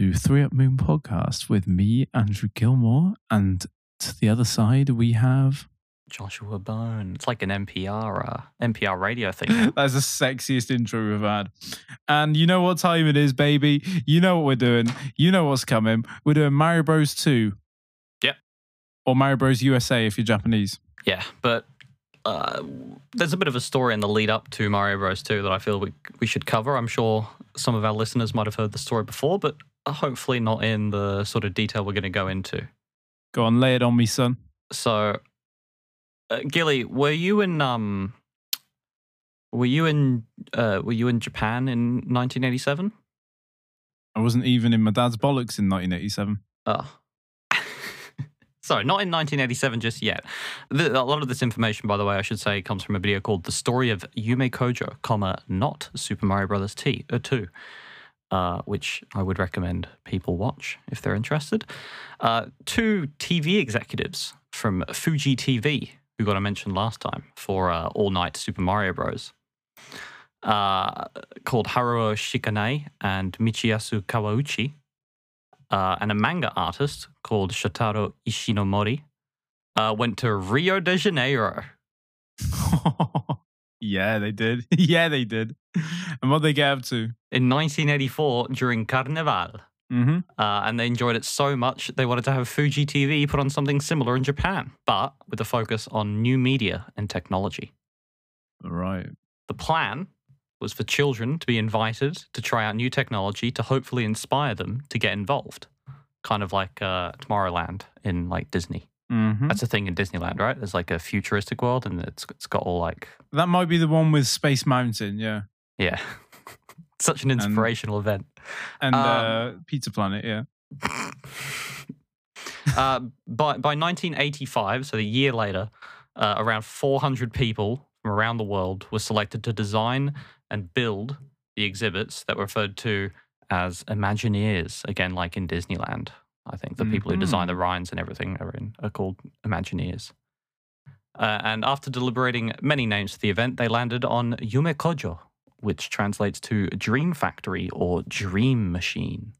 Hello and welcome to Three Up Moon podcast with me, Andrew Gilmore, and to the other side we have. Joshua Bone. It's like an NPR uh, NPR radio thing. That's the sexiest intro we've had. And you know what time it is, baby. You know what we're doing. You know what's coming. We're doing Mario Bros. 2. Yep. Or Mario Bros. USA if you're Japanese. yeah, but uh, there's a bit of a story in the lead up to Mario Bros. 2 that I feel we we should cover. I'm sure some of our listeners might have heard the story before, but hopefully not in the sort of detail we're going to go into. Go on, lay it on me, son. So, uh, Gilly, were you in um, were you in uh, were you in Japan in 1987? I wasn't even in my dad's bollocks in 1987. Oh. Sorry, not in 1987 just yet. The, a lot of this information, by the way, I should say, comes from a video called "The Story of Yume Kojo, comma not Super Mario Brothers T uh, 2," uh, which I would recommend people watch if they're interested. Uh, two TV executives from Fuji TV, who got a mention last time for uh, All Night Super Mario Bros. Uh, called Haruo Shikane and Michiyasu Kawauchi uh, and a manga artist called Shotaro Ishinomori uh, went to Rio de Janeiro. yeah, they did. yeah, they did. And what they get up to? In 1984 during Carnival. Mm-hmm. Uh, and they enjoyed it so much they wanted to have Fuji TV put on something similar in Japan, but with a focus on new media and technology. Right. The plan was for children to be invited to try out new technology to hopefully inspire them to get involved, kind of like uh, Tomorrowland in like Disney. Mm-hmm. That's a thing in Disneyland, right? There's like a futuristic world, and it's it's got all like That might be the one with Space Mountain, yeah. yeah, such an inspirational event. And Um, uh, Pizza Planet, yeah. uh, by by 1985, so the year later, uh, around 400 people from around the world were selected to design and build the exhibits that were referred to as Imagineers. Again, like in Disneyland, I think the people who design the rides and everything are in are called Imagineers. Uh, and after deliberating many names for the event, they landed on Yume Kojo, which translates to Dream Factory or Dream Machine.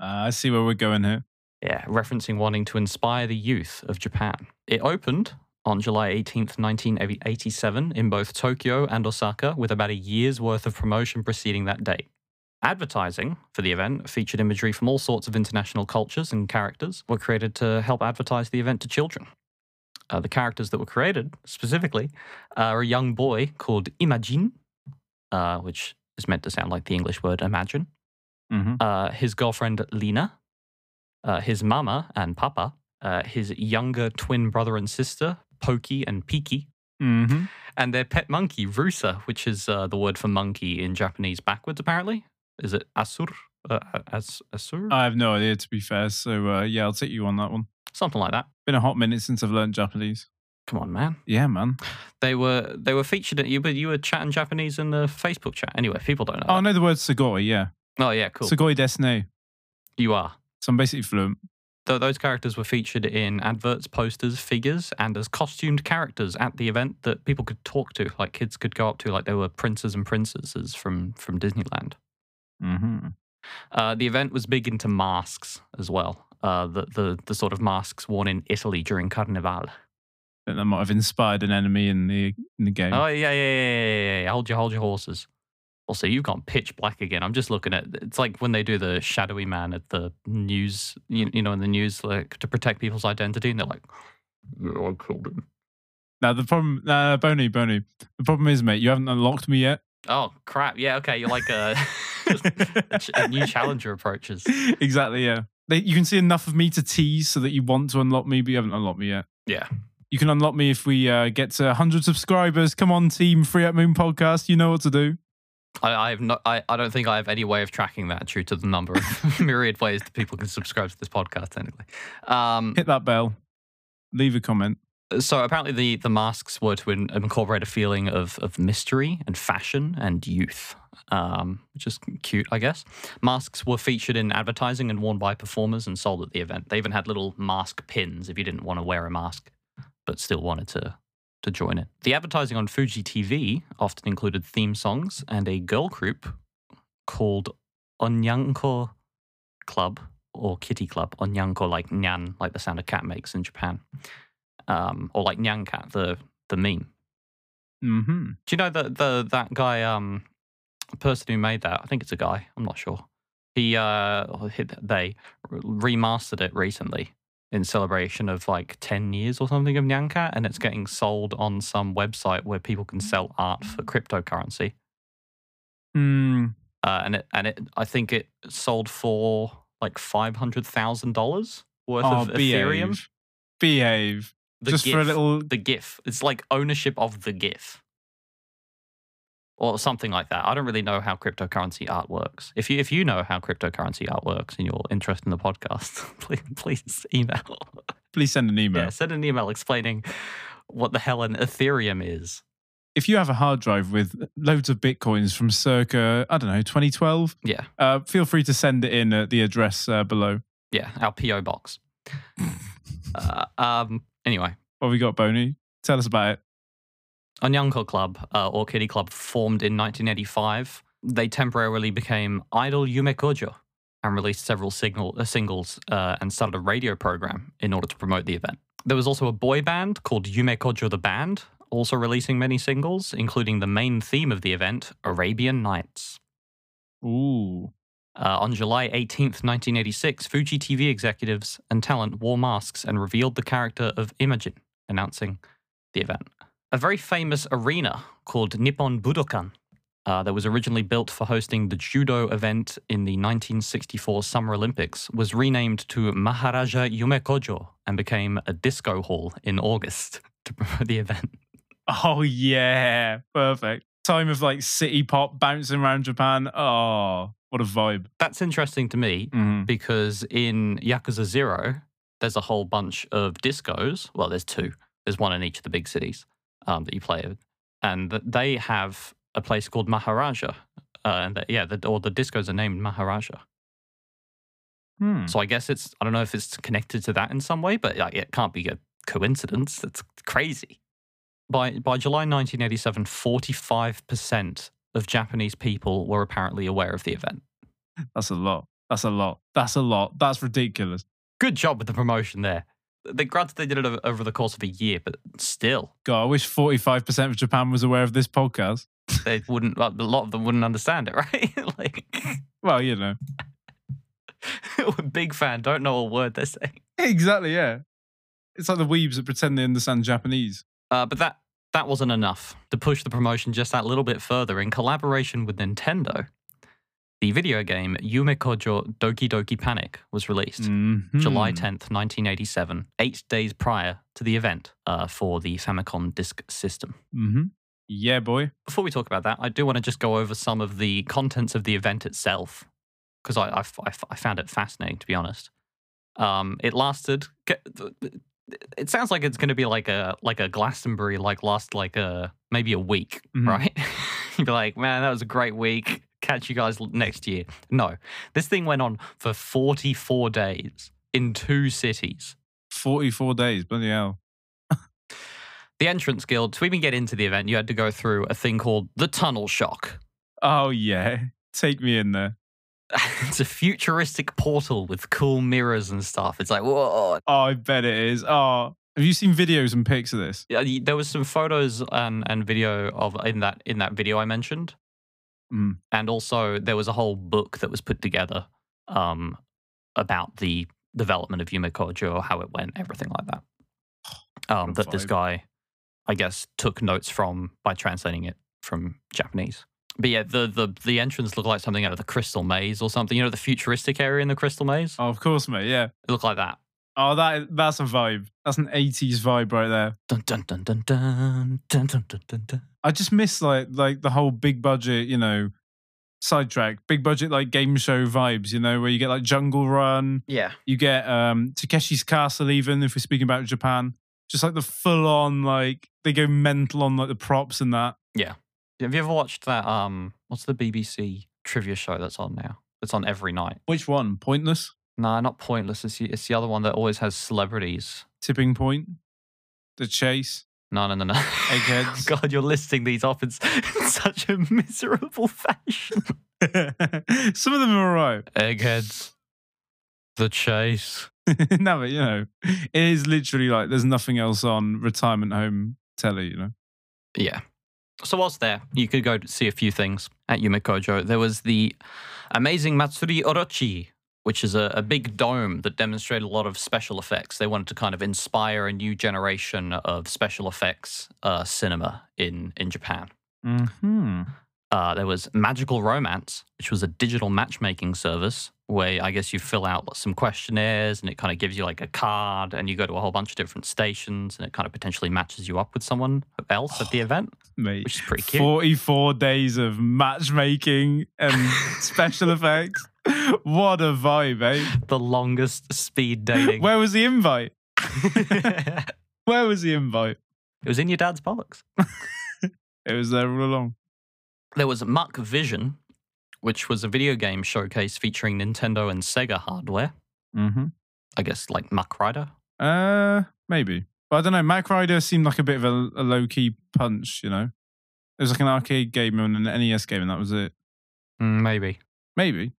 Uh, I see where we're going here. Yeah, referencing wanting to inspire the youth of Japan. It opened on July 18th, 1987, in both Tokyo and Osaka, with about a year's worth of promotion preceding that date. Advertising for the event featured imagery from all sorts of international cultures and characters were created to help advertise the event to children. Uh, the characters that were created, specifically, uh, are a young boy called Imajin, uh, which is meant to sound like the English word imagine, Mm-hmm. uh, his girlfriend Lena, uh, his mama and papa, uh, his younger twin brother and sister, Pokey and Piki, Mm-hmm. and their pet monkey, Rusa, which is uh, the word for monkey in Japanese backwards, apparently. Is it Asur? Uh, as, asur? I have no idea, to be fair. So, uh, yeah, I'll take you on that one. Something like that. Been a hot minute since I've learned Japanese. Come on, man. Yeah, man. They were they were featured at you, but you were chatting Japanese in the Facebook chat. Anyway, people don't know. Oh, I know the word Sugoi, yeah. Oh, yeah, cool. Sugoi desne. you are. So I'm basically fluent. Th- those characters were featured in adverts, posters, figures, and as costumed characters at the event that people could talk to, like kids could go up to, like they were princes and princesses from from Disneyland. Mm-hmm. Uh, the event was big into masks as well. Uh, the, the the sort of masks worn in Italy during Carnival. That that might have inspired an enemy in the in the game. Oh yeah, yeah, yeah, yeah, yeah. Hold your hold your horses. Also, you've gone pitch black again. I'm just looking at. It's like when they do the shadowy man at the news. You, you know, in the news, like to protect people's identity, and they're like, "Yeah, I killed him." Now the problem, uh, Boney, Boney. The problem is, mate, you haven't unlocked me yet. Oh crap! Yeah, okay. You're like a, a, ch- a new challenger approaches. exactly, yeah. They, you can see enough of me to tease so that you want to unlock me, but you haven't unlocked me yet. Yeah. You can unlock me if we uh, get to 100 subscribers. Come on, team Free Up Moon podcast. You know what to do. I, I have no. I, I don't think I have any way of tracking that due to the number of myriad ways that people can subscribe to this podcast. Technically, um, Hit that bell. Leave a comment. So apparently the the masks were to in, incorporate a feeling of of mystery and fashion and youth, um, which is cute, I guess. Masks were featured in advertising and worn by performers and sold at the event. They even had little mask pins if you didn't want to wear a mask, but still wanted to to join it. The advertising on Fuji TV often included theme songs and a girl group called Onyanko Club or Kitty Club or Nyanko, like Nyan, like the sound a cat makes in Japan, um, or like Nyan Cat, the the meme. Mm-hmm. Do you know that the that guy, um, the person who made that? I think it's a guy. I'm not sure. He uh, they remastered it recently in celebration of like 10 years or something of Nyancat, and it's getting sold on some website where people can sell art for cryptocurrency. Mm. Uh, and it and it I think it sold for like five hundred thousand dollars worth Oh, of Ethereum. behave. The Just GIF, for a little. the GIF. It's like ownership of the GIF. Or something like that. I don't really know how cryptocurrency art works. If you if you know how cryptocurrency art works and you're interested in the podcast, please please email. Please send an email. Yeah, send an email explaining what the hell an Ethereum is. If you have a hard drive with loads of bitcoins from circa, I don't know, 2012, Yeah, uh, feel free to send it in at the address uh, below. yeah, our PO box. uh, um. Anyway, What have we got, Boney? Tell us about it. Onyanko Club uh, or Kitty Club formed in 1985. They temporarily became Idol Yume Kojo and released several signal, uh, singles uh, and started a radio program in order to promote the event. There was also a boy band called Yume Kojo the Band, also releasing many singles, including the main theme of the event, Arabian Nights. Ooh. Uh, on July 18th, 1986, Fuji TV executives and talent wore masks and revealed the character of Imajin, announcing the event. A very famous arena called Nippon Budokan uh, that was originally built for hosting the judo event in the 1964 Summer Olympics was renamed to Maharaja Yumekojo and became a disco hall in August to promote the event. Oh, yeah. Perfect. Time of like city pop bouncing around Japan. Oh, what a vibe. That's interesting to me Mhm. because in Yakuza Zero, there's a whole bunch of discos. Well, there's two. There's one in each of the big cities um, that you play with, and they have a place called Maharaja. Uh, and the, yeah, the, or the discos are named Maharaja. Hmm. So I guess it's I don't know if it's connected to that in some way, but like, it can't be a coincidence. That's crazy. By by July 1987, 45 percent of Japanese people were apparently aware of the event. That's a lot. That's a lot. That's a lot. That's ridiculous. good job with the promotion there. They granted they did it over, the course of a year, but still, God, I wish 45% of Japan was aware of this podcast. they wouldn't. A lot of them wouldn't understand it, right? like, Well, you know. big fan, don't know a word they're saying. Exactly, yeah. It's like the weebs that pretend they understand Japanese. Uh, but that that wasn't enough to push the promotion just that little bit further. In collaboration with Nintendo, the video game Yume Kojo Doki Doki Panic was released. Mhm. July 10th, 1987, eight days prior to the event uh, for the Famicom Disk System. Mhm. Yeah, boy. before we talk about that, I do want to just go over some of the contents of the event itself because I, I, I, I found it fascinating, to be honest. Um, it lasted. It sounds like it's going to be like a like a Glastonbury, like last like a maybe a week, Mhm. right? You'd be like, man, that was a great week. Catch you guys next year. No, this thing went on for forty four days in two cities. 44 days. Bloody hell. The entrance guild. To even get into the event, you had to go through a thing called the tunnel shock. Oh, yeah. Take me in there. it's a futuristic portal with cool mirrors and stuff. It's like, whoa. Oh, I bet it is. Oh, have you seen videos and pics of this? Yeah, There was some photos and, and video of in that in that video I mentioned, Mm. and also there was a whole book that was put together um, about the development of Yume Kojo, how it went, everything like that. Um, that this guy, I guess, took notes from by translating it from Japanese. But yeah, the the the entrance looked like something out of the Crystal Maze or something. You know, the futuristic area in the Crystal Maze. Oh, of course, mate. Yeah. It looked like that. Oh, that that's a vibe. That's an 80s vibe right there. Dun dun dun dun dun dun dun dun dun dun. I just miss like like the whole big budget, you know, sidetrack, big budget like game show vibes, you know, where you get like Jungle Run, Yeah. you get um Takeshi's Castle even if we're speaking about Japan. Just like the full on like they go mental on like the props and that. Have you ever watched that? Um, what's the BBC trivia show that's on now? It's on every night. Which one? Pointless? Nah, not pointless. It's the, it's the other one that always has celebrities. Tipping Point? The Chase? No, no, no, no. Eggheads. God, you're listing these off in, in such a miserable fashion. Some of them are alright. Eggheads. The chase. no, but you know, it is literally like there's nothing else on retirement home telly, you know. Yeah. So whilst there, you could go see a few things at Yumekojo. There was the amazing Matsuri Orochi, which is a, a big dome that demonstrated a lot of special effects. They wanted to kind of inspire a new generation of special effects uh, cinema in, in Japan. Hmm. Uh, there was Magical Romance, which was a digital matchmaking service where I guess you fill out some questionnaires and it kind of gives you like a card and you go to a whole bunch of different stations and it kind of potentially matches you up with someone else at the event, Mate, which is pretty cute. 44 days of matchmaking and special effects. What a vibe, eh? the longest speed dating. Where was the invite? Where was the invite? It was in your dad's bollocks. It was there all along. There was Muck Vision, which was a video game showcase featuring Nintendo and Sega hardware. Mm-hmm. I guess like Mach Rider. Uh, maybe. But I don't know. Mach Rider seemed like a bit of a, a low key punch, you know? It was like an arcade game and an NES game, and that was it. Mm, maybe. Maybe.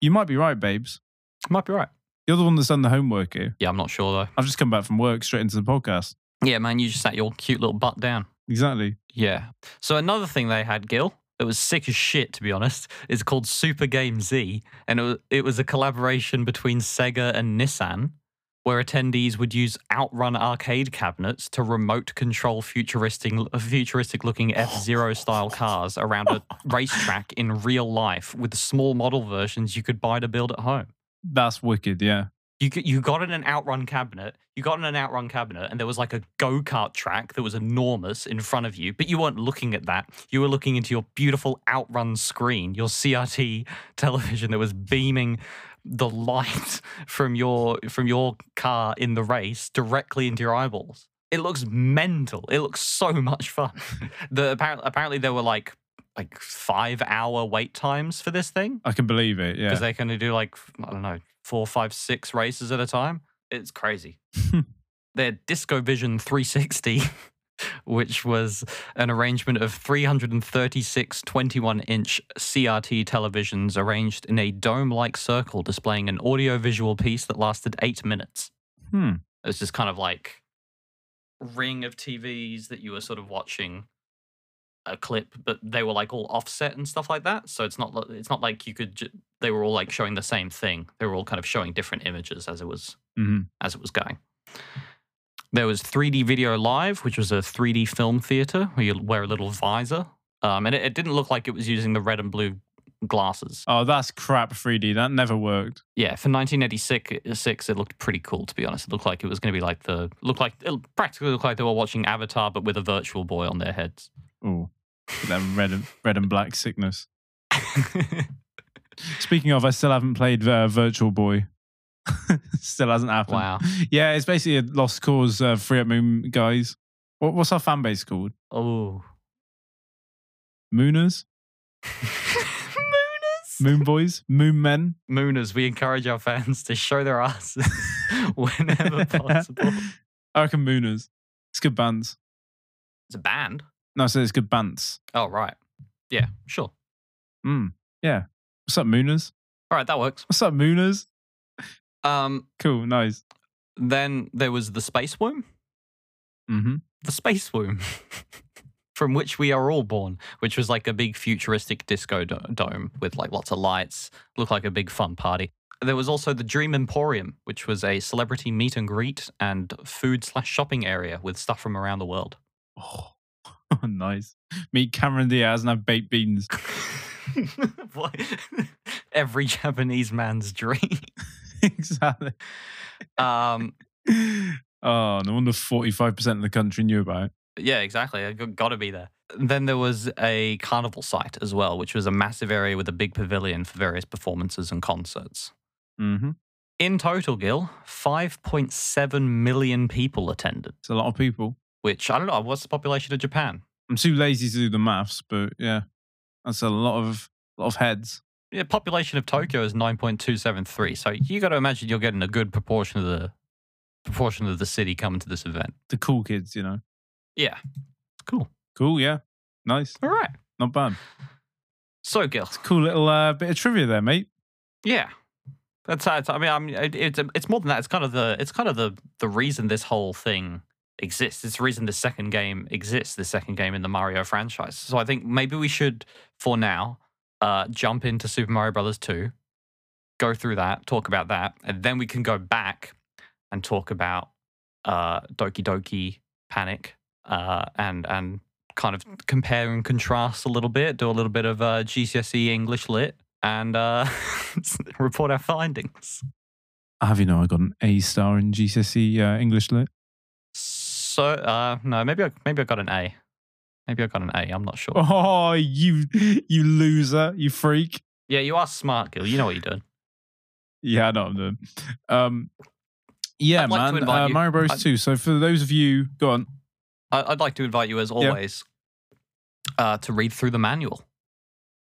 You might be right, babes. Might be right. You're the one that's done the homework here. Yeah, I'm not sure though. I've just come back from work straight into the podcast. Yeah, man, you just sat your cute little butt down. Exactly. Yeah. So another thing they had, Gil, that was sick as shit, to be honest, is called Super Game Z, and it was, it was a collaboration between Sega and Nissan, where attendees would use Outrun arcade cabinets to remote control futuristic, futuristic looking F Zero style cars around a racetrack in real life with small model versions you could buy to build at home. That's wicked, yeah. You you got in an outrun cabinet. You got in an outrun cabinet, and there was like a go kart track that was enormous in front of you. But you weren't looking at that. You were looking into your beautiful outrun screen, your CRT television that was beaming the light from your from your car in the race directly into your eyeballs. It looks mental. It looks so much fun. the apparently apparently there were like like five hour wait times for this thing I can believe it, Yeah, because yeah. they can do like I don't know four, five, six races at a time. It's crazy. Their Disco Vision 360, which was an arrangement of 336 21-inch CRT televisions arranged in a dome-like circle, displaying an audio-visual piece that lasted eight minutes. Hmm. It was just kind of like ring of TVs that you were sort of watching a clip, but they were like all offset and stuff like that. So it's not it's not like you could. Ju- they were all like showing the same thing. They were all kind of showing different images as it was hmm as it was going. There was 3D Video Live, which was a 3D film theater where you wear a little visor, um, and it, it didn't look like it was using the red and blue glasses. Oh, that's crap 3D. That never worked. Yeah, for 1986, uh, six, it looked pretty cool. To be honest, it looked like it was going to be like the looked like it practically looked like they were watching Avatar, but with a virtual boy on their heads. Oh, that red and, red and black sickness. Speaking of, I still haven't played uh, Virtual Boy. still hasn't happened. wow. Yeah, it's basically a lost cause uh, free at Moon guys. What, what's our fan base called? Oh. Mooners? Mooners. Moon boys? Moon men? Mooners. We encourage our fans to show their asses whenever possible. I reckon Mooners. It's good bands. It's a band. No, said it's good bands. Oh right. Yeah. Sure. Mm, yeah. What's up, Mooners? All right. That works. What's up, Mooners? Um. Cool, nice. Then there was the space womb. Mm-hmm. the space womb from which we are all born which was like a big futuristic disco do- dome with like lots of lights looked like a big fun party there was also the dream emporium which was a celebrity meet and greet and food slash shopping area with stuff from around the world Oh, nice. Meet Cameron Diaz and have baked beans. Every japanese man's dream exactly. um Oh, no wonder 45% of the country knew about it. Yeah, exactly. I got to be there. Then there was a carnival site as well, which was a massive area with a big pavilion for various performances and concerts. Mm-hmm. In total, Gil, 5.7 million people attended, It's a lot of people. Which I don't know. What's the population of Japan? I'm too lazy to do the maths, but yeah, that's a lot of lot of heads. Yeah, population of Tokyo is 9.273. So you got to imagine you're getting a good proportion of the proportion of the city coming to this event. The cool kids, you know. Yeah. Cool. Cool, yeah, nice, All right. not bad. So, Gil, Cool little uh, bit of trivia there, mate. yeah. That's, that's I mean, I mean, it, it's it's more than that. It's kind of the it's kind of the the reason this whole thing exists. It's the reason the second game exists. The second game in the Mario franchise. So I think maybe we should, for now, uh, jump into Super Mario Brothers Two, go through that, talk about that, and then we can go back and talk about uh, Doki Doki Panic uh, and and kind of compare and contrast a little bit, do a little bit of uh, GCSE English lit, and uh, report our findings. Have you know I got an A star in GCSE uh, English lit? So uh, no, maybe I, maybe I got an A. Maybe I got an A. I'm not sure. Oh, you you loser, you freak. Yeah, you are smart, Gil. You know what you're doing. Yeah, I know what I'm doing. Um, yeah, like man. uh, Mario Bros. I- 2. So for those of you, go on. I, I'd like to invite you, as always, uh, to read through the manual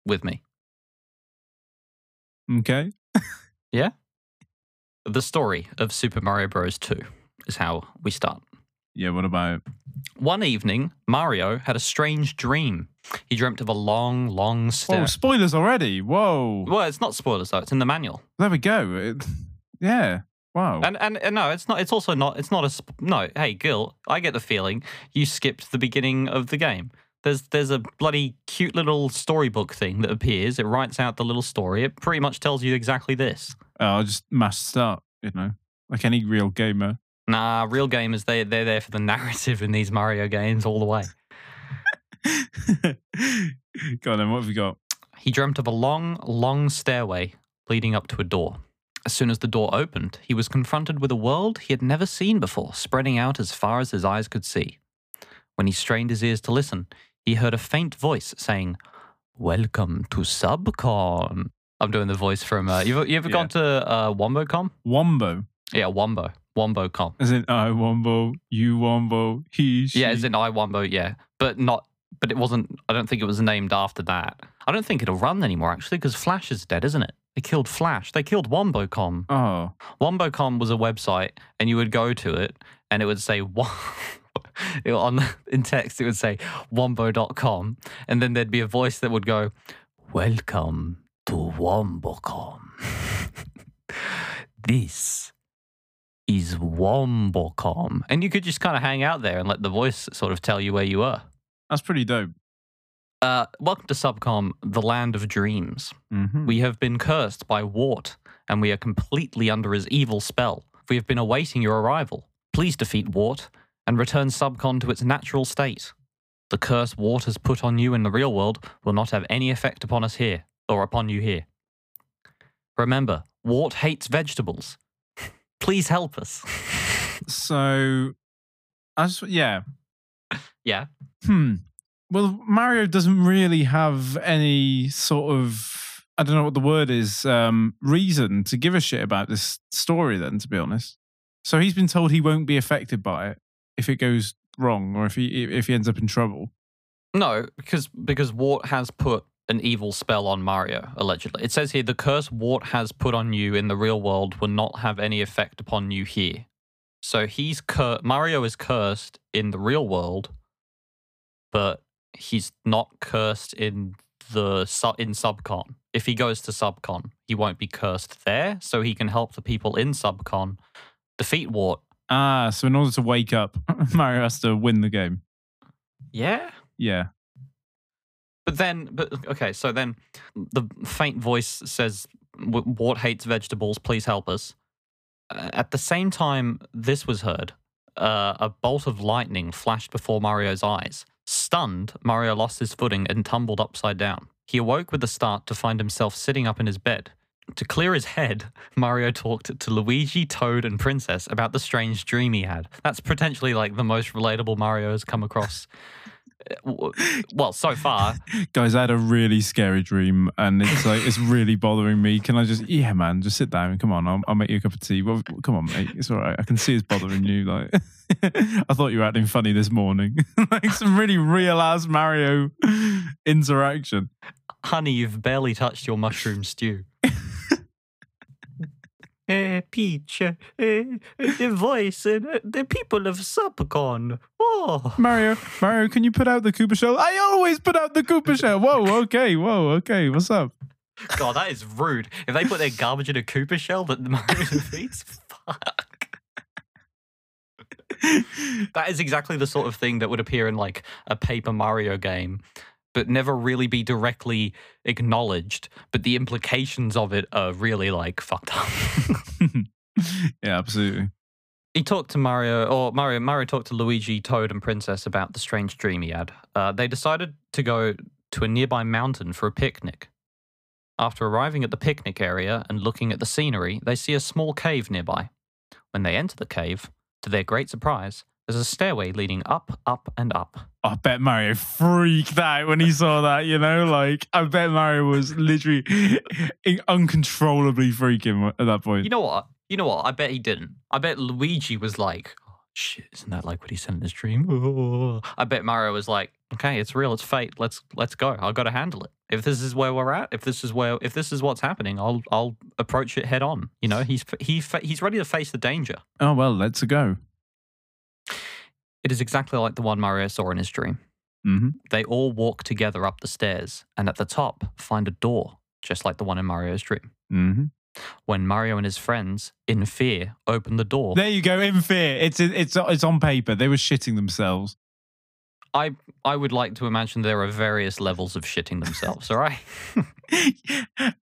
with me. Okay. Yeah. The story of Super Mario Bros. 2 is how we start. Yeah, what about? One evening, Mario had a strange dream. He dreamt of a long, long story. Oh, spoilers already. Whoa. well, it's not spoilers though; it's in the manual. There we go. It- yeah. Wow. And, and and no, it's not. It's also not. It's not a sp- no. Hey, Gil, I get the feeling you skipped the beginning of the game. There's there's a bloody cute little storybook thing that appears. It writes out the little story. It pretty much tells you exactly this. Oh, I just mashed start, you know, like any real gamer. Nah, real gamers they they're there for the narrative in these Mario games all the way. go on then, what have we got? He dreamt of a long, long stairway leading up to a door. As soon as the door opened, he was confronted with a world he had never seen before, spreading out as far as his eyes could see. When he strained his ears to listen, he heard a faint voice saying, Welcome to Subcon. I'm doing the voice from. Uh, you, ever, you ever Yeah. gone to uh, WomboCon? Wombo. Yeah, Wombo. WomboCon. As in I Wombo, you Wombo, he, she. Yeah, as in I Wombo, yeah. But not. But it wasn't. I don't think it was named after that. I don't think it'll run anymore, actually, because Flash is dead, isn't it? They killed Flash. They killed WomboCom. Oh. WomboCon was a website, and you would go to it, and it would say on in text. It would say Wombo.com, and then there'd be a voice that would go, "Welcome to WomboCom. this is WomboCom," and you could just kind of hang out there and let the voice sort of tell you where you are. That's pretty dope. Uh, welcome to Subcon, the land of dreams. Mm-hmm. We have been cursed by Wart, and we are completely under his evil spell. We have been awaiting your arrival. Please defeat Wart and return Subcon to its natural state. The curse Wart has put on you in the real world will not have any effect upon us here, or upon you here. Remember, Wart hates vegetables. Please help us. So, I just, yeah. yeah. Hmm. Well, Mario doesn't really have any sort of, I don't know what the word is, um, reason to give a shit about this story, then, to be honest. So he's been told he won't be affected by it if it goes wrong or if he if he ends up in trouble. No, because because Wart has put an evil spell on Mario, allegedly. It says here the curse Wart has put on you in the real world will not have any effect upon you here. So he's cur- Mario is cursed in the real world, but he's not cursed in the su- in Subcon. If he goes to Subcon, he won't be cursed there, so he can help the people in Subcon defeat Wart. Ah, so in order to wake up, Mario has to win the game. Yeah. Yeah. But then, but okay, so then the faint voice says, "W- "Wart hates vegetables. Please help us." At the same time, this was heard. Uh, a bolt of lightning flashed before Mario's eyes. Stunned, Mario lost his footing and tumbled upside down. He awoke with a start to find himself sitting up in his bed. To clear his head, Mario talked to Luigi, Toad, and Princess about the strange dream he had. That's potentially like the most relatable Mario has come across. Well, so far, Guys, I had a really scary dream and it's like, it's really bothering me. Can I just, yeah, man, just sit down. Come on, I'll, I'll make you a cup of tea. Well, come on, mate. It's all right. I can see it's bothering you. Like, I thought you were acting funny this morning. like some really real ass Mario interaction. Honey, you've barely touched your mushroom stew. Eh, Peach, eh, eh, the voice, eh, the people of Subcon. Oh. Mario, Mario, can you put out the Koopa shell? I always put out the Koopa shell. Whoa, okay, whoa, okay. What's up? God, that is rude. If they put their garbage in a Koopa shell that Mario defeats, fuck. That is exactly the sort of thing that would appear in like a Paper Mario game, but never really be directly acknowledged. But the implications of it are really like fucked up. yeah, absolutely. he talked to Mario, or Mario, Mario talked to Luigi, Toad, and Princess about the strange dream he had. Uh, they decided to go to a nearby mountain for a picnic. After arriving at the picnic area and looking at the scenery, they see a small cave nearby. When they enter the cave, to their great surprise, there's a stairway leading up, up, and up. I bet Mario freaked out when he saw that, you know? Like, I bet Mario was literally uncontrollably freaking at that point. You know what? You know what? I bet he didn't. I bet Luigi was like, oh, shit, isn't that like what he said in his dream? Oh. I bet Mario was like, okay, it's real, it's fate. Let's let's go. I've got to handle it. If this is where we're at, if this is where if this is what's happening, I'll I'll approach it head on. You know, he's he he's ready to face the danger. Oh, well, let's go. It is exactly like the one Mario saw in his dream. hmm They all walk together up the stairs and at the top find a door, just like the one in Mario's dream. hmm When Mario and his friends, in fear, open the door, There you go. In fear, it's it's it's on paper. They were shitting themselves. I I would like to imagine there are various levels of shitting themselves. All right,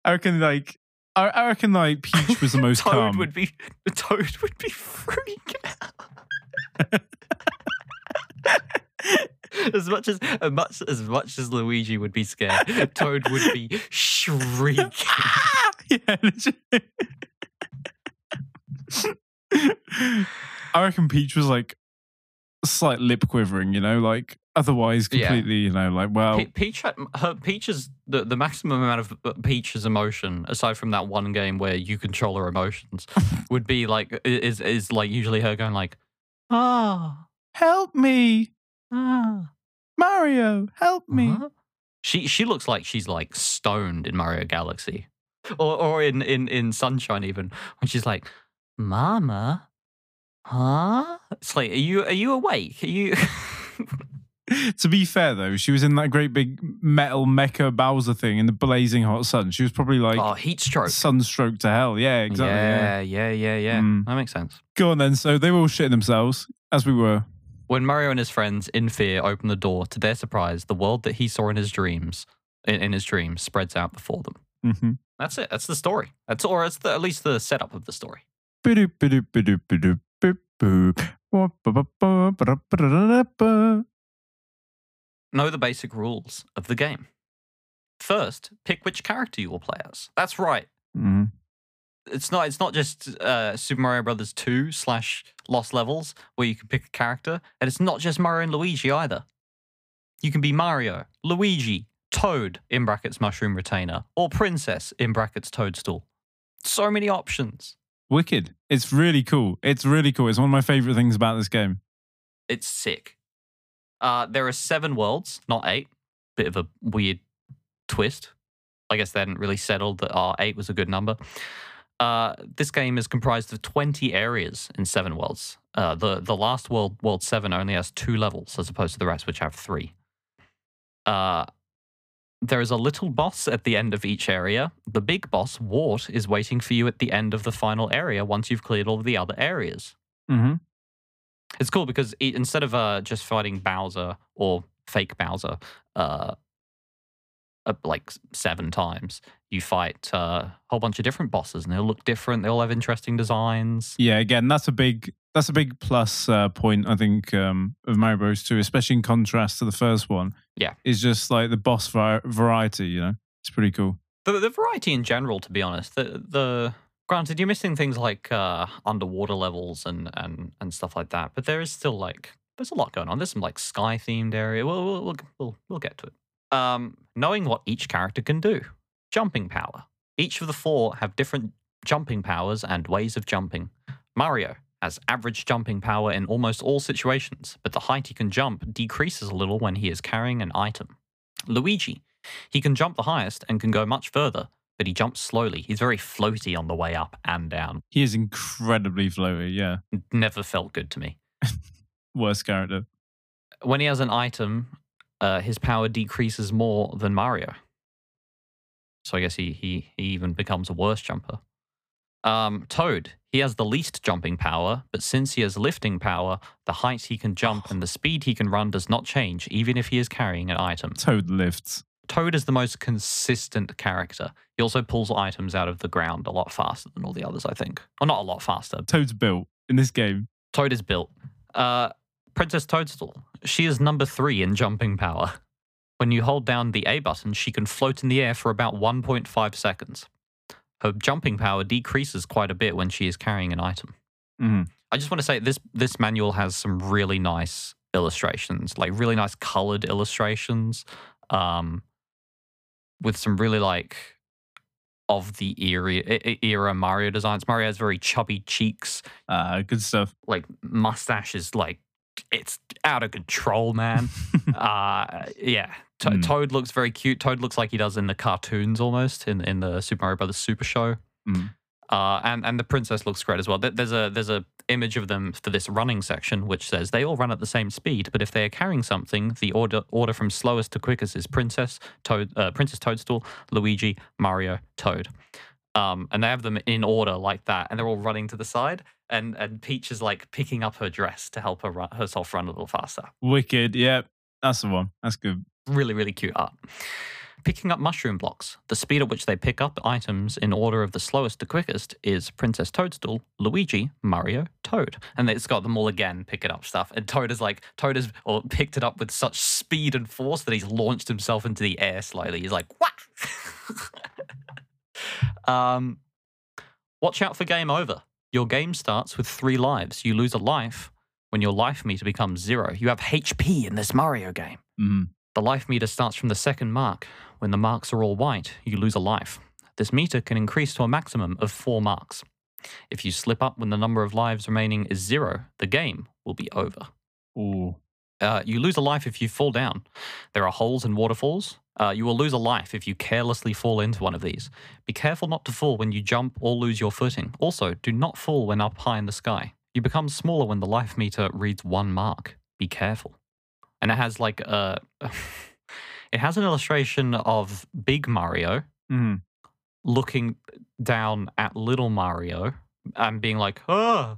I reckon, like, I, I reckon, like, Peach was the most Toad calm. would be Toad would be freaking out. as much as as much as much as Luigi would be scared, Toad would be shrieking. yeah. I reckon Peach was like slight lip quivering, you know, like otherwise Yeah. completely, you know, like well, Pe- Peach, her Peach's the, the maximum amount of uh, Peach's emotion, aside from that one game where you control her emotions, would be like is is like usually her going like, ah, help me, ah. Mario, help me. Huh? She she looks like she's like stoned in Mario Galaxy, or or in in in Sunshine even when she's like, "Mama, huh?" It's like, are you are you awake? Are you? to be fair though, she was in that great big metal mecha Bowser thing in the blazing hot sun. She was probably like oh, heat stroke. sunstroke to hell. Yeah, exactly. yeah. Yeah, yeah, yeah, yeah. Mm. That makes sense. Go on then. So they were all shitting themselves, as we were. When Mario and his friends, in fear, open the door, to their surprise, the world that he saw in his dreams, in, in his dreams, spreads out before them. Mm-hmm. That's it. That's the story. That's or it's the, at least the setup of the story. Know the basic rules of the game. First, pick which character you will play as. That's right. Mhm. It's not. It's not just uh, Super Mario Brothers two slash Lost Levels where you can pick a character, and it's not just Mario and Luigi either. You can be Mario, Luigi, Toad in brackets Mushroom Retainer, or Princess in brackets Toadstool. So many options. Wicked. It's really cool. It's really cool. It's one of my favorite things about this game. It's sick. Uh, there are seven worlds, not eight. Bit of a weird twist. I guess they hadn't really settled that uh, eight was a good number. Uh, this game is comprised of 20 areas in seven worlds. Uh, the the last world, World Seven, only has two levels as opposed to the rest, which have three. Uh, there is a little boss at the end of each area. The big boss, Wart, is waiting for you at the end of the final area once you've cleared all the other areas. Mm-hmm. It's cool because instead of uh, just fighting Bowser or fake Bowser, uh, uh, like seven times, you fight uh, a whole bunch of different bosses, and they'll look different. They all have interesting designs. Yeah, again, that's a big that's a big plus uh, point I think um, of Mario Bros. 2, especially in contrast to the first one. Yeah. is just like the boss vari- variety. You know, it's pretty cool. The, the variety in general, to be honest, the the granted you're missing things like uh, underwater levels and and and stuff like that, but there is still like there's a lot going on. There's some like sky themed area. We'll we'll we'll we'll, we'll get to it. Um, knowing what each character can do, jumping power. Each of the four have different jumping powers and ways of jumping. Mario has average jumping power in almost all situations, but the height he can jump decreases a little when he is carrying an item. Luigi, he can jump the highest and can go much further, but he jumps slowly. He's very floaty on the way up and down. He is incredibly floaty. Yeah, Never felt good to me. worst character. When he has an item, uh, his power decreases more than Mario. So I guess he he he even becomes a worse jumper. Um, Toad, he has the least jumping power, but since he has lifting power, the height he can jump and the speed he can run does not change, even if he is carrying an item. Toad lifts. Toad is the most consistent character. He also pulls items out of the ground a lot faster than all the others, I think. Or not a lot faster. Toad's built in this game. Toad is built. Uh, Princess Toadstool, she is number three in jumping power. When you hold down the A button, she can float in the air for about 1.5 seconds. Her jumping power decreases quite a bit when she is carrying an item. Mhm. I just want to say this this manual has some really nice illustrations, like really nice colored illustrations, um, with some really like of the era era Mario designs. Mario has very chubby cheeks, Ah, good stuff. like mustache is like it's out of control, man. uh, yeah, To- Mm. Toad looks very cute. Toad looks like he does in the cartoons almost in in the Super Mario Brothers Super Show. Mm. Uh, and and the princess looks great as well. There's a there's a image of them for this running section which says they all run at the same speed, but if they are carrying something, the order order from slowest to quickest is Princess Toad, uh, Princess Toadstool, Luigi, Mario, Toad. Um, and they have them in order like that, and they're all running to the side. And and Peach is like picking up her dress to help her run, herself run a little faster. Wicked. Yep. That's the one. That's good. Really, really cute art. Picking up mushroom blocks. The speed at which they pick up items in order of the slowest to quickest is Princess Toadstool, Luigi, Mario, Toad. And it's got them all again picking up stuff. And Toad is like, Toad has picked it up with such speed and force that he's launched himself into the air slightly. He's like, what? um, watch out for game over. Your game starts with three lives. You lose a life when your life meter becomes zero. You have HP in this Mario game. Mm. The life meter starts from the second mark. When the marks are all white, you lose a life. This meter can increase to a maximum of four marks. If you slip up when the number of lives remaining is zero, the game will be over. Ooh. Uh, you lose a life if you fall down. There are holes and waterfalls. Uh, you will lose a life if you carelessly fall into one of these. Be careful not to fall when you jump or lose your footing. Also, do not fall when up high in the sky. You become smaller when the life meter reads one mark. Be careful. And it has like a. it has an illustration of Big Mario Mm. looking down at little Mario and being like, oh,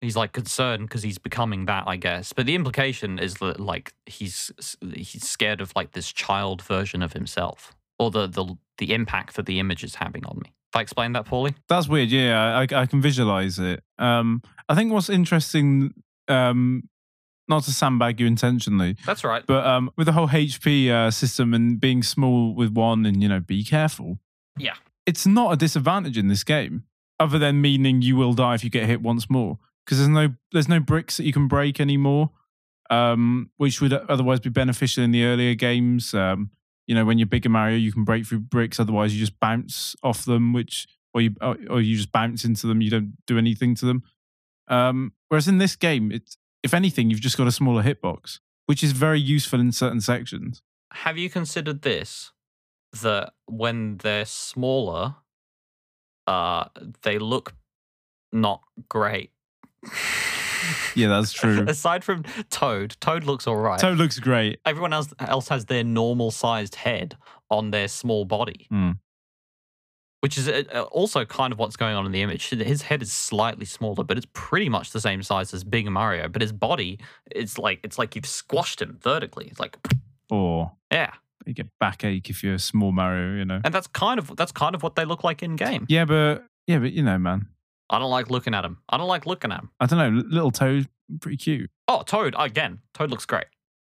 he's like concerned because he's becoming that, I guess. But the implication is that like he's he's scared of like this child version of himself or the the the impact that the image is having on me. If I explained that poorly, That's weird. Yeah, I, I can visualize it. Um, I think what's interesting, um, not to sandbag you intentionally, that's right. but um, with the whole HP uh, system and being small with one, and you know, be careful. Yeah. it's not a disadvantage in this game, other than meaning you will die if you get hit once more, because there's no there's no bricks that you can break anymore, um, which would otherwise be beneficial in the earlier games. Um, you know, when you're bigger Mario, you can break through bricks. Otherwise, you just bounce off them, which or you or or you just bounce into them. You don't do anything to them. Um, whereas in this game, it's if anything, you've just got a smaller hitbox, which is very useful in certain sections. Have you considered this? That when they're smaller, uh, they look not great. Yeah, that's true. Aside from Toad, Toad looks all right. Toad looks great. Everyone else else has their normal sized head on their small body, Hmm. Which is uh, uh, also kind of what's going on in the image. His head is slightly smaller, but it's pretty much the same size as Big Mario. But his body, it's like it's like you've squashed him vertically. It's like Or yeah, you get backache if you're a small Mario, you know. and that's kind of that's kind of what they look like in game. Yeah, but yeah, but you know, man. I don't like looking at him. I don't like looking at him. I don't know. Little Toad, pretty cute. Oh, Toad again. Toad looks great,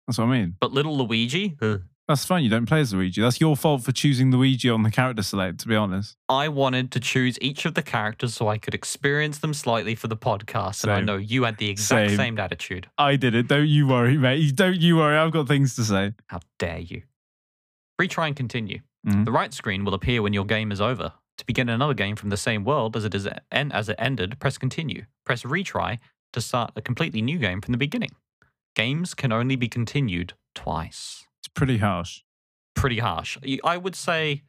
That's what I mean. but little Luigi. ugh. That's fine. You don't play as Luigi. That's your fault for choosing Luigi on the character select. To be honest. I wanted to choose each of the characters so I could experience them slightly for the podcast, and I know you had the exact Same. same attitude. I did it. Don't you worry, mate. Don't you worry. I've got things to say. How dare you? Retry and continue. Mhm. The right screen will appear when your game is over. To begin another game from the same world as it is en- as it ended, press continue. Press retry to start a completely new game from the beginning. Games can only be continued twice. It's pretty harsh. Pretty harsh. I would say,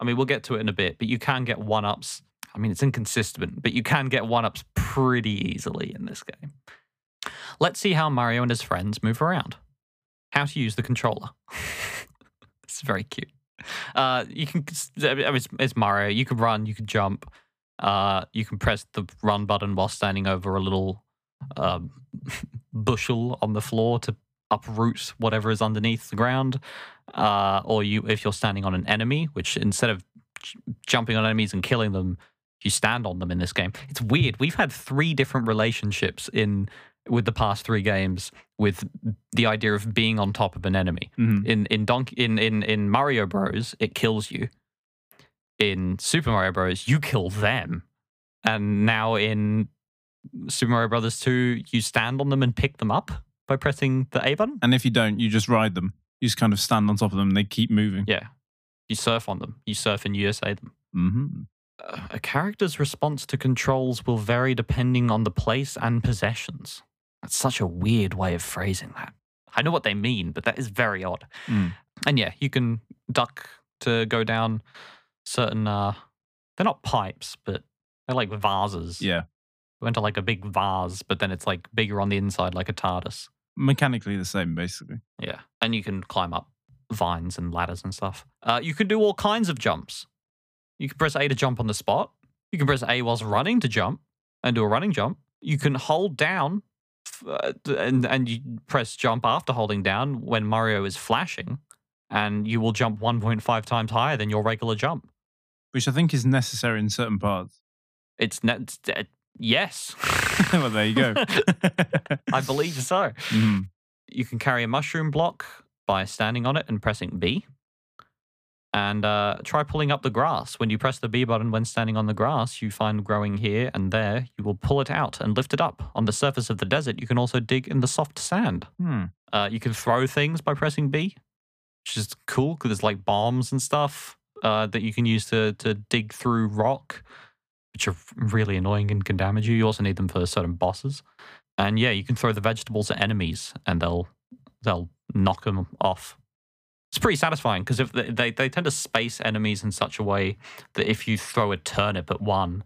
I mean, we'll get to it in a bit, but you can get one ups. I mean, it's inconsistent, but you can get one ups pretty easily in this game. Let's see how Mario and his friends move around. How to use the controller. it's very cute. uh, you can. I mean, It's, it's Mario. You can run. You can jump. Uh, you can press the run button while standing over a little um, bushel on the floor to uproot whatever is underneath the ground. Uh, or you, if you're standing on an enemy, which instead of j- jumping on enemies and killing them, you stand on them in this game. It's weird. We've had three different relationships in with the past three games with the idea of being on top of an enemy. Mhm. In in Donk in, in in Mario Bros, it kills you. In Super Mario Bros, you kill them. And now in Super Mario Brothers 2, you stand on them and pick them up by pressing the A button. And if you don't, you just ride them. You just kind of stand on top of them and they keep moving. Yeah. You surf on them. You surf and USA them. hmm Uh, a character's response to controls will vary depending on the place and possessions. That's such a weird way of phrasing that. I know what they mean, but that is very odd. Mm. And yeah, you can duck to go down certain uh they're not pipes, but they're like vases. Yeah. You went to like a big vase, but then it's like bigger on the inside like a TARDIS. Mechanically the same, basically. Yeah. And you can climb up vines and ladders and stuff. Uh, you can do all kinds of jumps. You can press A to jump on the spot. You can press A whilst running to jump and do a running jump. You can hold down f- uh, and, and you press jump after holding down when Mario is flashing, and you will jump 1.5 times higher than your regular jump. Which I think is necessary in certain parts. It's, ne- it's uh, yes. well, there you go. I believe so. Mhm. You can carry a mushroom block by standing on it and pressing B. And uh, try pulling up the grass. When you press the B button when standing on the grass, you find growing here and there. You will pull it out and lift it up. On the surface of the desert, you can also dig in the soft sand. Hmm. Uh, you can throw things by pressing B, which is cool because there's like bombs and stuff uh, that you can use to, to dig through rock, which are really annoying and can damage you. You also need them for certain bosses. And yeah, you can throw the vegetables at enemies and they'll they'll knock them off. It's pretty satisfying because if they, they they tend to space enemies in such a way that if you throw a turnip at one,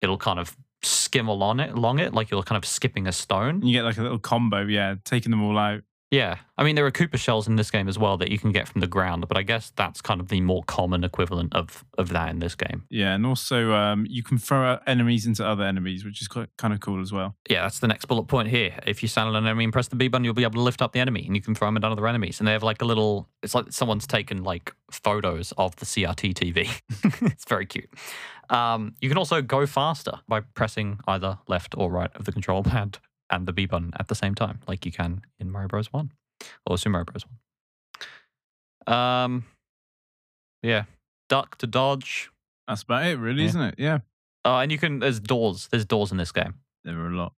it'll kind of skim along it along it like you're kind of skipping a stone. You get like a little combo, yeah, taking them all out. Yeah. I mean, there are Koopa shells in this game as well that you can get from the ground, but I guess that's kind of the more common equivalent of, of that in this game. Yeah, and also um, you can throw out enemies into other enemies, which is quite, kind of cool as well. Yeah, that's the next bullet point here. If you stand on an enemy and press the B button, you'll be able to lift up the enemy and you can throw them at other enemies. And they have like a little, it's like someone's taken like photos of the CRT TV. it's very cute. Um, you can also go faster by pressing either left or right of the control pad and the B button at the same time, like you can in Mario Bros. 1 or Super Mario Bros. 1. Um, yeah, duck to dodge. That's about it, really, Yeah. isn't it? Yeah. Uh, and you can, there's doors. There's doors in this game. There are a lot,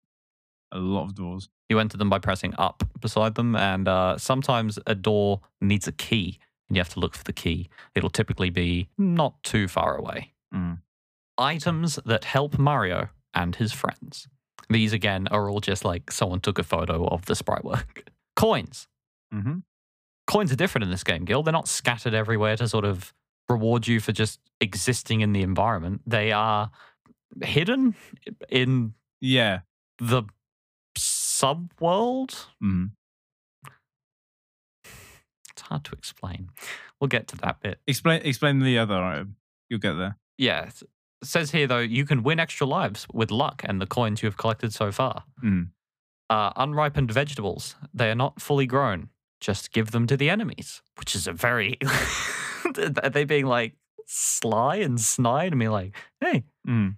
a lot of doors. You enter them by pressing up beside them, and uh, sometimes a door needs a key, and you have to look for the key. It'll typically be not too far away. Mm. Items that help Mario and his friends. These again are all just like someone took a photo of the sprite work. Coins. hmm Coins are different in this game, Gil. They're not scattered everywhere to sort of reward you for just existing in the environment. They are hidden in Yeah. the subworld. Mm. It's hard to explain. We'll get to that bit. Explain, explain the other item. You'll get there. Yeah. Says here, though, you can win extra lives with luck and the coins you have collected so far. Mm. Uh, unripened vegetables, they are not fully grown. Just give them to the enemies, which is a very. are they being like sly and snide and be like, hey, Mm.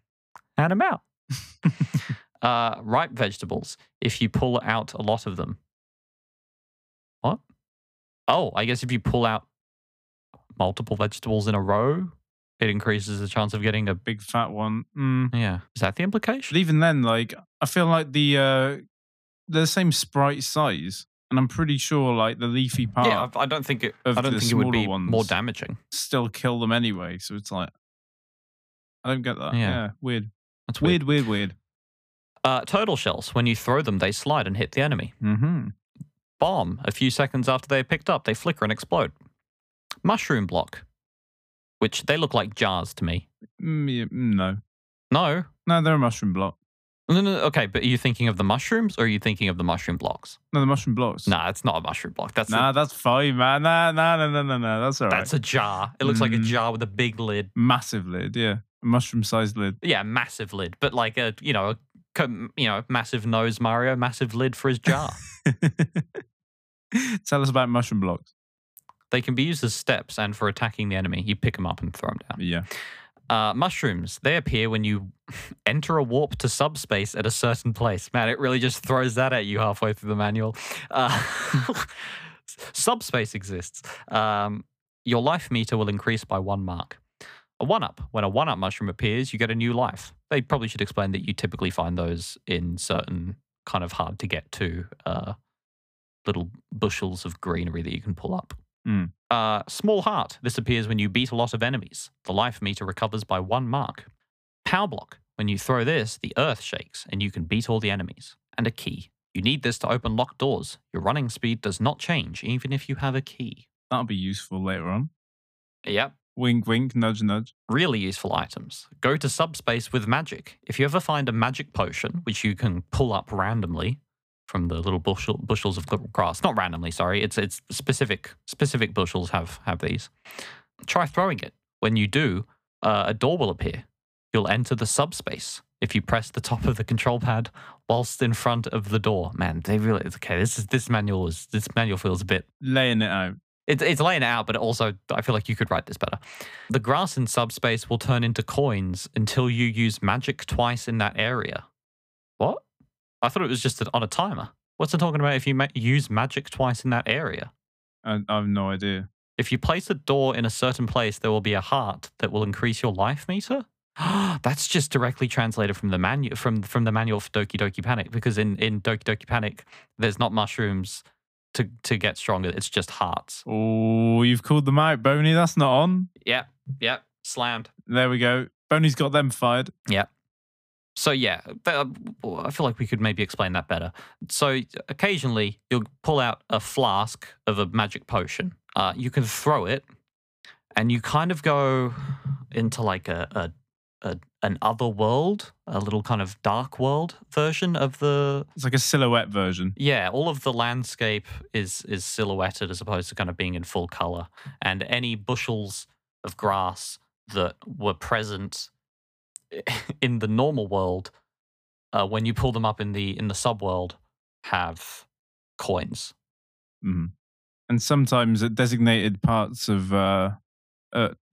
hand them out? uh, ripe vegetables, if you pull out a lot of them. What? Oh, I guess if you pull out multiple vegetables in a row, it increases the chance of getting a. Big fat one. Mm. Yeah. Is that the But implication? even then, like, I feel like the uh, they're the same sprite size, and I'm pretty sure like the leafy part Yeah, I I don't think it. of I don't think it would be smaller more damaging. still kill them anyway. So it's like, I don't get that. Yeah. Yeah, weird. That's weird. Weird, weird, weird. Uh, turtle shells. When you throw them, they slide and hit the enemy. Mm-hmm. Bomb. A few seconds after they are picked up, they flicker and explode. Mushroom block, which they look like jars to me. Mm, yeah, mm, no, No, no, they're a mushroom block. No, no, okay, but are you thinking of the mushrooms or are you thinking of the mushroom blocks? No, the mushroom blocks. Nah, it's not a mushroom block. That's a, Nah, that's fine, man. Nah, nah, nah, nah, nah, nah. That's all right. that's a jar. It looks like a Mm. jar with a big lid. massive lid. Yeah, a mushroom-sized lid. Yeah, massive lid, but like a you know, a, you know, massive nose Mario, massive lid for his jar. Tell us about mushroom blocks. They can be used as steps and for attacking the enemy. You pick them up and throw them down. Yeah. Uh, mushrooms, they appear when you enter a warp to subspace at a certain place. Man, it really just throws that at you halfway through the manual. Uh, subspace exists. Um, your life meter will increase by one mark. A one up. When a one up mushroom appears, you get a new life. They probably should explain that you typically find those in certain kind of hard to get to uh, little bushels of greenery that you can pull up. Mm. Uh, small heart. This appears when you beat a lot of enemies. The life meter recovers by one mark. Power block. When you throw this, the earth shakes and you can beat all the enemies. And a key. You need this to open locked doors. Your running speed does not change, even if you have a key. That'll be useful later on. Yep. Wink, wink, nudge, nudge. Really useful items. Go to subspace with magic. If you ever find a magic potion, which you can pull up randomly from the little bushel, bushels of grass, not randomly, sorry, it's it's specific specific bushels have have these. Try throwing it. When you do, uh, a door will appear. You'll enter the subspace if you press the top of the control pad whilst in front of the door. Man, they really okay. This is this manual is this manual feels a bit Laying it out. it's, it's laying it out, but also I feel like you could write this better. The grass in subspace will turn into coins until you use magic twice in that area. I thought it was just on a timer. What's it talking about if you ma- use magic twice in that area? I, I have no idea. If you place a door in a certain place, there will be a heart that will increase your life meter. That's just directly translated from the manual from from the manual for Doki Doki Panic because in in Doki Doki Panic, there's not mushrooms to to get stronger. It's just hearts. Oh, you've called them out, Boney. That's not on. Yep, yep, slammed. There we go. Boney's got them fired. So yeah, uh, I feel like we could maybe explain that better. So occasionally you'll pull out a flask of a magic potion. Uh, you can throw it, and you kind of go into like a, a, a an other world, a little kind of dark world version of the. It's like a silhouette version. Yeah, all of the landscape is is silhouetted as opposed to kind of being in full color, and any bushels of grass that were present in the normal world, uh, when you pull them up in the in the subworld, have coins. Mhm. And sometimes at designated parts of uh,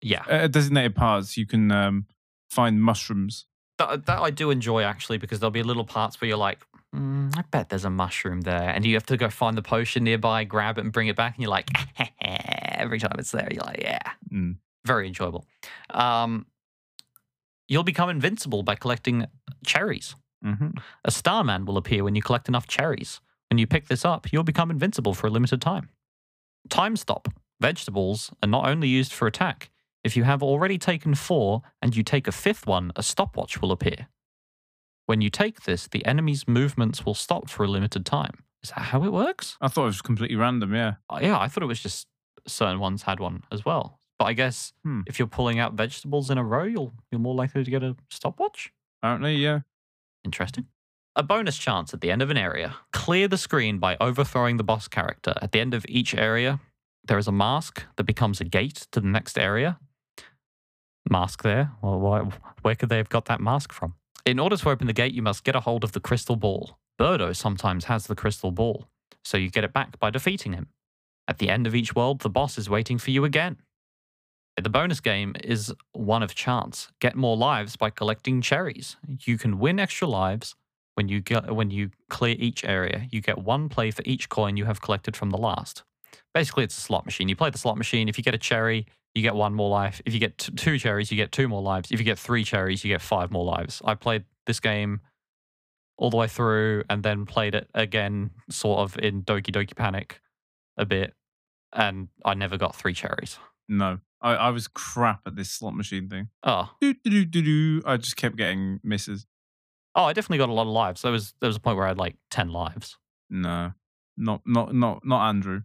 Yeah, at designated parts, you can um, find mushrooms. that, that I do enjoy actually because there'll be little parts where you're like, mm, I bet there's a mushroom there, and you have to go find the potion nearby, grab it, and bring it back, and you're like, every time it's there, you're like, yeah, Mm. very enjoyable. Um, you'll become invincible by collecting cherries. hmm A starman will appear when you collect enough cherries. When you pick this up, you'll become invincible for a limited time. Time stop. Vegetables are not only used for attack. If you have already taken four and you take a fifth one, a stopwatch will appear. When you take this, the enemy's movements will stop for a limited time. Is that how it works? I thought it was completely random. Yeah. Uh, yeah, I thought it was just certain ones had one as well. But I guess Hmm. if you're pulling out vegetables in a row, you'll you're more likely to get a stopwatch. Apparently, yeah. Interesting. A bonus chance at the end of an area. Clear the screen by overthrowing the boss character. At the end of each area, there is a mask that becomes a gate to the next area. Mask there. Well, why, where could they have got that mask from? In order to open the gate, you must get a hold of the crystal ball. Birdo sometimes has the crystal ball, so you get it back by defeating him. At the end of each world, the boss is waiting for you again. The bonus game is one of chance. Get more lives by collecting cherries. You can win extra lives when you get when you clear each area. You get one play for each coin you have collected from the last. Basically, it's a slot machine. You play the slot machine. If you get a cherry, you get one more life. If you get two cherries, you get two more lives. If you get three cherries, you get five more lives. I played this game all the way through and then played it again, sort of in Doki Doki Panic a bit, and I never got three cherries. No, I, I was crap at this slot machine thing. Oh, Do, do, do, do, do. I just kept getting misses. Oh, I definitely got a lot of lives. There was there was a point where I had like ten lives. No, not not not not Andrew.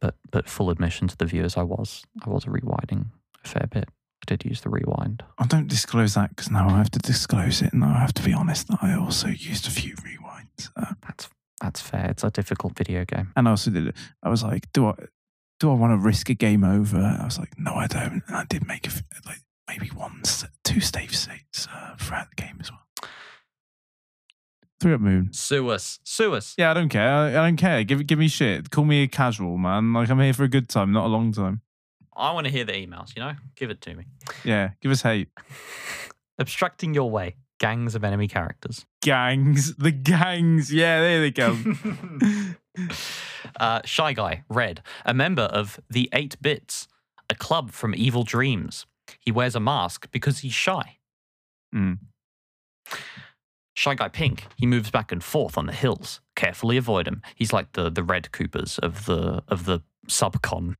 But but full admission to the viewers, I was I was rewinding a fair bit. I did use the rewind. I don't disclose that because now I have to disclose it, and I have to be honest that I also used a few rewinds. Uh, That's that's fair. It's a difficult video game. and I also did it. I was like, do I do I want to risk a game over? I was like, no, I don't. And I did make a, like maybe one, two save states uh, throughout the game as well. Three up moon. Sue us. Sue us. Yeah, I don't care. I, I don't care. Give give me shit. Call me a casual man. Like I'm here for a good time, not a long time. I want to hear the emails, you know? Give it to me. Yeah, give us hate. Obstructing your way. Gangs of enemy characters. Gangs, the gangs. Yeah, there they go. uh, Shy Guy, Red, a member of the 8 Bits, a club from Evil Dreams. He wears a mask because he's shy. Mm. Shy Guy Pink, he moves back and forth on the hills. Carefully avoid him. He's like the, the Red Koopas of the of the Subcon.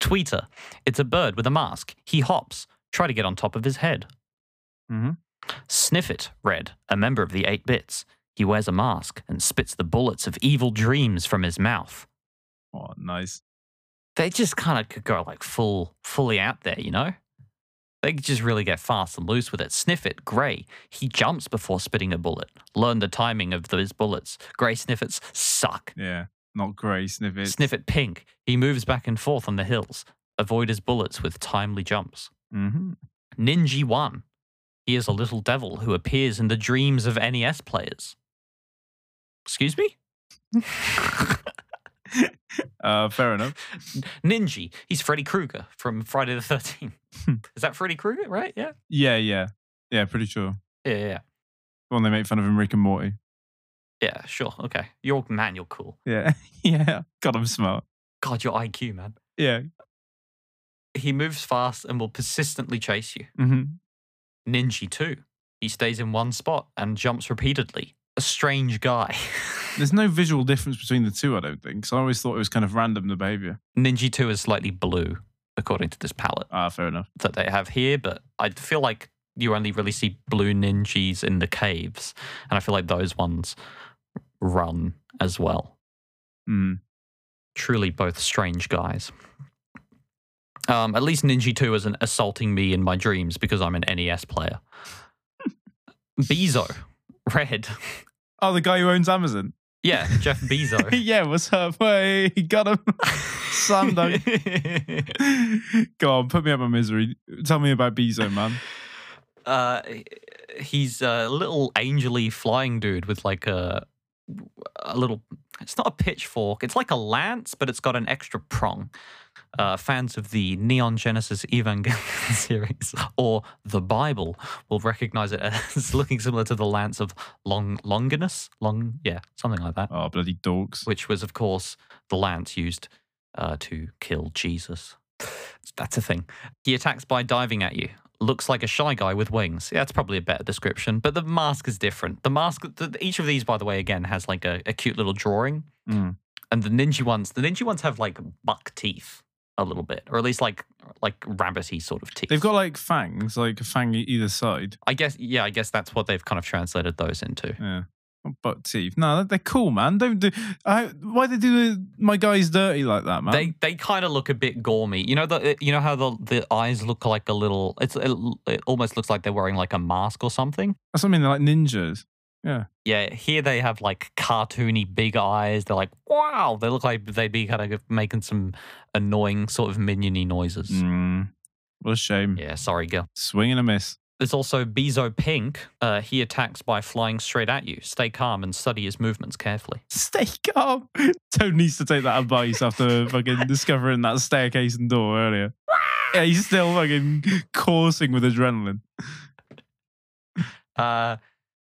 Tweeter, it's a bird with a mask. He hops. Try to get on top of his head. Mhm. Sniffit, Red, a member of the 8 Bits. He wears a mask and spits the bullets of evil dreams from his mouth. Oh, nice. They just kind of could go like full, fully out there, you know? They could just really get fast and loose with it. Sniffit, Grey, he jumps before spitting a bullet. Learn the timing of those bullets. Grey Sniffits suck. Yeah, not grey sniffet. Sniffit, Pink, he moves back and forth on the hills. Avoid his bullets with timely jumps. Mm-hmm. Ninji 1, he is a little devil who appears in the dreams of NES players. Excuse me? Uh, fair enough. Ninji, he's Freddy Krueger from Friday the 13th. Is that Freddy Krueger, right? Yeah. Yeah, yeah, yeah. Pretty sure. Yeah, yeah. The one they make fun of in Rick and Morty. Yeah, sure. Okay. You're, man, you're cool. Yeah, yeah. God, I'm smart. God, your IQ, man. Yeah. He moves fast and will persistently chase you. hmm Ninji 2, he stays in one spot and jumps repeatedly. A strange guy. There's no visual difference between the two, I don't think. So I always thought it was kind of random the behavior. Ninji 2 is slightly blue, according to this palette Ah, fair enough. that they have here, but I feel like you only really see blue ninjas in the caves, and I feel like those ones run as well. Mm. Truly, both strange guys. Um, at least Ninji 2 isn't assaulting me in my dreams because I'm an NES player. Beezo, Red. Oh, the guy who owns Amazon. Yeah, Jeff Bezos. yeah, what's up? Hey, got him. Dunk. Go on, put me out my misery. Tell me about Beezo, man. uh, he's a little angely flying dude with like a a little. It's not a pitchfork. It's like a lance, but it's got an extra prong. Uh, fans of the Neon Genesis Evangelion series or the Bible will recognize it as looking similar to the lance of Long Longinus. Long, yeah, something like that. Oh, bloody dogs! Which was, of course, the lance used uh, to kill Jesus. That's a thing. He attacks by diving at you. Looks like a shy guy with wings. Yeah, that's probably a better description. But the mask is different. The mask, the, each of these, by the way, again has like a, a cute little drawing. Mm. And the ninja ones, the ninja ones have like buck teeth a little bit, or at least like like rabbity sort of teeth. They've got like fangs, like a fang either side. I guess, yeah, I guess that's what they've kind of translated those into. Yeah. Oh, Not Buck teeth. No, they're cool, man. Don't do. I, why they do the, my guys dirty like that, man? They they kind of look a bit gormy. You know the uh, you know how the the eyes look like a little. It's it, it almost looks like they're wearing like a mask or something. That's what I mean. They're like ninjas. Yeah. Yeah, here they have like cartoony big eyes. They're like wow. They look like they'd be kind of making some annoying sort of miniony noises. Mm. What a shame. Yeah, sorry, girl. Swing and a miss. There's also Beezo Pink. Uh, he attacks by flying straight at you. Stay calm and study his movements carefully. Stay calm. Toad needs to take that advice after fucking discovering that staircase and door earlier. Yeah, he's still fucking coursing with adrenaline. Uh,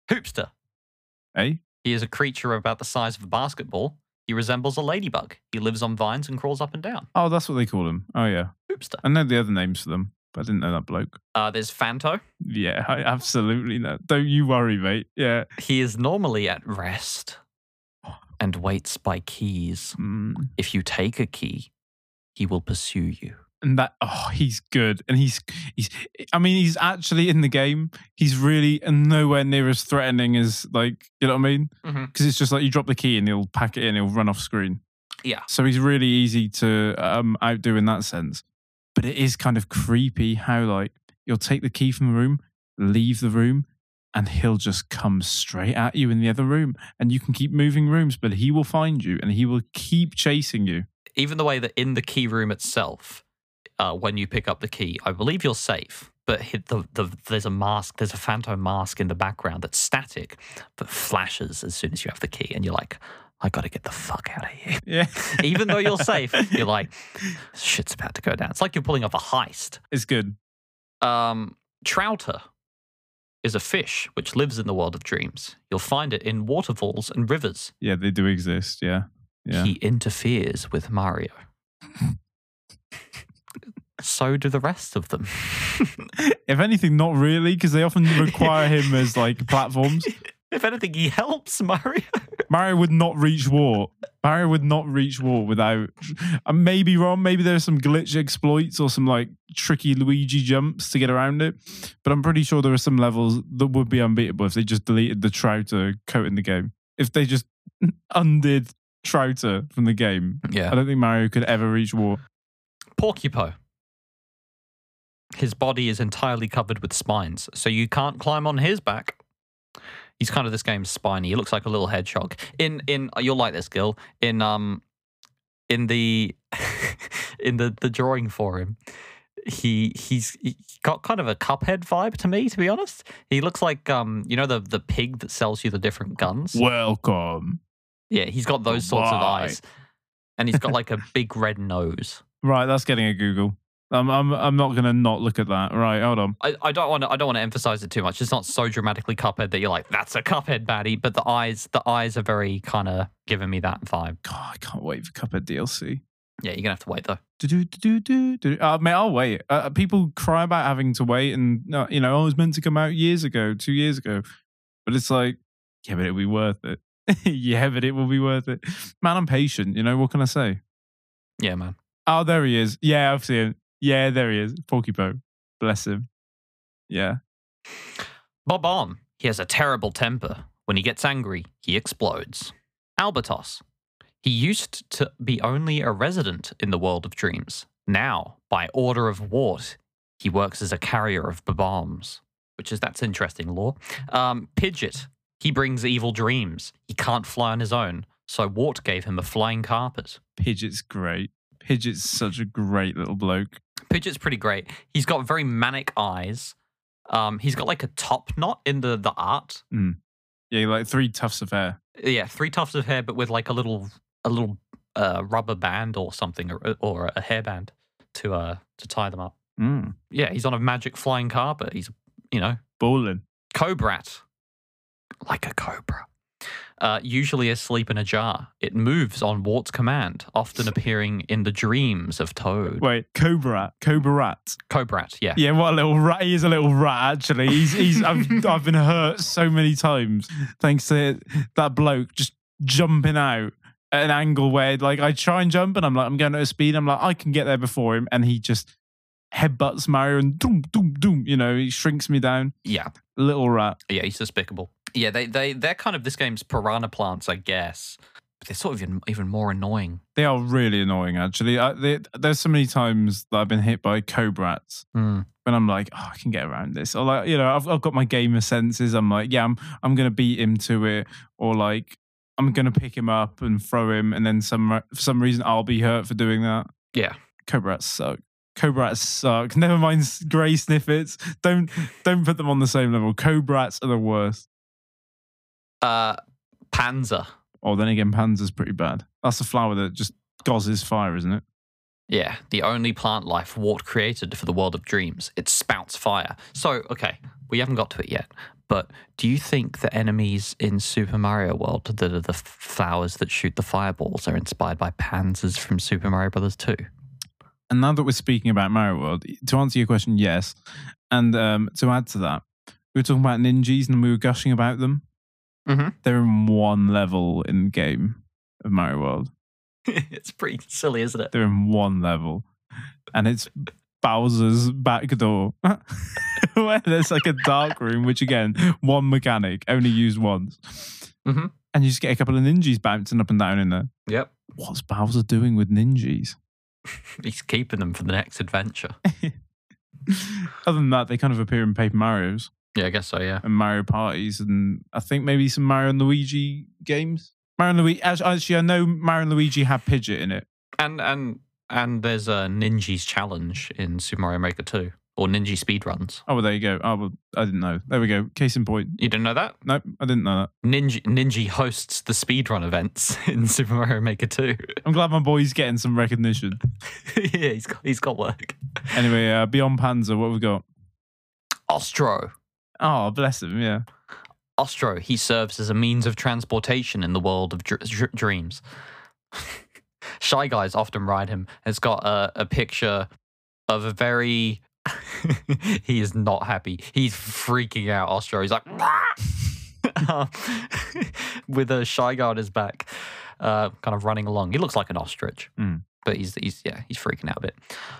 Hoopster. Hey? He is a creature about the size of a basketball. He resembles a ladybug. He lives on vines and crawls up and down. Oh, that's what they call him. Oh, yeah. Hoopster. I know the other names for them, but I didn't know that bloke. Uh, there's Phanto. Yeah, I absolutely know. Don't you worry, mate. Yeah. He is normally at rest and waits by keys. Mm. If you take a key, he will pursue you. And that, oh, he's good. And he's, he's, I mean, he's actually in the game. He's really nowhere near as threatening as, like, you know what I mean? Because it's just like you drop the key and he'll pack it in, he'll run off screen. Yeah. So he's really easy to um, outdo in that sense. But it is kind of creepy how, like, you'll take the key from the room, leave the room, and he'll just come straight at you in the other room. And you can keep moving rooms, but he will find you and he will keep chasing you. Even the way that in the key room itself, uh, when you pick up the key, I believe you're safe. But the, the there's a mask, there's a phantom mask in the background that's static, but flashes as soon as you have the key, and you're like, I got to get the fuck out of here. Yeah. Even though you're safe, you're like, shit's about to go down. It's like you're pulling off a heist. It's good. Um, Trouter is a fish which lives in the world of dreams. You'll find it in waterfalls and rivers. Yeah, they do exist. Yeah. Yeah. He interferes with Mario. So do the rest of them. if anything, not really, because they often require him as like platforms. if anything, he helps Mario. Mario would not reach Wart. Mario would not reach Wart without. I may be wrong. Maybe there's some glitch exploits or some like tricky Luigi jumps to get around it. But I'm pretty sure there are some levels that would be unbeatable if they just deleted the Trouter coat in the game. If they just undid Trouter from the game, Yeah. I don't think Mario could ever reach Wart. Porcupo. His body is entirely covered with spines, so you can't climb on his back. He's kind of this game's spiny. He looks like a little hedgehog. In in you'll like this, Gil. In um in the in the the drawing for him, he he's he got kind of a cuphead vibe to me, to be honest. He looks like um you know the the pig that sells you the different guns. Welcome. Yeah, he's got those sorts of eyes. And he's got like a big red nose. Right, that's getting a Google. I'm I'm I'm not gonna not look at that. Right, hold on. I, I don't want to I don't want to emphasize it too much. It's not so dramatically Cuphead that you're like that's a Cuphead baddie, but the eyes the eyes are very kind of giving me that vibe. God, I can't wait for Cuphead DLC. Yeah, you're gonna have to wait though. Do-do-do-do-do. Uh, mate, I'll wait. Uh, people cry about having to wait, and uh, you know, oh, it was meant to come out years ago, two years ago, but it's like, yeah, but it'll be worth it. yeah, but it will be worth it. Man, I'm patient. You know what can I say? Yeah, man. Oh, there he is. Yeah, I've seen him. Yeah, there he is. Porcupine. Bless him. Yeah. Bob-omb. He has a terrible temper. When he gets angry, he explodes. Albatoss. He used to be only a resident in the world of dreams. Now, by order of Wart, he works as a carrier of bombs, which is that's interesting lore. Um, Pidgit. He brings evil dreams. He can't fly on his own, so Wart gave him a flying carpet. Pidgit's great. Pidgit's such a great little bloke. Pidgit's pretty great. He's got very manic eyes. Um, he's got like a top knot in the the art. Yeah, like three tufts of hair. Yeah, three tufts of hair, but with like a little a little uh, rubber band or something, or, or a hairband to uh to tie them up. Mm. Yeah, he's on a magic flying carpet. He's you know Balling. Cobrat, like a cobra. Uh, usually asleep in a jar. It moves on Wart's command, often appearing in the dreams of Toad. Wait, Cobra. Cobra Rat. Cobrat, yeah. Yeah, what a little rat. He is a little rat, actually. He's, he's, I've, I've been hurt so many times thanks to that bloke just jumping out at an angle where, like, I try and jump and I'm like, I'm going at a speed. I'm like, I can get there before him. And he just headbutts Mario and doom, doom, doom. You know, he shrinks me down. Yeah, Little rat. yeah, he's despicable. Yeah, they they they're kind of this game's piranha plants, I guess. But they're sort of even, even more annoying. They are really annoying, actually. I, they, there's so many times that I've been hit by Cobrats Mm. when I'm like, oh, I can get around this. Or like, you know, I've, I've got my gamer senses. I'm like, yeah, I'm I'm gonna beat him to it. Or like, I'm gonna pick him up and throw him, and then some for some reason I'll be hurt for doing that. Yeah. Cobrats suck. Cobrats suck. Never mind grey sniffits. Don't don't put them on the same level. Cobrats are the worst. Uh, Panser. Oh, then again, Panser's pretty bad. That's a flower that just gauzes fire, isn't it? Yeah, the only plant life Wart created for the world of dreams. It spouts fire. So, okay, we haven't got to it yet. But do you think the enemies in Super Mario World that are the flowers that shoot the fireballs are inspired by pansers from Super Mario Brothers 2? And now that we're speaking about Mario World, to answer your question, yes. And um, to add to that, we were talking about ninjas and we were gushing about them. Mhm. They're in one level in the game of Mario World. it's pretty silly, isn't it? They're in one level, and it's Bowser's back door, where there's like a dark room, which again, one mechanic only used once, Mhm. and you just get a couple of ninjas bouncing up and down in there. Yep. What's Bowser doing with ninjas? He's keeping them for the next adventure. Other than that, they kind of appear in Paper Mario's Yeah, I guess so. Yeah. and Mario parties, and I think maybe some Mario and Luigi games. Mario and Luigi. Actually, I know Mario and Luigi have Pidgit in it. And and and there's a Ninja's challenge in Super Mario Maker 2 or Ninji speedruns. Oh, well, there you go. Oh, well, I didn't know. There we go. Case in point. You didn't know that? Nope, I didn't know that. Ninja Ninja hosts the speedrun events in Super Mario Maker 2. I'm glad my boy's getting some recognition. yeah, he's got he's got work. Anyway, uh, beyond Panser, what have we got? Ostro. Oh, bless him. Yeah. Ostro, he serves as a means of transportation in the world of dr- dr- dreams. Shy guys often ride him. It's got a, a picture of a very. he is not happy. He's freaking out, Ostro. He's like. with a shy guy on his back, uh, kind of running along. He looks like an ostrich, Mm. But he's he's yeah he's freaking out a bit.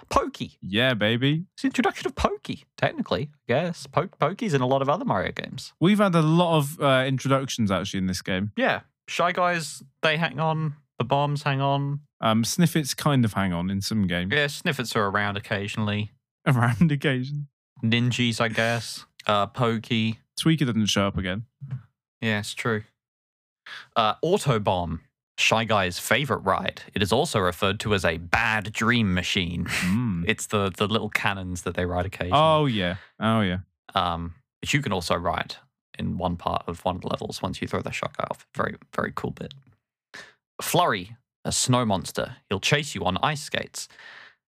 Pokey, Yeah, baby. it's the introduction of Pokey. Technically, I guess po- Pokey's in a lot of other Mario games. We've had a lot of uh, introductions actually in this game. Yeah, shy guys they hang on, the bombs hang on. Um, Sniffits kind of hang on in some games Yeah, sniffits are around occasionally. around occasion. Ninjas, I guess. Uh, Pokey. Tweeter doesn't show up again. Yeah, it's true. Uh, Autobomb, Shy Guy's favorite ride. It is also referred to as a bad dream machine. Mm. It's the the little cannons that they ride occasionally. Oh yeah. Oh yeah. Um, which you can also ride in one part of one of the levels once you throw the shot guy off. Very, very cool bit. Flurry, a snow monster. He'll chase you on ice skates.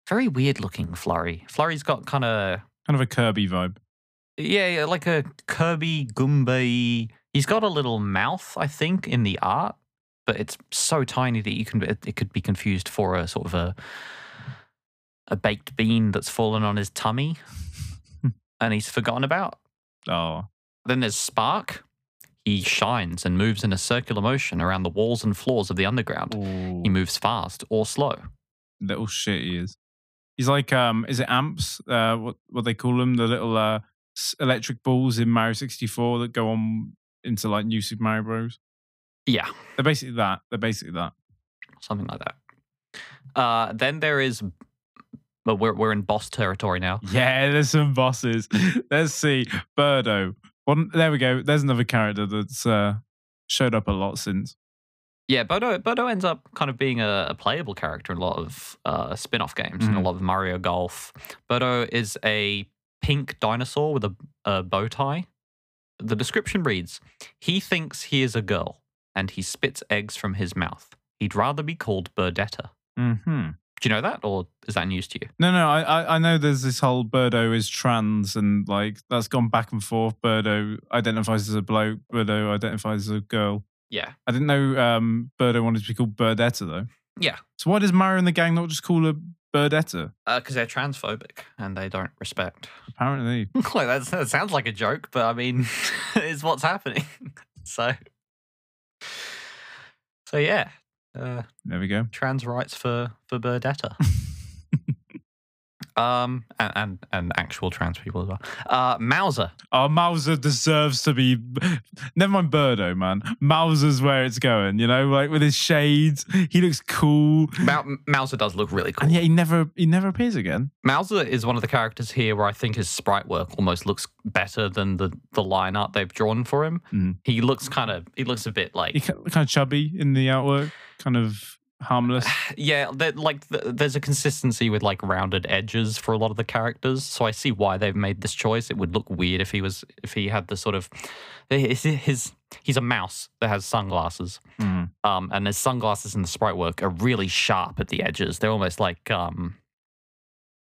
Very weird looking Flurry. Flurry's got kind of Kind of a Kirby vibe. yeah, yeah, like a Kirby Goombay. He's got a little mouth, I think, in the art, but it's so tiny that you can it, could be confused for a sort of a a baked bean that's fallen on his tummy and he's forgotten about. Oh. Then there's Spark. He shines and moves in a circular motion around the walls and floors of the underground. He moves fast or slow. little shit he is. He's like um is it amps? Uh what what they call them? The little uh electric balls in Mario 64 that go on into like new Super Mario Bros. Yeah, They're basically that. They're basically that. something like that. Uh, then there is, well, we're we're in boss territory now. Yeah, there's some bosses. Let's see. Birdo. One there we go. There's another character that's uh showed up a lot since. Yeah, Birdo Birdo ends up kind of being a, a playable character in a lot of uh, spin-off games and a Mhm. lot of Mario Golf. Birdo is a pink dinosaur with a, a bow tie. The description reads: He thinks he is a girl, and he spits eggs from his mouth. He'd rather be called Birdetta. Mm-hmm. Do you know that, or is that news to you? No, no, I, I know there's this whole Birdo is trans and like that's gone back and forth. Birdo identifies as a bloke. Birdo identifies as a girl. Yeah, I didn't know um, Birdo wanted to be called Birdetta though. yeah, So why does Mario and the gang not just call her Birdetta? because they're transphobic and they don't respect. Apparently. like that sounds like a joke, but I mean, it's what's happening. so, so yeah, uh, There we go. trans rights for for Birdetta. um, and, and and actual trans people as well. Uh, Mauser. Oh, Mauser deserves to be. Never mind Birdo, man. Mauser's where it's going. You know, like with his shades, he looks cool. Mau- Mauser does look really cool. And yet he never he never appears again. Mauser is one of the characters here where I think his sprite work almost looks better than the the line art they've drawn for him. Mhm. He looks kind of he looks a bit like He kind of chubby in the artwork, kind of harmless. yeah, that like th- there's a consistency with like rounded edges for a lot of the characters, so I see why they've made this choice. It would look weird if he was if he had the sort of his, his he's a mouse that has sunglasses, Mhm. um, and his sunglasses in the sprite work are really sharp at the edges. They're almost like um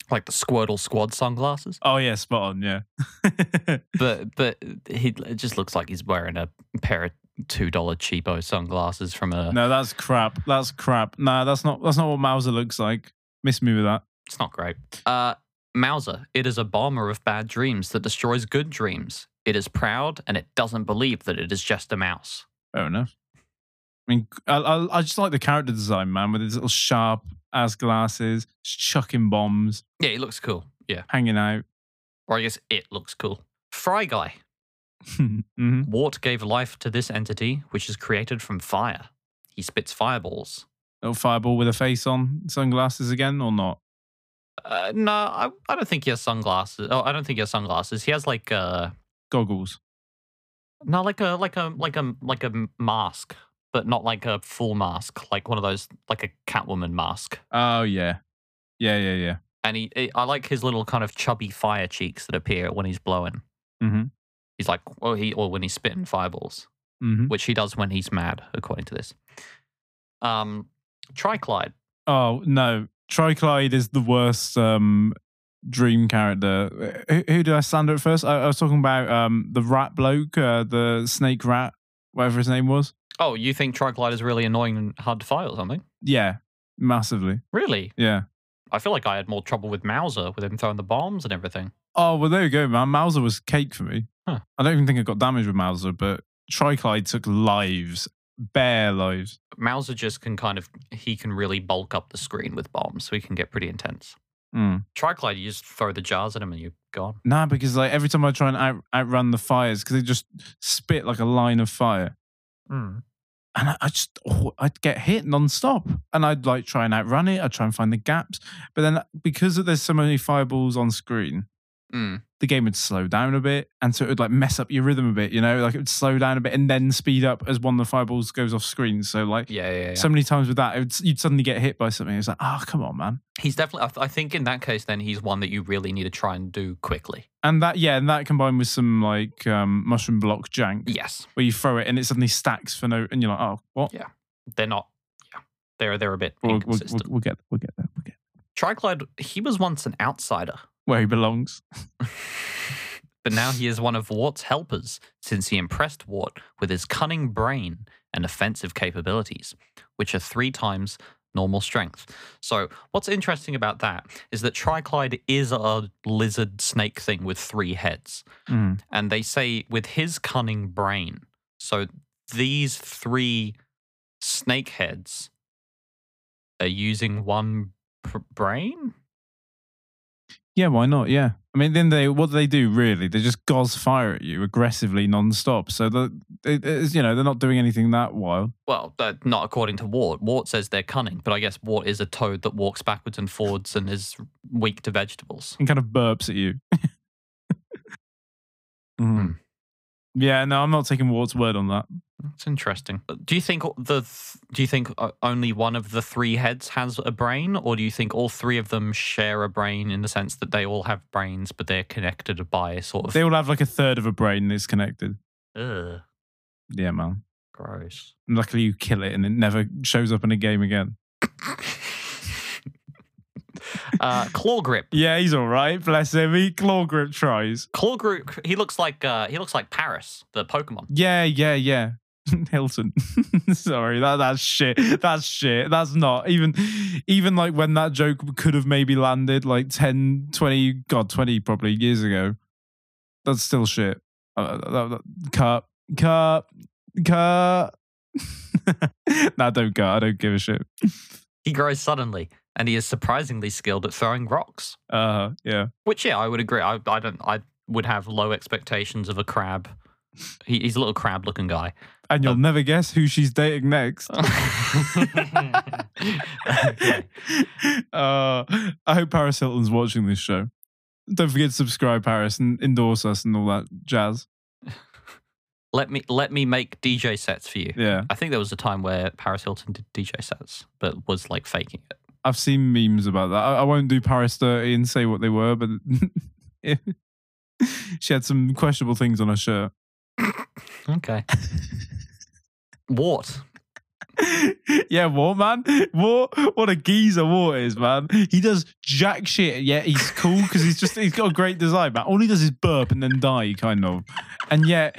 like the Squirtle Squad sunglasses, Oh yeah, spot on. Yeah. but but he it just looks like he's wearing a pair of two dollar cheapo sunglasses from a no, that's crap. That's crap. Nah, that's not. That's not what Mauser looks like. Miss me with that. It's not great. Uh, Mauser, it is a bomber of bad dreams that destroys good dreams. It is proud and it doesn't believe that it is just a mouse. Fair enough. I mean, I, I, I just like the character design, man, with his little sharp ass glasses, chucking bombs, Yeah, he looks cool. Yeah. hanging out. Or I guess it looks cool. Fry Guy. hmm Wart gave life to this entity, which is created from fire. He spits fireballs. Little fireball with a face on, sunglasses again, or not? Uh, no, I, I don't think he has sunglasses. Oh, I don't think he has sunglasses. He has like uh Goggles. no, like a like a like a like a mask, but not like a full mask, like one of those like a Catwoman mask. Oh yeah, yeah, yeah, yeah. And he, he- I like his little kind of chubby fire cheeks that appear when he's blowing. Mm-hmm. He's like, well, he or when he's spitting fireballs, Mm-hmm. which he does when he's mad, according to this. Um, Triclyde. Oh no, Triclyde is the worst um, dream character. Who, who did I stand at first? I, I was talking about um, the rat bloke, uh, the snake rat, whatever his name was. Oh, you think Triclyde is really annoying and hard to fight or something? Yeah, massively. Really? Yeah. I feel like I had more trouble with Mauser with him throwing the bombs and everything. Oh well, there you go, man. Mauser was cake for me. Huh. I don't even think I got damaged with Mauser, but Triclyde took lives, bare lives. Mauser just can kind of he can really bulk up the screen with bombs, so he can get pretty intense. Mm. Triclyde, you just throw the jars at him and you're gone. Nah, because like every time I try and out, outrun the fires, because they just spit like a line of fire. Mm. and I, I just oh, I'd get hit nonstop, and I'd like try and outrun it. I'd try and find the gaps, but then because there's so many fireballs on screen, Mm. the game would slow down a bit, and so it would like mess up your rhythm a bit. You know, like it would slow down a bit and then speed up as one of the fireballs goes off screen. So like Yeah, yeah, yeah. so many times with that, would, you'd suddenly get hit by something. It's like, oh come on, man. he's definitely. I, th- I think in that case, then he's one that you really need to try and do quickly. And that yeah, and that combined with some like um, mushroom block jank, Yes, where you throw it and it suddenly stacks for no, and you're like, oh what? Yeah. they're not. Yeah, they're they're a bit We'll, we'll, inconsistent. we'll, we'll get we'll get there. We'll get Triclyde, he was once an outsider. Where he belongs. but now he is one of Wart's helpers, since he impressed Wart with his cunning brain and offensive capabilities, which are three times normal strength. So, what's interesting about that is that Triclyde is a lizard snake thing with three heads. Mm. And they say with his cunning brain. So, these three snake heads are using one pr- brain? Yeah, why not? Yeah. I mean, then they what do they do really? They just gauze fire at you aggressively non-stop. So the it, it's, you know they're not doing anything that wild. Well, not according to Wart. Wart says they're cunning, but I guess Wart is a toad that walks backwards and forwards and is weak to vegetables. And kind of burps at you. Hmm. Mhm. Yeah, no, I'm not taking Wart's word on that. That's interesting. Do you think the do you think uh, only one of the three heads has a brain, or do you think all three of them share a brain in the sense that they all have brains, but they're connected by a sort of? They all have like a third of a brain that's connected. Ugh, Yeah, man. gross. And luckily, you kill it and it never shows up in a game again. uh, Clawgrip. Yeah, he's all right. Bless him. He Clawgrip tries. Clawgrip. He looks like uh, he looks like Paris, the Pokemon. Yeah, yeah, yeah. Hilton. Sorry, that that's shit. That's shit. That's not even even like when that joke could have maybe landed like 10, 20, god, 20 probably years ago. That's still shit. Uh, that- that- cut, cut, cut. nah, don't cut. I don't give a shit. He grows suddenly, and he is surprisingly skilled at throwing rocks. Uh, yeah. Which, yeah, I would agree. I, I don't. I would have low expectations of a crab. He, he's a little crab-looking guy. And you'll Uh, never guess who she's dating next. Okay. uh, I hope Paris Hilton's watching this show. Don't forget to subscribe, Paris, and endorse us and all that jazz. Let me let me make DJ sets for you. Yeah, I think there was a time where Paris Hilton did DJ sets, but was like faking it. I've seen memes about that. I, I won't do Paris dirty and say what they were, but she had some questionable things on her shirt. Okay. Wart. yeah, what man? What what a geezer Wart is, man. He does jack shit. Yeah, he's cool because he's just he's got a great design, man. All he does is burp and then die, kind of. And yet,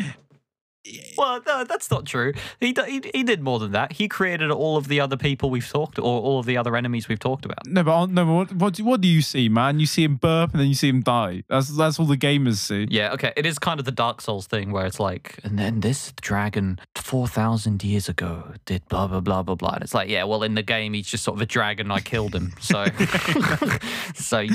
Well, no, that's not true. He, he he did more than that. He created all of the other people we've talked, or all of the other enemies we've talked about. no, but no, but what what do, what do you see, man? You see him burp and then you see him die. That's that's all the gamers see. Yeah, okay. It is kind of the Dark Souls thing where it's like, and then this dragon 4,000 years ago did blah, blah, blah, blah, blah. And it's like, yeah, well, in the game, he's just sort of a dragon. I killed him. So, so you,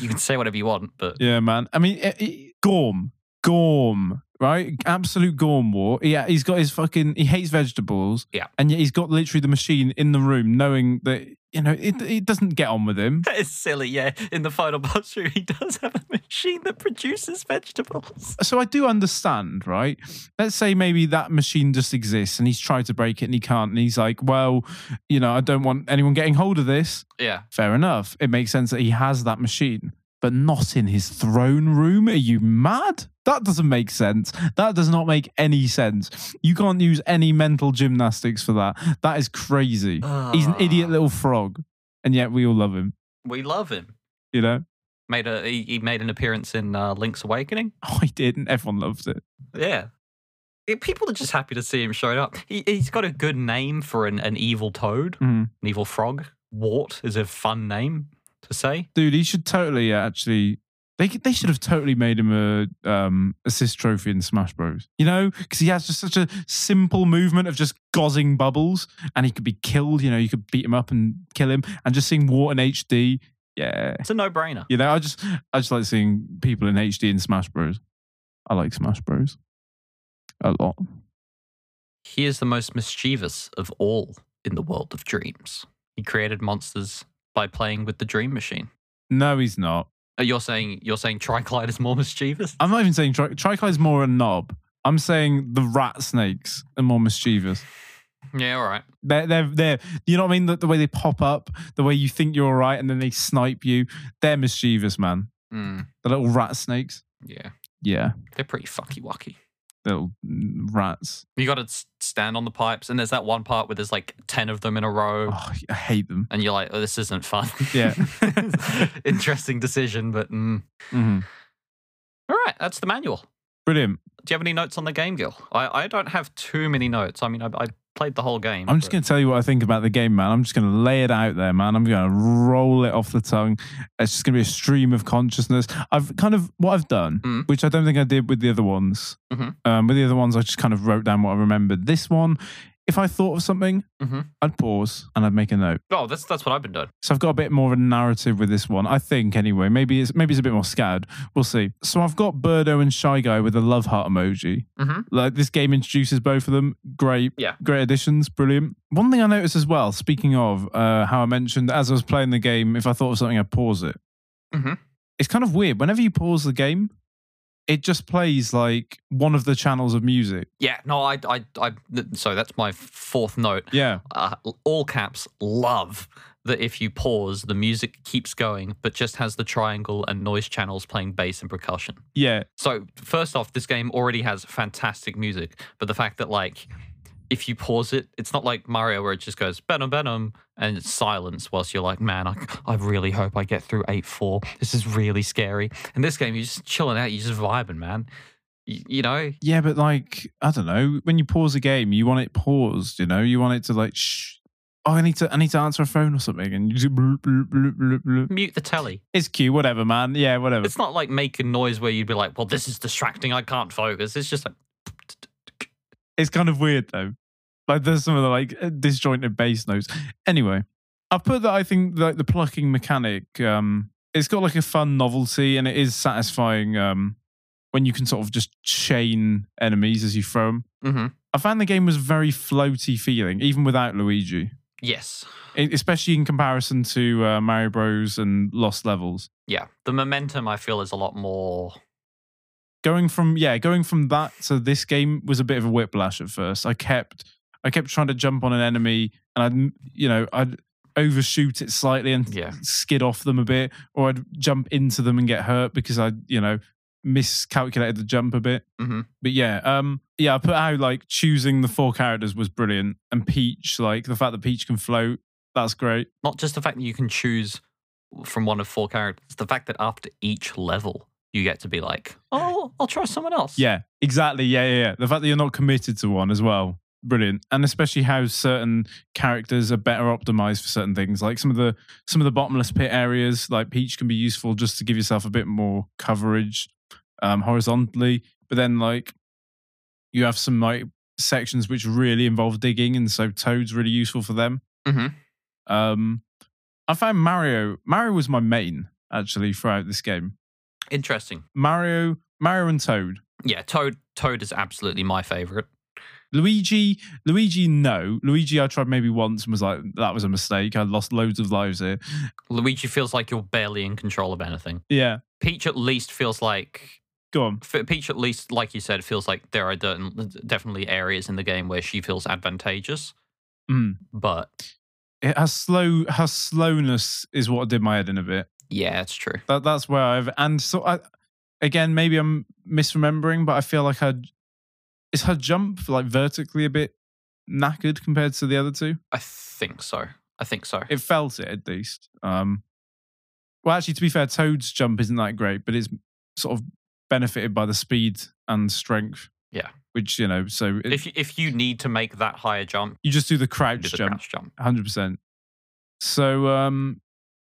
you can say whatever you want, but Yeah, man. I mean, it, it, Gorm, Gorm, right? Absolute Gorm War. Yeah, he's got his fucking. He hates vegetables. Yeah. and yet he's got literally the machine in the room, knowing that you know it. It doesn't get on with him. That is silly, yeah. In the final boss room, he does have a machine that produces vegetables. So I do understand, right? Let's say maybe that machine just exists, and he's tried to break it and he can't, and he's like, well, you know, I don't want anyone getting hold of this. Yeah. Fair enough. It makes sense that he has that machine, but not in his throne room. Are you mad? That doesn't make sense. That does not make any sense. You can't use any mental gymnastics for that. That is crazy. He's an idiot little frog, and yet we all love him. We love him. You know? Made a he, he made an appearance in uh, Link's Awakening. Oh, he did, and everyone loves it. Yeah. People are just happy to see him showing up. He, he's got a good name for an, an evil toad, Mhm. an evil frog. Wart is a fun name to say. Dude, he should totally uh, actually. They they should have totally made him a um, assist trophy in Smash Bros. You know, because he has just such a simple movement of just gozzing bubbles, and he could be killed. You know, you could beat him up and kill him, and just seeing Wart in HD. Yeah, It's a no brainer. you know, I just I just like seeing people in HD in Smash Bros. I like Smash Bros. A lot. He is the most mischievous of all in the world of dreams. He created monsters by playing with the dream machine. No, he's not. Uh, You're saying you're saying Tryclyde is more mischievous? I'm not even saying Tri- is more a knob. I'm saying the rat snakes are more mischievous. Yeah, all right. They're, they're, they're, you know what I mean? The, the way they pop up, the way you think you're all right, and then they snipe you. They're mischievous, man. Mm, The little rat snakes. yeah, Yeah, they're pretty fucky wucky. Little mm, rats. You got to stand on the pipes, and there's that one part where there's like ten of them in a row, Oh, I hate them. and you're like, "Oh, this isn't fun." Yeah. interesting decision, but mm. hmm all right, that's the manual. Brilliant. Do you have any notes on the game, Gil? I, I don't have too many notes. I mean, I, I played the whole game. I'm just going to tell you what I think about the game, man. I'm just going to lay it out there, man. I'm going to roll it off the tongue. It's just going to be a stream of consciousness. I've kind of, what I've done, Mm. which I don't think I did with the other ones. Mhm. Um, with the other ones, I just kind of wrote down what I remembered. This one, if I thought of something, Mhm. I'd pause and I'd make a note. Oh, that's that's what I've been doing. So I've got a bit more of a narrative with this one, I think. Anyway, maybe it's maybe it's a bit more scattered. We'll see. So I've got Birdo and Shy Guy with a love heart emoji. Mhm. Like this game introduces both of them. Great, Yeah. great additions, brilliant. One thing I noticed as well. Speaking of uh, how I mentioned as I was playing the game, if I thought of something, I'd pause it. Mhm. It's kind of weird. Whenever you pause the game, it just plays like one of the channels of music. Yeah, no, I, I, I. So that's my fourth note. Yeah, Uh, all caps. Love that if you pause, the music keeps going, but just has the triangle and noise channels playing bass and percussion. yeah, So first off, this game already has fantastic music, but the fact that like if you pause it, it's not like Mario where it just goes Venom Venom and it's silence whilst you're like, man, I, I really hope I get through eight four. This is really scary. In this game, you're just chilling out, you're just vibing, man. You, you know, yeah. But like, I don't know. When you pause a game, you want it paused. You know, you want it to like shh. Oh, I need to I need to answer a phone or something, and you just bloop, bloop, bloop, bloop. mute the telly. It's cute, whatever, man. Yeah, whatever. It's not like making noise where you'd be like, well, this is distracting. I can't focus. It's just like, It's kind of weird though. Like there's some of the like uh, disjointed bass notes. Anyway, I've put that I think like the plucking mechanic, um, it's got like a fun novelty and it is satisfying um when you can sort of just chain enemies as you throw them. hmm I found the game was very floaty feeling, even without Luigi. yes. Especially in comparison to uh, Mario Bros. and Lost Levels. Yeah. The momentum I feel is a lot more. going from yeah going from that to this game was a bit of a whiplash at first i kept i kept trying to jump on an enemy and i'd you know i'd overshoot it slightly and Yeah. skid off them a bit or i'd jump into them and get hurt because i you know miscalculated the jump a bit Mhm. but yeah um yeah i put out like choosing the four characters was brilliant and peach like the fact that peach can float that's great Not just the fact that you can choose from one of four characters, the fact that after each level, you get to be like, oh, I'll try someone else. Yeah, exactly. Yeah, yeah, yeah. The fact that you're not committed to one as well. Brilliant. And especially how certain characters are better optimized for certain things. Like some of the some of the bottomless pit areas, like Peach can be useful just to give yourself a bit more coverage um horizontally. But then like you have some like sections which really involve digging, and so Toad's really useful for them. Mhm. Um I found Mario Mario was my main actually throughout this game. Interesting. Mario, Mario and Toad. Yeah, Toad. Toad is absolutely my favorite. Luigi, Luigi, no. Luigi, I tried maybe once and was like, that was a mistake. I lost loads of lives here. Luigi feels like you're barely in control of anything. Yeah, Peach at least feels like go on. Peach, at least, like you said, feels like there are definitely areas in the game where she feels advantageous. Mm. But It has slow, her slowness is what did my head in a bit. yeah, it's true. That that's where I've and so I again maybe I'm misremembering, but I feel like her is her jump like vertically a bit knackered compared to the other two. I think so. I think so. It felt it at least. Um, well, actually, to be fair, Toad's jump isn't that great, but it's sort of benefited by the speed and strength. Yeah. which you know, so it, if you, if you need to make that higher jump, you just do the crouch do the jump. crouch jump. hundred percent. So um,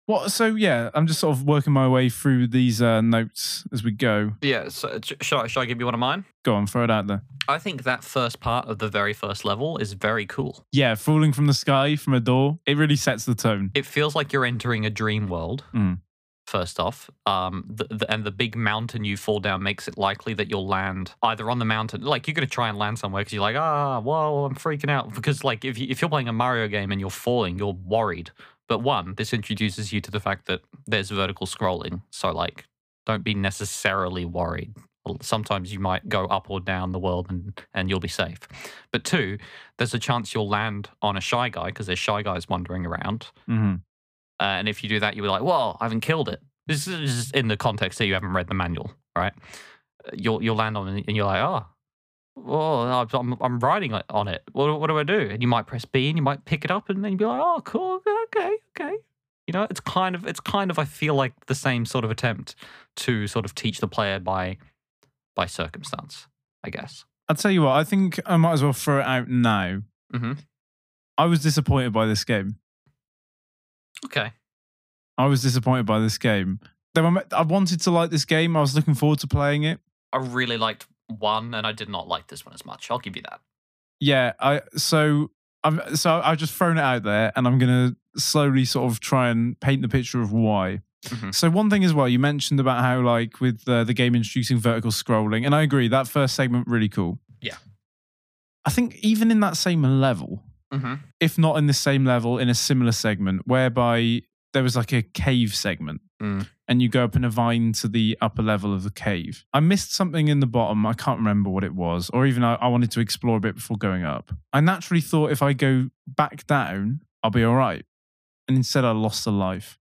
what? So yeah, I'm just sort of working my way through these uh, notes as we go. Yeah. So sh- shall I, shall I give you one of mine? Go on, throw it out there. I think that first part of the very first level is very cool. Yeah, falling from the sky from a door. It really sets the tone. It feels like you're entering a dream world. Mm. First off, um, the, the, and the big mountain you fall down makes it likely that you'll land either on the mountain, like you're gonna try and land somewhere because you're like, ah, whoa, I'm freaking out. Because like if you, if you're playing a Mario game and you're falling, you're worried. But one, this introduces you to the fact that there's vertical scrolling, so like, don't be necessarily worried. Sometimes you might go up or down the world and, and you'll be safe. But two, there's a chance you'll land on a shy guy because there's shy guys wandering around. hmm Uh, and if you do that, you'll be like, "Whoa, I haven't killed it." This is in the context that you haven't read the manual, right? You'll you'll land on it and you're like, "Oh, oh, I'm I'm riding on it. What what do I do?" And you might press B and you might pick it up and then you'd be like, "Oh, cool, okay, okay." You know, it's kind of it's kind of I feel like the same sort of attempt to sort of teach the player by by circumstance, I guess. I'll tell you what. I think I might as well throw it out now. hmm I was disappointed by this game. Okay. I was disappointed by this game. I wanted to like this game. I was looking forward to playing it. I really liked one, and I did not like this one as much. I'll give you that. Yeah, I so I'm so I've just thrown it out there, and I'm gonna slowly sort of try and paint the picture of why. Mhm. So one thing as well, you mentioned about how like with uh, the game introducing vertical scrolling, and I agree that first segment really cool. Yeah. I think even in that same level, Mm-hmm. if not in the same level, in a similar segment, whereby there was like a cave segment. Mm. And you go up in a vine to the upper level of the cave. I missed something in the bottom. I can't remember what it was, or even I, I wanted to explore a bit before going up. I naturally thought if I go back down, I'll be all right. And instead, I lost a life.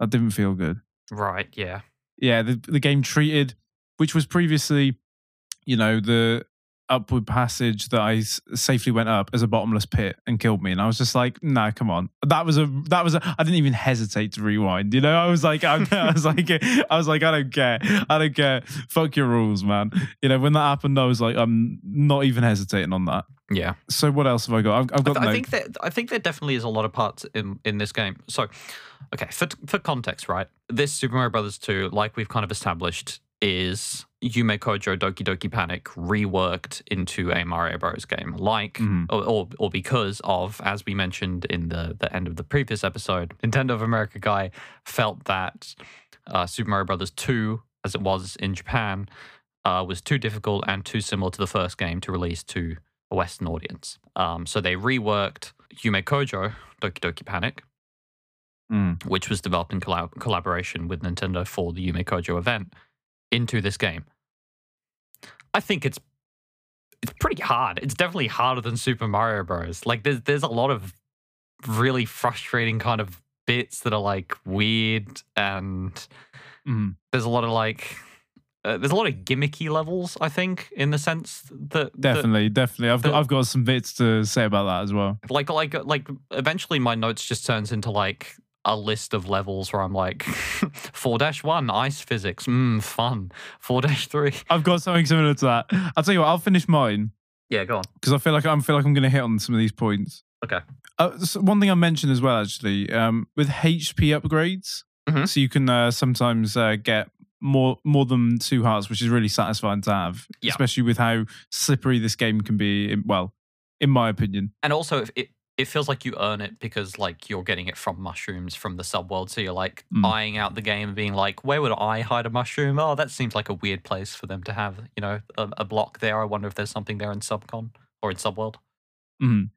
That didn't feel good Right. Yeah. yeah, the the game treated, which was previously, you know, the upward passage that I s- safely went up as a bottomless pit and killed me, and I was just like, nah, come on, that was a that was a, I didn't even hesitate to rewind, you know, I was like, I, I was like, I was like, I don't care, I don't care, fuck your rules, man, you know, when that happened, I was like, I'm not even hesitating on that. Yeah. So what else have I got? I've, I've I, got th- I think that I think there definitely is a lot of parts in in this game. So, okay, for for context, right? This Super Mario Brothers 2, like we've kind of established, is Yume Kojo Doki Doki Panic reworked into a Mario Bros game, like Mhm. or, or or because of, as we mentioned in the the end of the previous episode, Nintendo of America guy felt that uh, Super Mario Brothers 2, as it was in Japan, uh, was too difficult and too similar to the first game to release to a Western audience. Um, so they reworked Yume Kojo, Doki Doki Panic, Mm. which was developed in collab- collaboration with Nintendo for the Yume Kojo event, into this game. I think it's it's pretty hard. It's definitely harder than Super Mario Bros. Like there's there's a lot of really frustrating kind of bits that are like weird and Mhm. there's a lot of like uh, there's a lot of gimmicky levels i think in the sense that that- definitely, definitely. I've got I've got some bits to say about that as well. like like like eventually my notes just turns into like a list of levels where i'm like 4-1 ice physics mm, fun 4-3 I've got something similar to that. I'll tell you what. I'll finish mine. yeah go on because I feel like I'm feel like I'm going to hit on some of these points. Okay. Uh, so one thing I mentioned as well, actually, um, with HP upgrades, Mhm. so you can uh, sometimes uh, get more more than two hearts, which is really satisfying to have, Yeah. especially with how slippery this game can be. In, well, in my opinion, and also if it it feels like you earn it because like you're getting it from mushrooms from the subworld. So you're like Mm. eyeing out the game and being like, where would I hide a mushroom? Oh, that seems like a weird place for them to have, you know, a, a block there. I wonder if there's something there in Subcon or in Subworld. Mhm.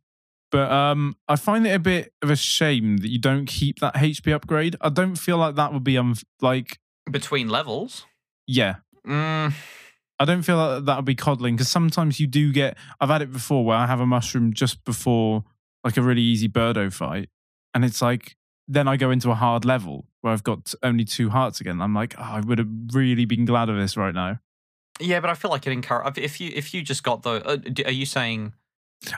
But um, I find it a bit of a shame that you don't keep that HP upgrade. I don't feel like that would be um like Between levels. yeah. Mm, I don't feel like that would be coddling because sometimes you do get. I've had it before where I have a mushroom just before like a really easy Birdo fight, and it's like then I go into a hard level where I've got only two hearts again. I'm like, oh, I would have really been glad of this right now. yeah, but I feel like it encourage if you if you just got the. Uh, are you saying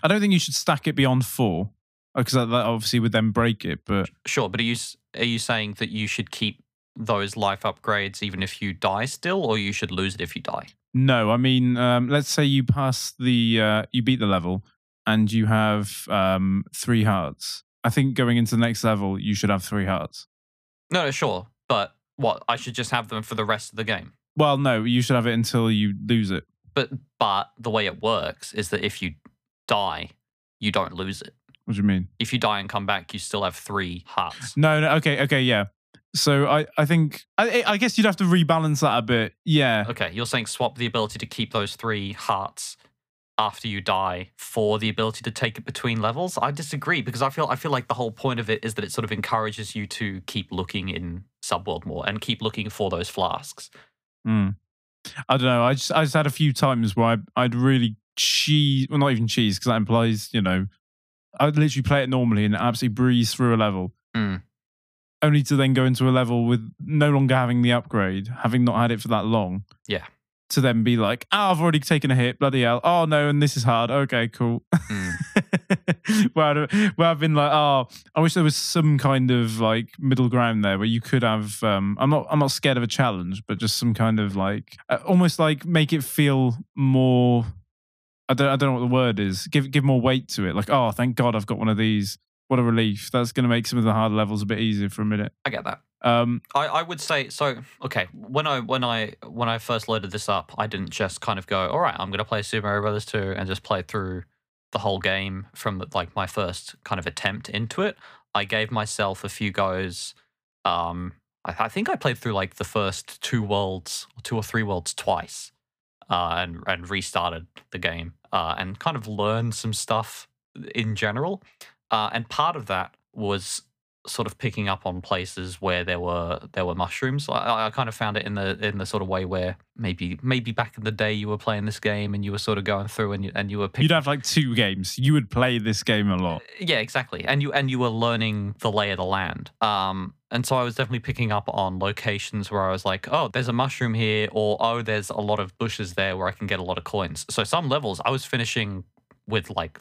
I don't think you should stack it beyond four because that, that obviously would then break it. But sure? But are you are you saying that you should keep those life upgrades even if you die still, or you should lose it if you die? No, I mean, um, let's say you pass the, uh, you beat the level, and you have um, three hearts. I think going into the next level, you should have three hearts. No, no, sure. But what? I should just have them for the rest of the game. Well, no, you should have it until you lose it. But but the way it works is that if you die, you don't lose it. What do you mean? If you die and come back, you still have three hearts. No, no. Okay, okay, yeah. So I, I think, I, I guess you'd have to rebalance that a bit. Yeah. Okay, you're saying swap the ability to keep those three hearts after you die for the ability to take it between levels. I disagree because I feel I feel like the whole point of it is that it sort of encourages you to keep looking in Subworld more and keep looking for those flasks. Hmm. I don't know. I just, I just had a few times where I, I'd really cheese, well, not even cheese, because that implies, you know, I'd literally play it normally and absolutely breeze through a level. Hmm. Only to then go into a level with no longer having the upgrade, having not had it for that long. Yeah. To then be like, oh, I've already taken a hit, bloody hell. Oh, no, and this is hard. Okay, cool. Hmm. where, where I've been like, oh, I wish there was some kind of like middle ground there where you could have. Um, I'm not, I'm not scared of a challenge, but just some kind of like, uh, almost like make it feel more. I don't, I don't know what the word is. Give, give more weight to it. Like, oh, thank God I've got one of these. What a relief. That's going to make some of the hard levels a bit easier for a minute. I get that. Um, I, I would say so. Okay, when I when I when I first loaded this up, I didn't just kind of go, all right, I'm to play Super Mario Brothers 2 and just play through the whole game from like my first kind of attempt into it. I gave myself a few goes. Um, I, I think I played through like the first two worlds, two or three worlds twice, uh, and and restarted the game uh, and kind of learned some stuff in general. Uh, and part of that was sort of picking up on places where there were there were mushrooms. I, I kind of found it in the in the sort of way where maybe maybe back in the day you were playing this game and you were sort of going through and you and you were picking. you'd have like two games. You would play this game a lot. Yeah, exactly. And you and you were learning the lay of the land. Um, and so I was definitely picking up on locations where I was like, oh, there's a mushroom here, or oh, there's a lot of bushes there where I can get a lot of coins. So some levels I was finishing with like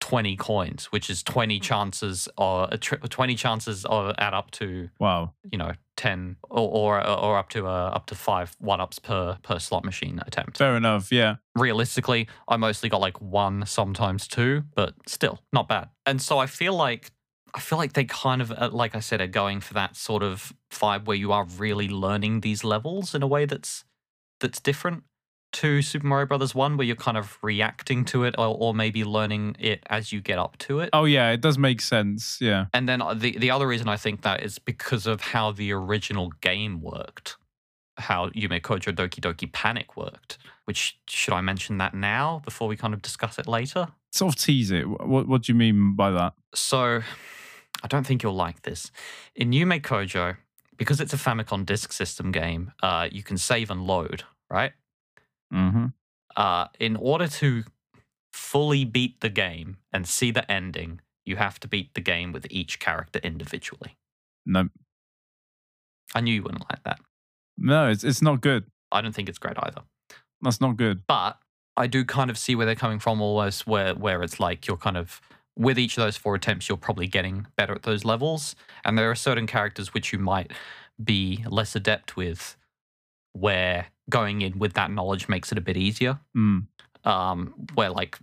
20 coins, which is 20 chances or a tr- 20 chances of add up to Wow. you know 10 or or, or up to uh, up to 5 one ups per per slot machine attempt. Fair enough. Yeah. Realistically, I mostly got like one, sometimes two, but still not bad. And so I feel like I feel like they kind of uh, like I said are going for that sort of vibe where you are really learning these levels in a way that's that's different to Super Mario Brothers 1 where you're kind of reacting to it or, or maybe learning it as you get up to it. Oh yeah, it does make sense. Yeah. And then uh, the the other reason I think that is because of how the original game worked, how Yume Kojo Doki Doki Panic worked. Which should I mention that now before we kind of discuss it later? Sort of tease it. What What do you mean by that? So, I don't think you'll like this. In Yume Kojo, because it's a Famicom Disk System game, uh, you can save and load, right? Mm-hmm. uh, in order to fully beat the game and see the ending, you have to beat the game with each character individually. No, I knew you wouldn't like that. no, it's it's not good. I don't think it's great either. That's not good. But I do kind of see where they're coming from almost where where it's like you're kind of with each of those four attempts you're probably getting better at those levels and there are certain characters which you might be less adept with where going in with that knowledge makes it a bit easier Mm. um, where like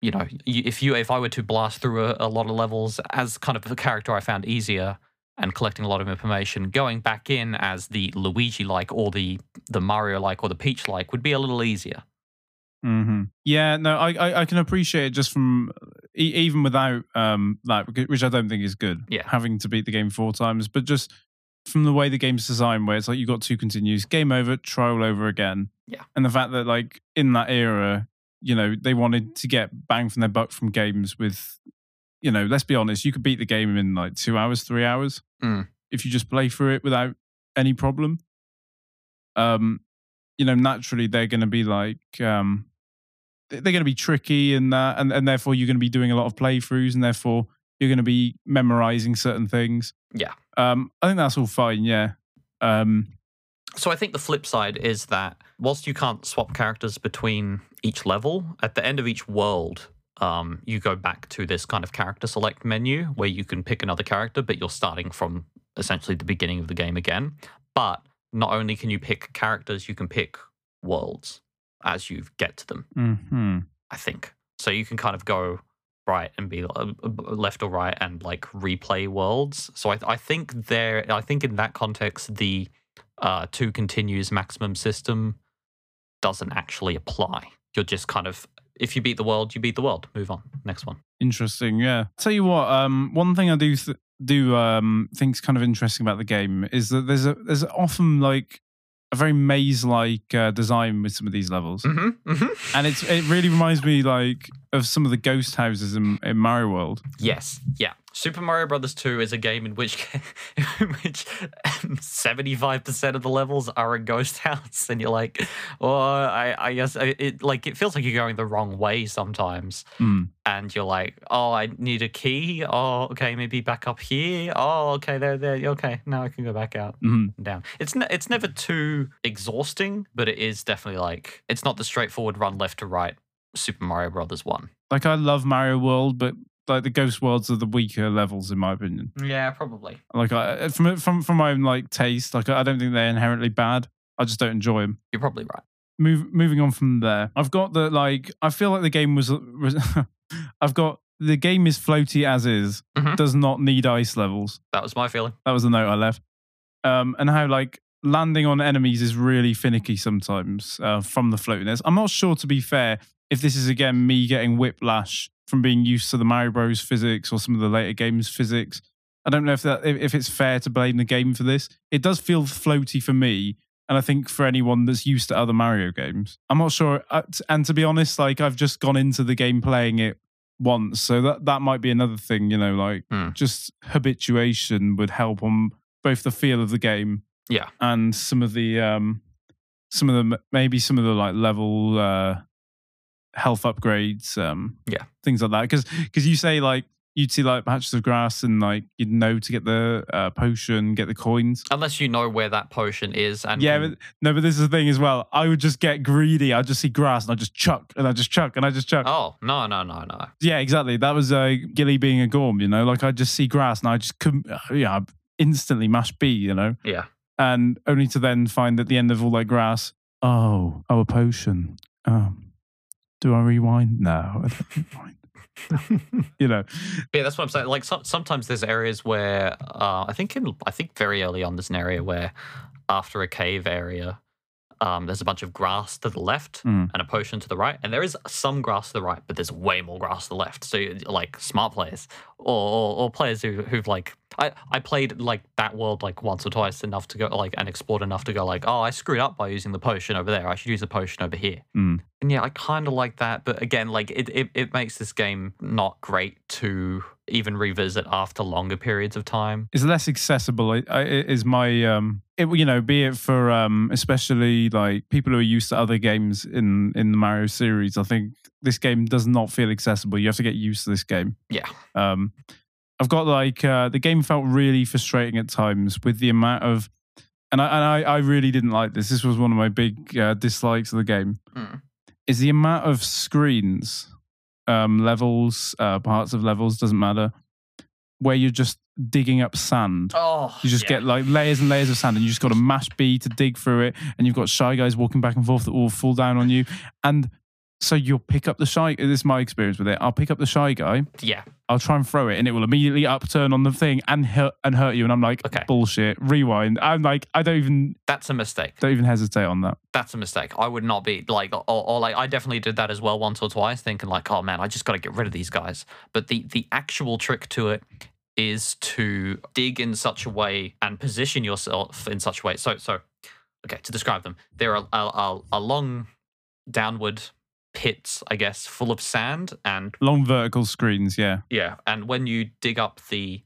you know if you if I were to blast through a, a lot of levels as kind of a character I found easier and collecting a lot of information, going back in as the Luigi like or the the Mario like or the Peach like would be a little easier. hmm Yeah, no, I, I I can appreciate it just from even without um that, which I don't think is good. Yeah. having to beat the game four times, but just from the way the game's designed, where it's like you got two continues, game over, try all over again. Yeah. and the fact that like in that era, you know, they wanted to get bang from their buck from games with, you know, let's be honest, you could beat the game in like two hours, three hours Mm. if you just play through it without any problem. Um, you know, naturally they're going to be like, um, they're going to be tricky and that, and and therefore you're going to be doing a lot of playthroughs, and therefore you're going to be memorizing certain things. Yeah. Um, I think that's all fine. Yeah. Um, So I think the flip side is that whilst you can't swap characters between each level, at the end of each world, um, you go back to this kind of character select menu where you can pick another character, but you're starting from essentially the beginning of the game again. But not only can you pick characters, you can pick worlds as you get to them. hmm I think so. You can kind of go right and be uh, left or right and like replay worlds. So I, I think there, I think in that context, the uh, two continues maximum system doesn't actually apply. You're just kind of if you beat the world, you beat the world. Move on, next one. Interesting. Yeah. Tell you what. Um, one thing I do th- do um think's kind of interesting about the game is that there's a there's often like a very maze like uh, design with some of these levels. Mm-hmm, mm-hmm. and it's it really reminds me like of some of the ghost houses in, in Mario World. Yes, yeah. Super Mario Brothers 2 is a game in which in which 75% of the levels are a ghost house and you're like, "Oh, I I guess I- it like it feels like you're going the wrong way sometimes." Mm. And you're like, "Oh, I need a key. Oh, okay, maybe back up here. Oh, okay, there there. Okay, now I can go back out Mhm. and down." It's ne- it's never too exhausting, but it is definitely like it's not the straightforward run left to right Super Mario Brothers 1. Like I love Mario World, but like the ghost worlds are the weaker levels in my opinion. Yeah, probably. Like I from from from my own like taste, like I don't think they're inherently bad. I just don't enjoy them. You're probably right. Move, moving on from there, I've got the like. I feel like the game was. was I've got the game is floaty as is. Mhm. Does not need ice levels. That was my feeling. That was the note I left. Um, and how like landing on enemies is really finicky sometimes uh, from the floatiness. I'm not sure, to be fair, if this is again me getting whiplash from being used to the Mario Bros physics or some of the later games physics. I don't know if that if, it's fair to blame the game for this. It does feel floaty for me, and I think for anyone that's used to other Mario games, I'm not sure. Uh, And to be honest, like I've just gone into the game playing it once, so that that might be another thing. You know, like Hmm. just habituation would help on both the feel of the game Yeah. and some of the um some of the maybe some of the like level uh health upgrades um Yeah. things like that because because you say like you'd see like patches of grass and like you'd know to get the uh, potion get the coins Unless you know where that potion is, and yeah but no but this is the thing as well i would just get greedy i'd just see grass and I'd just chuck and i just chuck and i just chuck oh no no no no. yeah exactly that was uh gilly being a gorm you know like i just see grass and i just couldn't yeah I'd instantly mash b you know Yeah. and only to then find at the end of all that grass, oh, oh, a potion. Um, do I rewind? No, I don't rewind. you know, Yeah, that's what I'm saying. Like so, sometimes there's areas where uh, I think in I think very early on there's an area where after a cave area, um, there's a bunch of grass to the left Mm. and a potion to the right, and there is some grass to the right, but there's way more grass to the left. So like smart players or, or, or players who who've like I, I played like that world like once or twice enough to go like and explored enough to go like oh I screwed up by using the potion over there I should use the potion over here Mm. and yeah I kind of like that but again like it, it it makes this game not great to even revisit after longer periods of time it's less accessible. I, is my, um, it, you know, be it for um, especially like people who are used to other games in in the Mario series. I think this game does not feel accessible. You have to get used to this game. Yeah. Um, I've got like uh, the game felt really frustrating at times with the amount of, and I and I, I really didn't like this. This was one of my big uh, dislikes of the game. Mm. Is the amount of screens, um, levels, uh, parts of levels doesn't matter, where you're just digging up sand. oh You just get like layers and layers of sand, and you just got to mash B to dig through it. And you've got shy guys walking back and forth that will fall down on you. And So you'll pick up the shy. This is my experience with it. I'll pick up the shy guy. Yeah. I'll try and throw it, and it will immediately upturn on the thing and hurt and hurt you. And I'm like, Okay. bullshit. Rewind. I'm like, I don't even That's a mistake. don't even hesitate on that. That's a mistake. I would not be like, or, or like, I definitely did that as well once or twice, thinking like, oh man, I just got to get rid of these guys. But the the actual trick to it is to dig in such a way and position yourself in such a way. So, so okay, to describe them, they're a, a, a long downward pits, I guess, full of sand and Long vertical screens. Yeah. yeah, and when you dig up the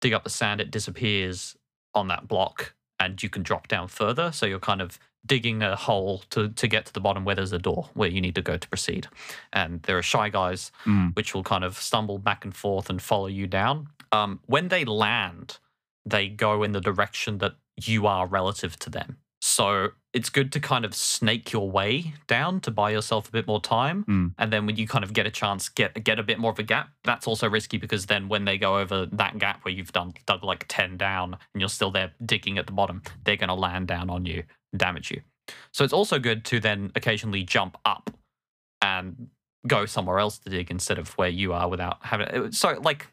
dig up the sand, it disappears on that block, and you can drop down further. So you're kind of digging a hole to to get to the bottom where there's a door where you need to go to proceed. And there are shy guys Mm. which will kind of stumble back and forth and follow you down. Um, when they land, they go in the direction that you are relative to them. So it's good to kind of snake your way down to buy yourself a bit more time. Mm. And then when you kind of get a chance, get get a bit more of a gap. That's also risky because then when they go over that gap where you've done dug like ten down and you're still there digging at the bottom, they're going to land down on you, damage you. So it's also good to then occasionally jump up and go somewhere else to dig instead of where you are without having. So like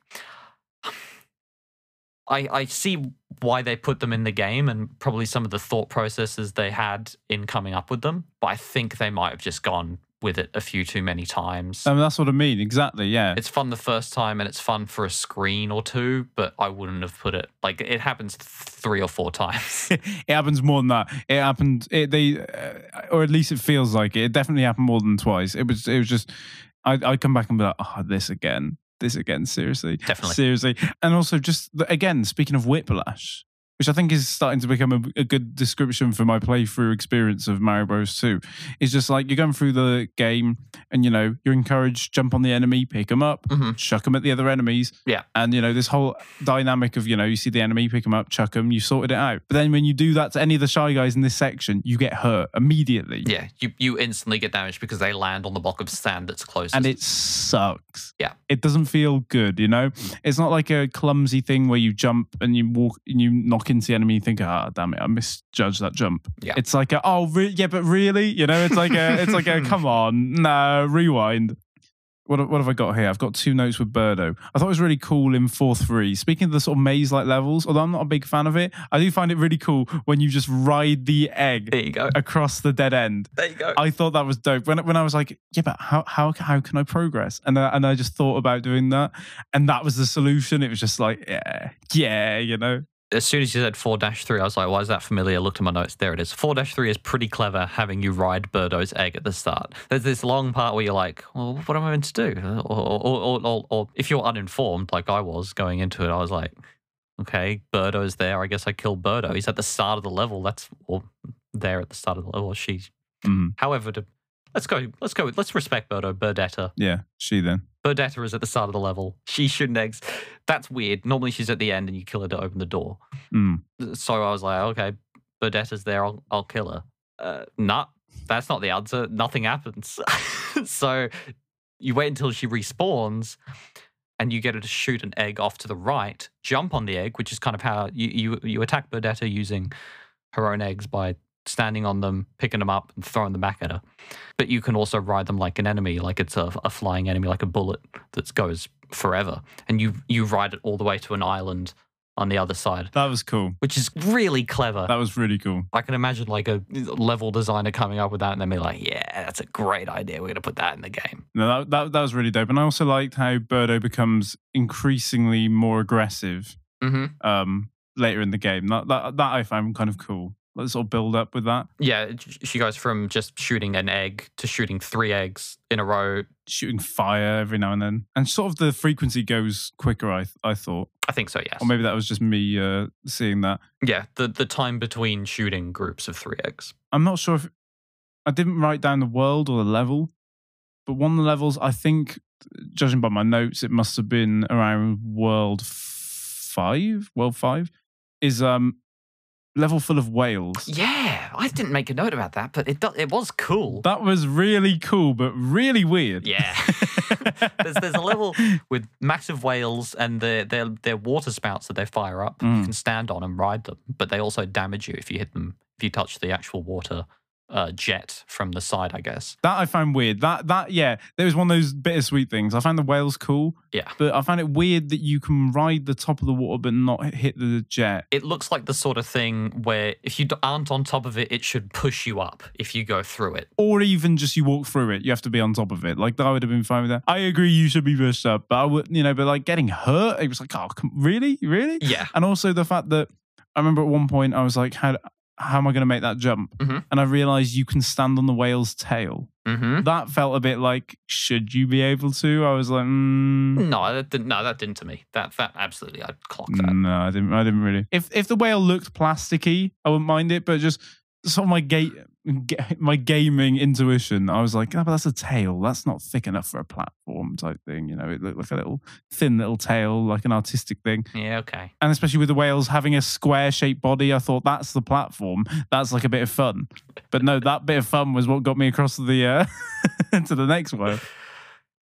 I I see why they put them in the game and probably some of the thought processes they had in coming up with them, but I think they might have just gone with it a few too many times. I mean, that's what I mean. Exactly. Yeah. it's fun the first time and it's fun for a screen or two, but I wouldn't have put it like it happens three or four times. it happens more than that. It happened. It, they, uh, or at least it feels like it. It definitely happened more than twice. It was. It was just. I I come back and be like, oh, this again, this again. Seriously, Definitely. seriously. And also, just again, speaking of whiplash, which I think is starting to become a, a good description for my playthrough experience of Mario Bros. Two, is just like you're going through the game, and you know you're encouraged jump on the enemy, pick them up, Mhm. chuck them at the other enemies. Yeah. And you know this whole dynamic of you know you see the enemy, pick them up, chuck them, you sorted it out. But then when you do that to any of the shy guys in this section, you get hurt immediately. yeah, you you instantly get damaged because they land on the block of sand that's closest. And it sucks. Yeah. It doesn't feel good, you know? It's not like a clumsy thing where you jump and you walk and you knock into the enemy and think, ah, damn it, I misjudged that jump. Yeah. It's like, a, oh, re- yeah, but really? You know, it's like a, it's like a, come on, no, rewind. What, what have I got here? I've got two notes with Birdo. I thought it was really cool in 4 3. Speaking of the sort of maze like levels, although I'm not a big fan of it, I do find it really cool when you just ride the egg there you go. across the dead end. There you go. I thought that was dope. When when I was like, yeah, but how how how can I progress? And I, and I just thought about doing that, and that was the solution. It was just like, yeah, yeah, you know. As soon as you said 4 3, I was like, why is that familiar? I looked at my notes. There it is. 4 3 is pretty clever having you ride Birdo's egg at the start. There's this long part where you're like, well, what am I meant to do? Or, or, or, or, or if you're uninformed, like I was going into it, I was like, okay, Birdo's there. I guess I killed Birdo. He's at the start of the level. That's or there at the start of the level. She, Mm, however, to, let's go. Let's go. Let's respect Birdo. Birdetta. yeah, she then. Birdetta is at the start of the level. She's shooting eggs. That's weird. Normally she's at the end and you kill her to open the door. Mm. So I was like, okay, Birdetta's there. I'll, I'll kill her. Uh, nah, that's not the answer. Nothing happens. so you wait until she respawns and you get her to shoot an egg off to the right, jump on the egg, which is kind of how you, you, you attack Birdetta using her own eggs by standing on them, picking them up, and throwing them back at her. But you can also ride them like an enemy, like it's a, a flying enemy, like a bullet that goes forever. And you you ride it all the way to an island on the other side, That was cool. which is really clever. That was really cool. I can imagine like a level designer coming up with that and then be like, yeah, that's a great idea. We're going to put that in the game. No, that, that that was really dope. And I also liked how Birdo becomes increasingly more aggressive Mm-hmm. um, later in the game. That, that that I found kind of cool. Let's sort of build up with that. Yeah, she goes from just shooting an egg to shooting three eggs in a row. Shooting fire every now and then, and sort of the frequency goes quicker. I I thought, I think so, yes. or maybe that was just me uh, seeing that. yeah, the, the time between shooting groups of three eggs. I'm not sure if I didn't write down the world or the level, but one of the levels, I think, judging by my notes, it must have been around world five. World five is um level full of whales. Yeah, I didn't make a note about that, but it do- it was cool. That was really cool, but really weird. Yeah. there's, there's a level with massive whales and their, their, their water spouts that they fire up. You Mm. can stand on and ride them, but they also damage you if you hit them, if you touch the actual water uh, jet from the side, I guess. That I found weird. That that yeah, there was one of those bittersweet things. I found the whales cool, Yeah. but I found it weird that you can ride the top of the water but not hit the jet. It looks like the sort of thing where if you aren't on top of it, it should push you up if you go through it. Or even just you walk through it, you have to be on top of it. Like that would have been fine with that. I agree, you should be pushed up, but I would, you know, but like getting hurt, it was like, oh, come, really, really? Yeah. And also the fact that I remember at one point I was like, how how am I going to make that jump? Mhm. And I realized you can stand on the whale's tail. Mm-hmm. That felt a bit like, should you be able to? I was like, mm, No, that didn't, no, that didn't to me. That that absolutely, I'd clock that. no, I didn't. I didn't really. If if the whale looked plasticky, I wouldn't mind it. But just sort of my gate, my gaming intuition, I was like, oh, but that's a tail. That's not thick enough for a platform type thing. You know, it looked like a little thin little tail, like an artistic thing. Yeah, okay. and especially with the whales having a square shaped body, I thought that's the platform. That's like a bit of fun. But no, that bit of fun was what got me across the uh, to the next one.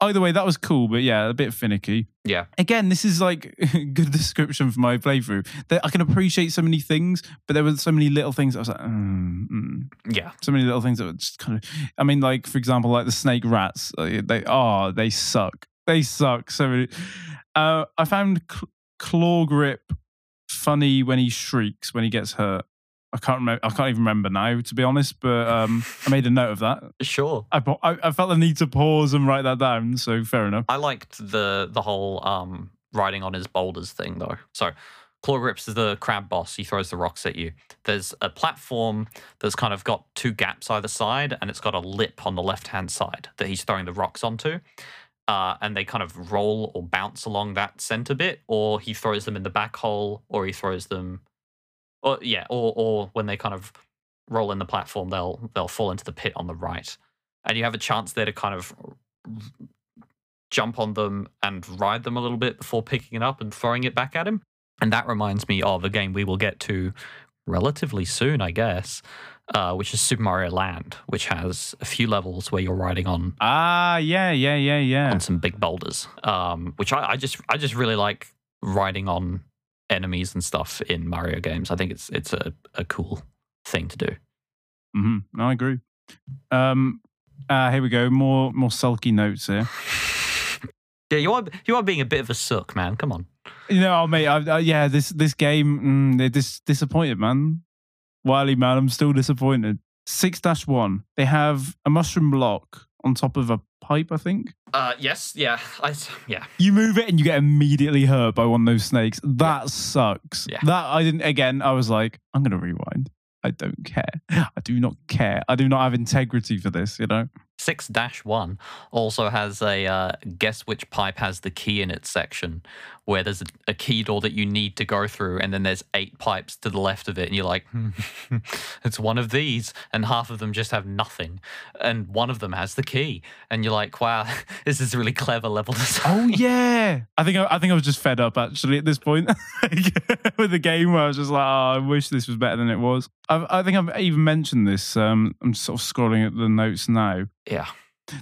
Either way, that was cool, but yeah, a bit finicky. Yeah. Again, this is like good description for my playthrough. That I can appreciate so many things, but there were so many little things. I was like, mm, mm. Yeah. so many little things that were just kind of. I mean, like for example, like the snake rats. uh, They oh, they suck. They suck. So. Uh, I found cl- Clawgrip funny when he shrieks when he gets hurt. I can't remember. I can't even remember now, to be honest. But um, I made a note of that. Sure. I, I I felt the need to pause and write that down. So fair enough. I liked the the whole um riding on his boulders thing though. So Clawgrips is the crab boss. He throws the rocks at you. There's a platform that's kind of got two gaps either side, and it's got a lip on the left hand side that he's throwing the rocks onto. Uh, and they kind of roll or bounce along that center bit, or he throws them in the back hole, or he throws them, or yeah, or or when they kind of roll in the platform, they'll they'll fall into the pit on the right, and you have a chance there to kind of jump on them and ride them a little bit before picking it up and throwing it back at him. And that reminds me of a game we will get to relatively soon, I guess, uh, which is Super Mario Land, which has a few levels where you're riding on Ah, yeah, yeah, yeah, yeah. on some big boulders. Um, which I, I just I just really like riding on enemies and stuff in Mario games. I think it's it's a, a cool thing to do. hmm No, I agree. Um, uh, here we go. More more sulky notes here. Yeah, you are you are being a bit of a sook, man. Come on. You know, mate. I, I, yeah, this this game, mm, they're dis- disappointed, man. Wiley, man, I'm still disappointed. Six dash one. They have a mushroom block on top of a pipe. I think Uh, yes, yeah, I, yeah. you move it and you get immediately hurt by one of those snakes. That sucks. Yeah. That I didn't. Again, I was like, I'm gonna rewind. I don't care. I do not care. I do not have integrity for this. You know. 6 1 also has a uh, guess which pipe has the key in its section where there's a, a key door that you need to go through and then there's eight pipes to the left of it and you're like hmm, it's one of these and half of them just have nothing and one of them has the key and you're like wow this is really clever level design Oh yeah, I think I, I think I was just fed up actually at this point with the game where I was just like, oh, I wish this was better than it was. I, I think I've even mentioned this. Um, I'm sort of scrolling at the notes now. Yeah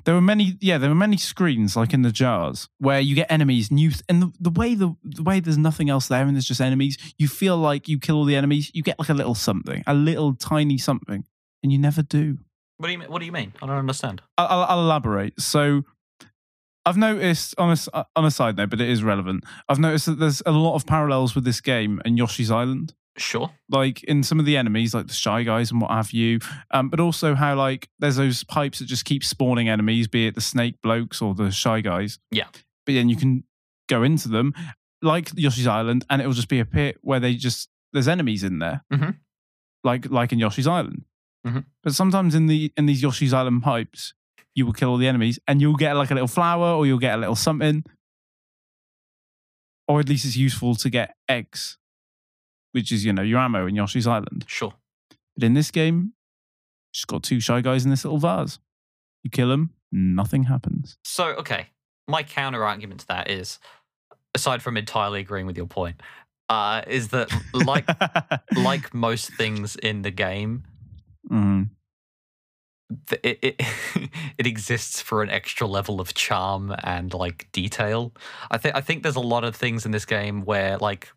There were many, yeah, there were many screens like in the jars where you get enemies, and you and the, the way the, the way there's nothing else there, and there's just enemies. You feel like you kill all the enemies, you get like a little something, a little tiny something, and you never do. what do you mean what do you mean i don't understand I'll, I'll, I'll elaborate. So, I've noticed on a, on a side note, but it is relevant. I've noticed that there's a lot of parallels with this game and Yoshi's Island. Sure Like in some of the enemies, like the shy guys and what have you, um, but also how like there's those pipes that just keep spawning enemies, be it the snake blokes or the shy guys. Yeah. But then you can go into them like Yoshi's Island, and it will just be a pit where they just there's enemies in there, Mhm. like like in Yoshi's Island. Mhm. But sometimes in the in these Yoshi's Island pipes, you will kill all the enemies, and you'll get like a little flower, or you'll get a little something, or at least it's useful to get eggs, which is you know your ammo in Yoshi's Island. sure But in this game, just got two shy guys in this little vase. You kill them, nothing happens. So, okay, my counter argument to that is, aside from entirely agreeing with your point, uh, is that like like most things in the game, Mhm. it it, it exists for an extra level of charm and like detail. I think I think there's a lot of things in this game where like.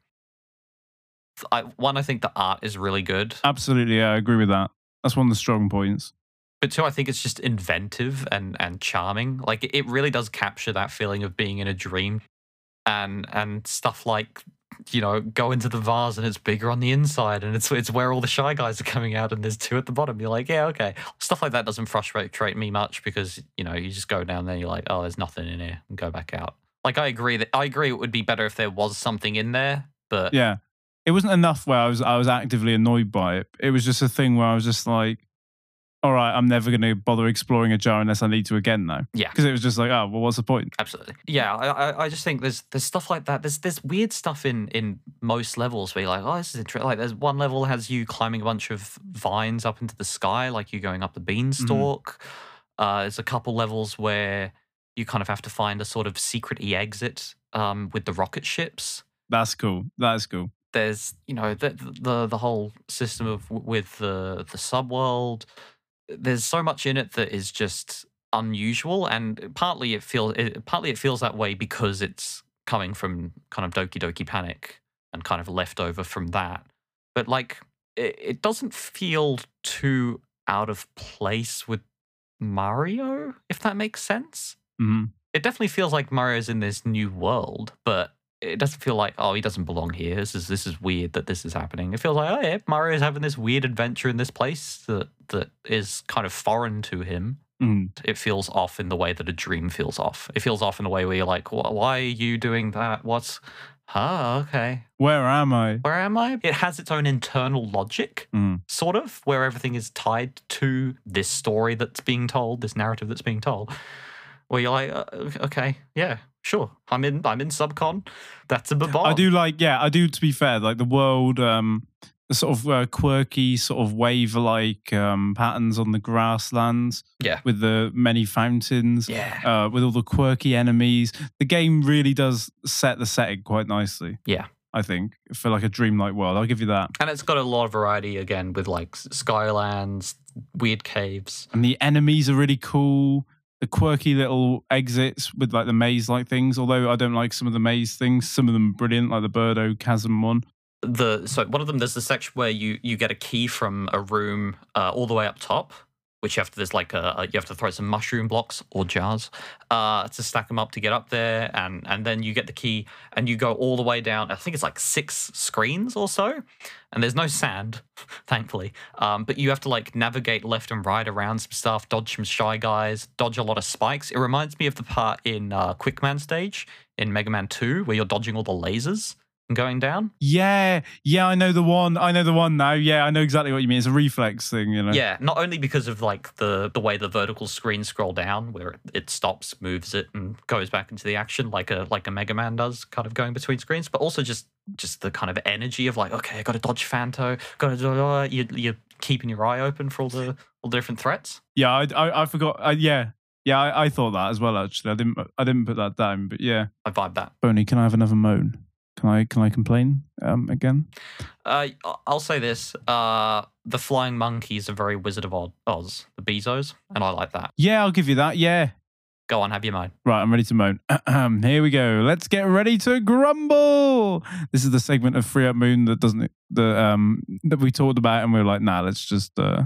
I, one, I think the art is really good. absolutely, yeah, I agree with that. That's one of the strong points. But two, I think it's just inventive and and charming. Like it really does capture that feeling of being in a dream, and and stuff like you know go into the vase and it's bigger on the inside and it's it's where all the shy guys are coming out and there's two at the bottom. You're like, yeah, okay. Stuff like that doesn't frustrate me much because you know you just go down there. You're like, oh, there's nothing in here, and go back out. Like I agree that I agree it would be better if there was something in there, but Yeah. It wasn't enough where I was I was actively annoyed by it. It was just a thing where I was just like, all right, I'm never going to bother exploring a jar unless I need to again now. Yeah. Because it was just like, oh, well, what's the point? Absolutely. Yeah, I, I, I just think there's there's stuff like that. There's there's weird stuff in in most levels where you're like, oh, this is interesting. Like there's one level has you climbing a bunch of vines up into the sky, like you're going up the beanstalk. Uh, there's a couple levels where you kind of have to find a sort of secret e exit um, with the rocket ships. That's cool. That's cool. There's you know the the the whole system of with the the subworld. There's so much in it that is just unusual, and partly it feels it, partly it feels that way because it's coming from kind of Doki Doki Panic and kind of leftover from that. But like it, it doesn't feel too out of place with Mario, if that makes sense. hmm It definitely feels like Mario's in this new world, but it doesn't feel like oh he doesn't belong here. This is this is weird that this is happening. It feels like oh yeah, Mario's having this weird adventure in this place that that is kind of foreign to him. hmm It feels off in the way that a dream feels off. It feels off in the way where you're like, why are you doing that? What's ah okay, Where am I? where am I? It has its own internal logic Mm. sort of, where everything is tied to this story that's being told, this narrative that's being told. Where you're like, uh, okay, yeah, sure, I'm in, I'm in subcon. That's a babon. I do like, yeah, I do. To be fair, like the world, um, the sort of uh, quirky, sort of wave-like um, patterns on the grasslands. Yeah. with the many fountains. Yeah, Uh, with all the quirky enemies, the game really does set the setting quite nicely. Yeah. I think for like a dreamlike world, I'll give you that. and it's got a lot of variety again with like skylands, weird caves. And the enemies are really cool. The quirky little exits with like the maze-like things. Although I don't like some of the maze things, some of them are brilliant, like the Birdo Chasm one. The so one of them there's the section where you you get a key from a room uh, all the way up top. Which you have to, there's like a, you have to throw some mushroom blocks or jars uh, to stack them up to get up there, and and then you get the key and you go all the way down. I think it's like six screens or so, and there's no sand, thankfully. Um, but you have to like navigate left and right around some stuff, dodge some shy guys, dodge a lot of spikes. It reminds me of the part in uh, Quickman stage in Mega Man Two where you're dodging all the lasers going down. Yeah, yeah, I know the one. I know the one now. Yeah, I know exactly what you mean. It's a reflex thing, you know. Yeah, not only because of like the the way the vertical screen scroll down, where it, stops, moves it, and goes back into the action like a like a Mega Man does, kind of going between screens, but also just just the kind of energy of like, okay, I got to dodge Phanto, got to you you're keeping your eye open for all the all the different threats. yeah. I, I, I forgot. I, yeah, yeah. I, I thought that as well. Actually, I didn't. I didn't put that down. But yeah, I vibe that. Boney, can I have another moan? Can I? Can I complain? Um, again. Uh, I'll say this: uh, the flying monkeys are very Wizard of Oz, the Beezos, and I like that. Yeah, I'll give you that. Yeah. Go on, have your moan. Right, I'm ready to moan. Here we go. Let's get ready to grumble. This is the segment of Free Up Moon that doesn't that um that we talked about, and we were like, nah, let's just uh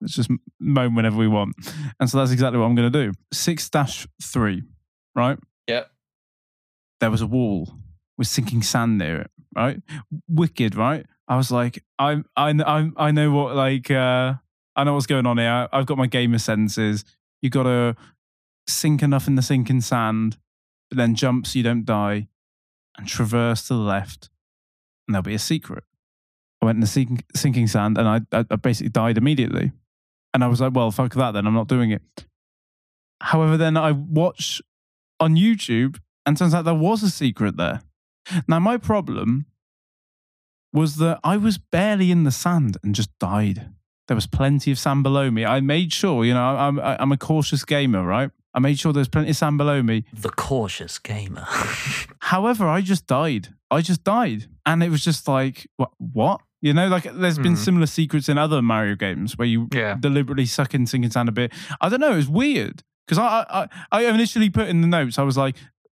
let's just moan whenever we want. And so that's exactly what I'm going to do. Six dash three, right? Yep. There was a wall with sinking sand near it, right? Wicked, right? I was like, I I I I know what like uh I know what's going on here. I've got my gamer senses. You got to sink enough in the sinking sand, but then jump so you don't die, and traverse to the left, and there'll be a secret. I went in the sink, sinking sand, and I, I, I basically died immediately. And I was like, well, fuck that, then I'm not doing it. However, then I watched on YouTube, and turns out there was a secret there. Now, my problem was that I was barely in the sand and just died. There was plenty of sand below me. I made sure, you know, I'm, I'm a cautious gamer, right? I made sure there's plenty of sand below me. The cautious gamer. However, I just died. I just died. And it was just like, what? what? You know, like there's been Mhm. similar secrets in other Mario games where you yeah. deliberately suck in sinking sand a bit. I don't know. It was weird because I, I, I initially put in the notes, I was like,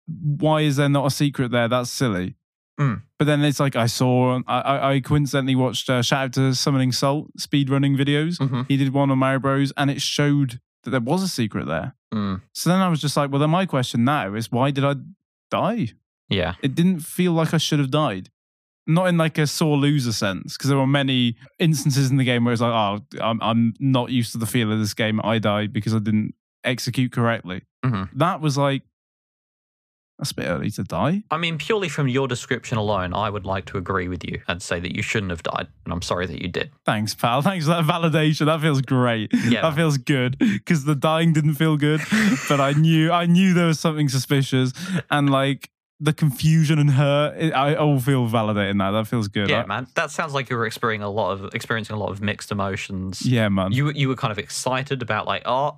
why is there not a secret there? That's silly. Mm. But then it's like I saw, I, I I coincidentally watched uh, shout out to Summoning Salt speed running videos. Mhm. He did one on Mario Bros, and it showed that there was a secret there. Mm, So then I was just like, well, then my question now is why did I die? yeah. It didn't feel like I should have died. Not in like a sore loser sense, because there were many instances in the game where it's like, oh, I'm, I'm not used to the feel of this game. I died because I didn't execute correctly. Mhm. That was like, that's a bit early to die. I mean, purely from your description alone, I would like to agree with you and say that you shouldn't have died, and I'm sorry that you did. Thanks, pal. Thanks for that validation. That feels great. Yeah. That feels good because the dying didn't feel good, but I knew I knew there was something suspicious, and like the confusion and hurt, it, I all feel validated now. That that feels good. Yeah, I- man. That sounds like you were experiencing a lot of experiencing a lot of mixed emotions. yeah, man. You you were kind of excited about like, oh,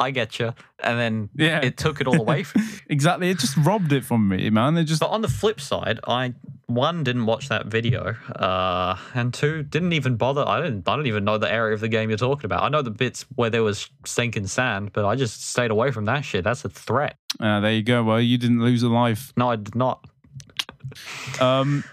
I get you, and then yeah, it took it all away from you. exactly. It just robbed it from me, man. It just But on the flip side, I one didn't watch that video, uh, and two didn't even bother. I didn't. I don't even know the area of the game you're talking about. I know the bits where there was sinking sand, but I just stayed away from that shit. That's a threat. uh, there you go. Well, you didn't lose a life. No, I did not. Um,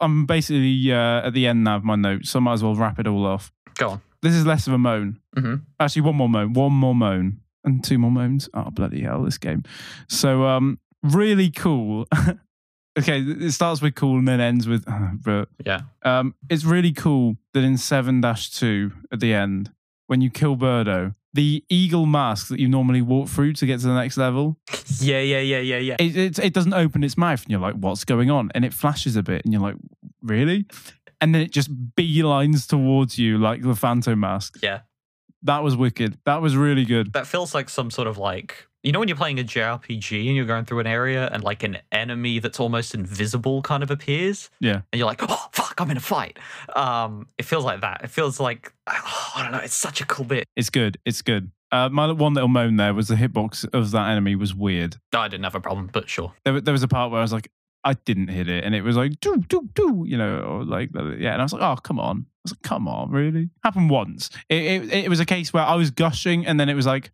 I'm basically uh, at the end now of my notes, so I might as well wrap it all off. Go on. This is less of a moan. Mhm. Actually, one more moan, one more moan, and two more moans. Oh bloody hell, this game! So um, really cool. okay, it starts with cool and then ends with. but Yeah. um, it's really cool that in seven two at the end, when you kill Birdo, the eagle mask that you normally walk through to get to the next level, Yeah, yeah, yeah, yeah, yeah. it, it, it doesn't open its mouth, and you're like, "What's going on?" And it flashes a bit, and you're like, "Really?" And then it just beelines towards you like the Phanto mask. Yeah. That was wicked. That was really good. That feels like some sort of like you know when you're playing a JRPG and you're going through an area and like an enemy that's almost invisible kind of appears. Yeah. And you're like, oh fuck, I'm in a fight. Um, it feels like that. It feels like I don't know. It's such a cool bit. It's good. It's good. Uh, my one little moan there was the hitbox of that enemy was weird. No, I didn't have a problem, but sure. There, there was a part where I was like, I didn't hit it, and it was like, do do do, you know, like, yeah. And I was like, oh, come on. I was like, come on, really? Happened once. It, it, it was a case where I was gushing, and then it was like,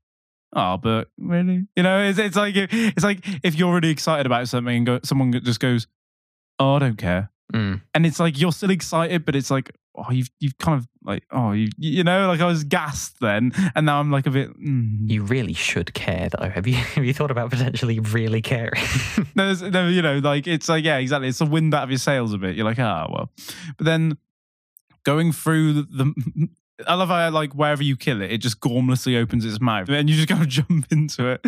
oh, but really? You know, it's, it's like it's like if you're really excited about something, and go, someone just goes, oh, I don't care. Mm. and it's like you're still excited, but it's like oh you've you've kind of like oh you you know like I was gassed then, and now I'm like a bit. Mm. You really should care, though. Have you have you thought about potentially really caring? no, there's- no, you know, like it's like yeah, exactly. It's the wind out of your sails a bit. You're like ah well, but then going through the. the I love how like wherever you kill it, it just gormlessly opens its mouth, and you just kind of jump into it,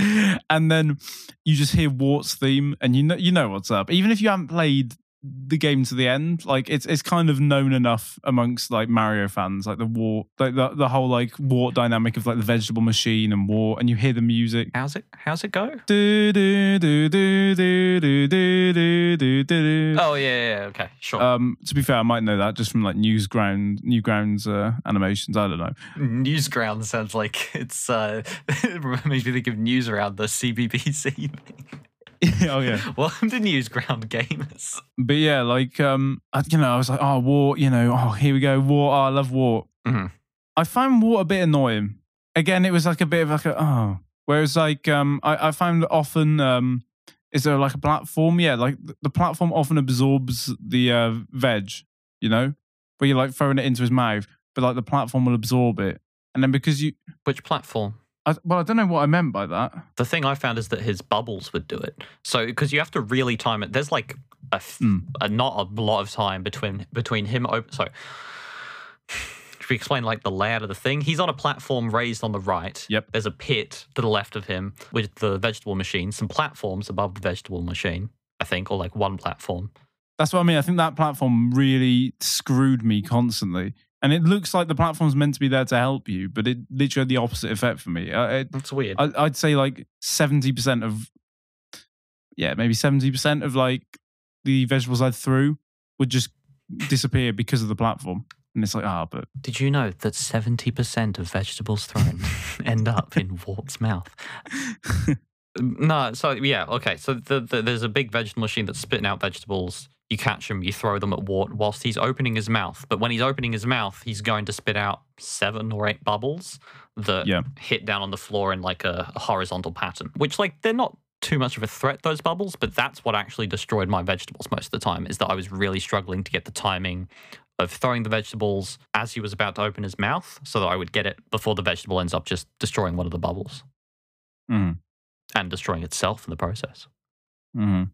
and then you just hear Wart's theme, and you know you know what's up. Even if you haven't played the game to the end, like it's it's kind of known enough amongst like Mario fans, like the Wart, like the the whole like Wart dynamic of like the vegetable machine and Wart, and you hear the music. how's it? How's it go? Do, do, do, do, do, do, do, do, do, do. Oh yeah, yeah, okay, sure. Um, to be fair, I might know that just from like Newsground, Newgrounds uh, animations. I don't know. Newsground sounds like it's uh it makes me think of news around the CBBC thing. oh yeah, Welcome to Newsground Gamers. but yeah, like um, I, you know, I was like, oh, Wart, you know, oh, here we go, Wart. Oh, I love Wart. Mhm. I find Wart a bit annoying. Again, it was like a bit of like a oh. Whereas like um, I, I that often um, is there like a platform? Yeah, like the platform often absorbs the uh, veg. You know, where you're like throwing it into his mouth, but like the platform will absorb it, and then because you, Which platform? I, well, I don't know what I meant by that. The thing I found is that his bubbles would do it. So because you have to really time it. There's like a, f- Mm. a not a lot of time between between him. Op- so should we explain like the layout of the thing? He's on a platform raised on the right. Yep. There's a pit to the left of him with the vegetable machine. Some platforms above the vegetable machine. I think, or like one platform. That's what I mean. I think that platform really screwed me constantly. And it looks like the platform's meant to be there to help you, but it literally had the opposite effect for me. Uh, it, That's weird. I, I'd say like 70% of, yeah, maybe 70% of like the vegetables I threw would just disappear because of the platform. And it's like, ah, but Did you know that 70% of vegetables thrown end up in Wart's mouth? No, so yeah, okay. So the, the, there's a big vegetable machine that's spitting out vegetables. You catch him, you throw them at Wart whilst he's opening his mouth. But when he's opening his mouth, he's going to spit out seven or eight bubbles that Yeah. hit down on the floor in like a, a horizontal pattern. Which, like, they're not too much of a threat, those bubbles, but that's what actually destroyed my vegetables most of the time, is that I was really struggling to get the timing of throwing the vegetables as he was about to open his mouth so that I would get it before the vegetable ends up just destroying one of the bubbles Mhm. and destroying itself in the process. hmm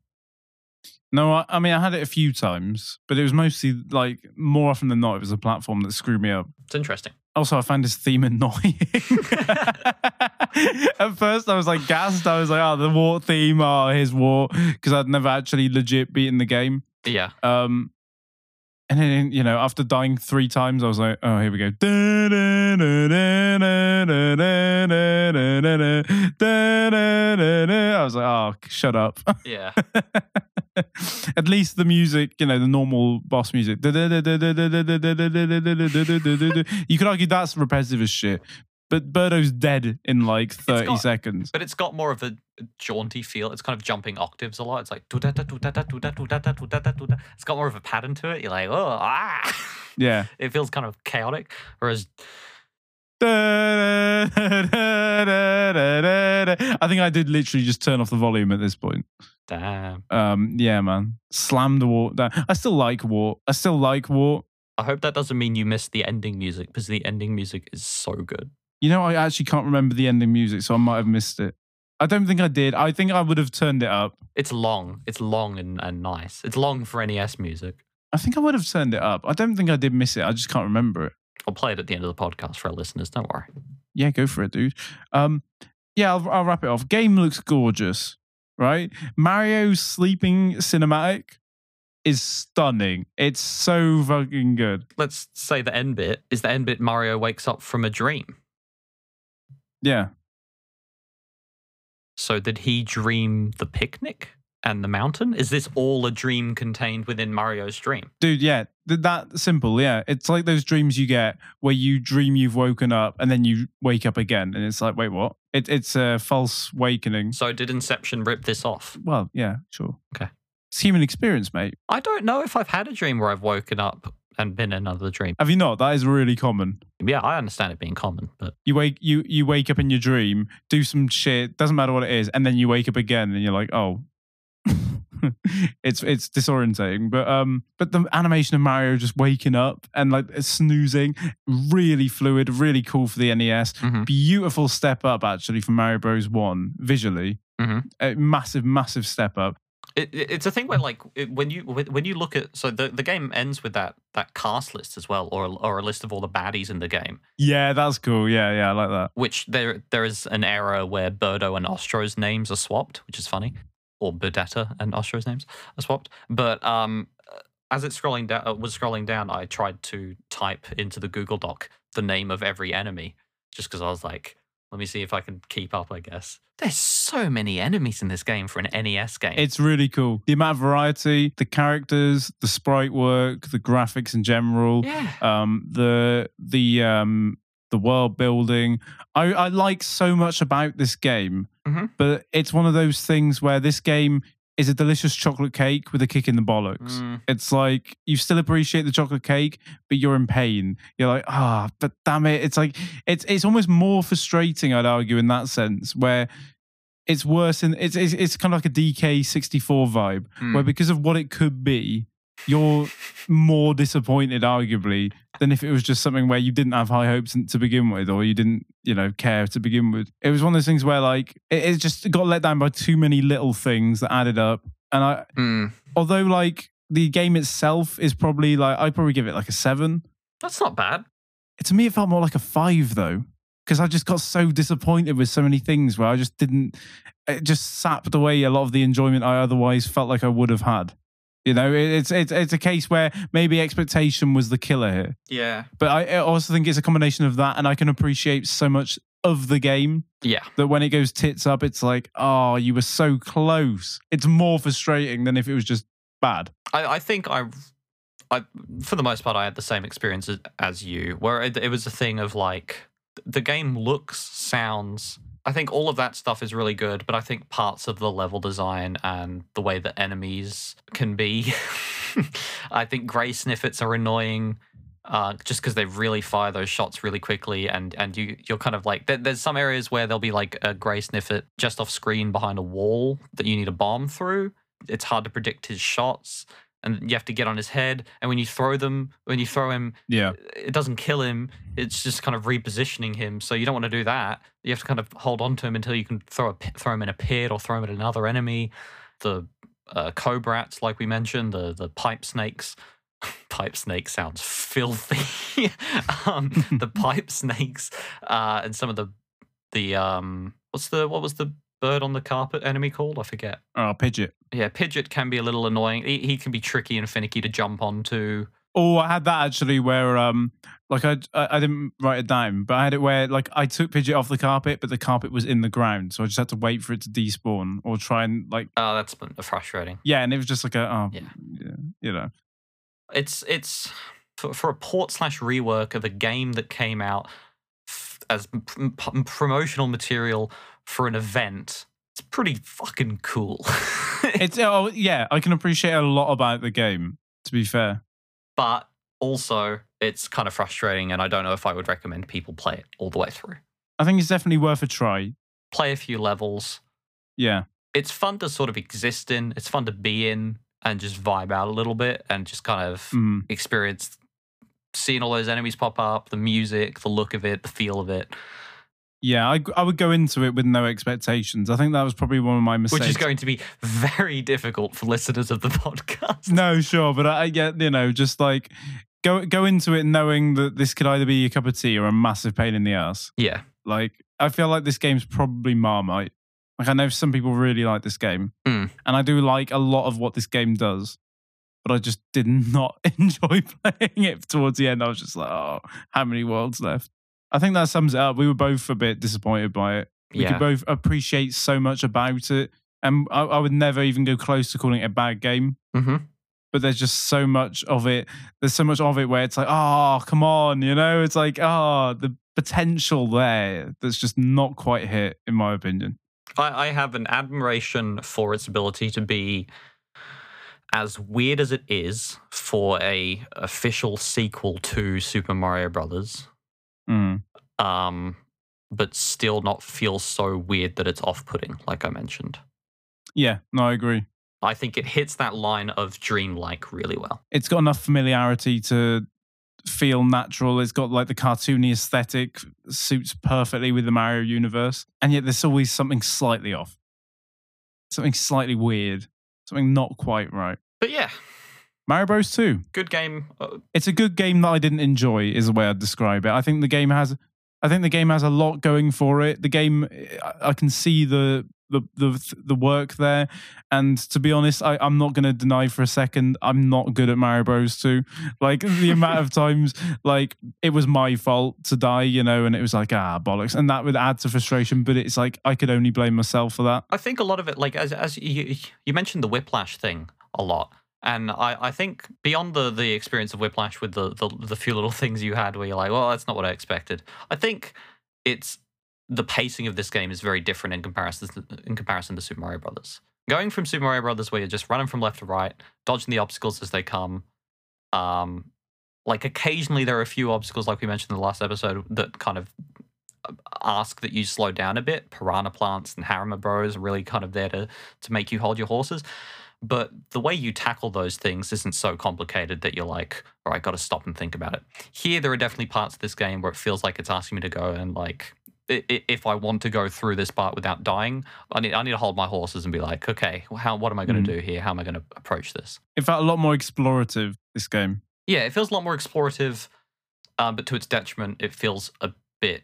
No, I, I mean I had it a few times, but it was mostly like more often than not, it was a platform that screwed me up. It's interesting. Also, I found his theme annoying. At first, I was like gassed. I was like, "Oh, the Wart theme, oh, his war," because I'd never actually legit beaten the game. Yeah. Um, and then you know, after dying three times, I was like, "Oh, here we go." I was like, "Oh, shut up." Yeah. At least the music, you know, the normal boss music. You could argue that's repetitive as shit. But Birdo's dead in like 30 got- seconds. But it's got more of a jaunty feel. It's kind of jumping octaves a lot. It's like it's got more of a pattern to it. You're like, oh, ah. Yeah. It feels kind of chaotic. Whereas, I think I did literally just turn off the volume at this point. damn. Um, yeah, man. Slam the wart down. I still like wart. I still like wart. I hope that doesn't mean you missed the ending music because the ending music is so good. You know, I actually can't remember the ending music, so I might have missed it. I don't think I did. I think I would have turned it up. It's long. It's long and, and nice. It's long for NES music. I think I would have turned it up. I don't think I did miss it. I just can't remember it. I'll play it at the end of the podcast for our listeners. Don't worry. Yeah, go for it, dude. Um, yeah, I'll, I'll wrap it off. Game looks gorgeous, right? Mario's sleeping cinematic is stunning. It's so fucking good. Let's say the end bit is the end bit Mario wakes up from a dream. Yeah. So did he dream the picnic and the mountain? Is this all a dream contained within Mario's dream? Dude, yeah, th- that simple. Yeah, it's like those dreams you get where you dream you've woken up and then you wake up again, and it's like, wait, what? It, it's a false awakening. So did Inception rip this off? Well, yeah, sure. Okay. It's human experience, mate. I don't know if I've had a dream where I've woken up and been another dream. Have you not? That is really common. Yeah, I understand it being common, but You wake you you wake up in your dream, do some shit, doesn't matter what it is, and then you wake up again and you're like, oh. it's it's disorientating, but um, but the animation of Mario just waking up and like snoozing, really fluid, really cool for the NES. Mhm. Beautiful step up actually from Mario Bros. One visually, Mhm. a massive, massive step up. it, it- it's a thing where like when you when when you look at so the, the game ends with that that cast list as well, or or a list of all the baddies in the game. Yeah, that's cool. Yeah, yeah, I like that. Which there there is an error where Birdo and Ostro's names are swapped, which is funny, or Birdetta and Ostro's names are swapped. But um, as it's scrolling down, uh, was scrolling down, I tried to type into the Google Doc the name of every enemy, just because I was like, let me see if I can keep up. I guess there's so many enemies in this game for an NES game. It's really cool. The amount of variety, the characters, the sprite work, the graphics in general. yeah. um the the um the world building i i like so much about this game Mhm. but it's one of those things where this game is a delicious chocolate cake with a kick in the bollocks Mm. it's like you still appreciate the chocolate cake but you're in pain you're like ah but damn it it's like it's it's almost more frustrating i'd argue in that sense where it's worse and it's it's, it's kind of like a dk64 vibe Mm. where because of what it could be, you're more disappointed, arguably, than if it was just something where you didn't have high hopes to begin with, or you didn't, you know, care to begin with. It was one of those things where, like, it, it just got let down by too many little things that added up. And I, Mm. although like the game itself is probably like, I'd probably give it like a seven. That's not bad. To me, it felt more like a five though, because I just got so disappointed with so many things where I just didn't. It just sapped away a lot of the enjoyment I otherwise felt like I would have had. You know, it's it's it's a case where maybe expectation was the killer here, Yeah. but I also think it's a combination of that, and I can appreciate so much of the game Yeah. that when it goes tits up, it's like, oh, you were so close. It's more frustrating than if it was just bad. I, I think I, I, for the most part, I had the same experience as, as you, where it, it was a thing of like the game looks, sounds. I think all of that stuff is really good, but I think parts of the level design and the way that enemies can be, I think gray sniffits are annoying. uh, just because they really fire those shots really quickly, and and you you're kind of like there, there's some areas where there'll be like a grey sniffit just off screen behind a wall that you need a bomb through. It's hard to predict his shots, and you have to get on his head. And when you throw them, when you throw him, Yeah. it doesn't kill him. It's just kind of repositioning him. So you don't want to do that. You have to kind of hold on to him until you can throw a throw him in a pit or throw him at another enemy. The uh, cobrats, like we mentioned, the the pipe snakes. pipe snake sounds filthy. um, the pipe snakes uh, and some of the the um what's the what was the bird on the carpet enemy called? I forget. Oh, Pidgit. Yeah, Pidgit can be a little annoying. He, he can be tricky and finicky to jump onto. Oh, I had that actually where um like I, I I didn't write it down, but I had it where like I took Pidgit off the carpet, but the carpet was in the ground, so I just had to wait for it to despawn or try and like Oh, that's frustrating. yeah, and it was just like a oh Yeah. yeah, you know It's it's for, for a port slash rework of a game that came out f- as pr- p- promotional material for an event. It's pretty fucking cool. it's oh yeah, I can appreciate a lot about the game. To be fair, but also it's kind of frustrating, and I don't know if I would recommend people play it all the way through. I think it's definitely worth a try. Play a few levels. Yeah, It's fun to sort of exist in. It's fun to be in and just vibe out a little bit and just kind of mm. experience seeing all those enemies pop up, the music, the look of it, the feel of it, yeah. I I would go into it with no expectations. I think that was probably one of my mistakes. which is going to be very difficult for listeners of the podcast. No, sure, but I I get you know just like go go into it knowing that this could either be a cup of tea or a massive pain in the ass. Yeah. Like I feel like this game's probably Marmite. Like I know some people really like this game, Mm. and I do like a lot of what this game does. But I just did not enjoy playing it towards the end. I was just like, oh, how many worlds left? I think that sums it up. We were both a bit disappointed by it. We Yeah. could both appreciate so much about it, and I, I would never even go close to calling it a bad game hmm but there's just so much of it. There's so much of it where it's like, oh, come on, you know? It's like, oh, the potential there that's just not quite hit, in my opinion. I, I have an admiration for its ability to be as weird as it is for a official sequel to Super Mario Brothers, Mm. um, but still not feel so weird that it's off-putting, like I mentioned. Yeah, no, I agree. I think it hits that line of dreamlike really well. It's got enough familiarity to feel natural. It's got like the cartoony aesthetic, suits perfectly with the Mario universe. And yet there's always something slightly off, something slightly weird, something not quite right. But yeah, Mario Bros. 2. good game. Uh, it's a good game that I didn't enjoy is the way I'd describe it. I think the game has I think the game has a lot going for it. The game I- I can see the the the, the work there and to be honest I, i'm not going to deny for a second i'm not good at mario bros 2 like the amount of times like it was my fault to die you know and it was like ah bollocks and that would add to frustration but it's like i could only blame myself for that I think a lot of it, like as as you you mentioned the whiplash thing a lot, and I, I think beyond the the experience of whiplash with the, the the few little things you had where you're like, well, that's not what I expected. I think it's the pacing of this game is very different in comparison to, in comparison to Super Mario Brothers. Going from Super Mario Brothers where you're just running from left to right, dodging the obstacles as they come. Um, like occasionally there are a few obstacles, like we mentioned in the last episode, that kind of uh, ask that you slow down a bit. Piranha plants and Hammer Bros are really kind of there to to make you hold your horses. But the way you tackle those things isn't so complicated that you're like, all right, got to stop and think about it. Here, there are definitely parts of this game where it feels like it's asking me to go and like, if I want to go through this part without dying, I need I need to hold my horses and be like, okay, how what am I going to Mm. do here? How am I going to approach this? it felt a lot more explorative this game Yeah, it feels a lot more explorative, um, but to its detriment, it feels a bit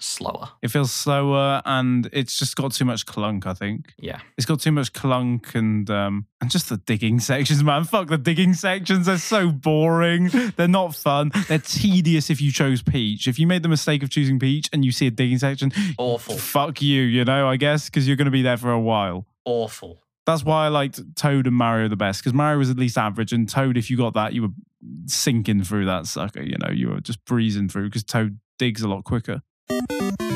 slower. it feels slower and it's just got too much clunk i think Yeah. It's got too much clunk and um and just the digging sections, man. Fuck the digging sections. They're so boring. They're not fun. They're tedious if you chose Peach. If you made the mistake of choosing Peach and you see a digging section, Awful. fuck you, you know, I guess, because you're gonna be there for a while. Awful. That's why I liked Toad and Mario the best, because Mario was at least average, and Toad, if you got that, you were sinking through that sucker, you know, you were just breezing through because Toad digs a lot quicker. Let's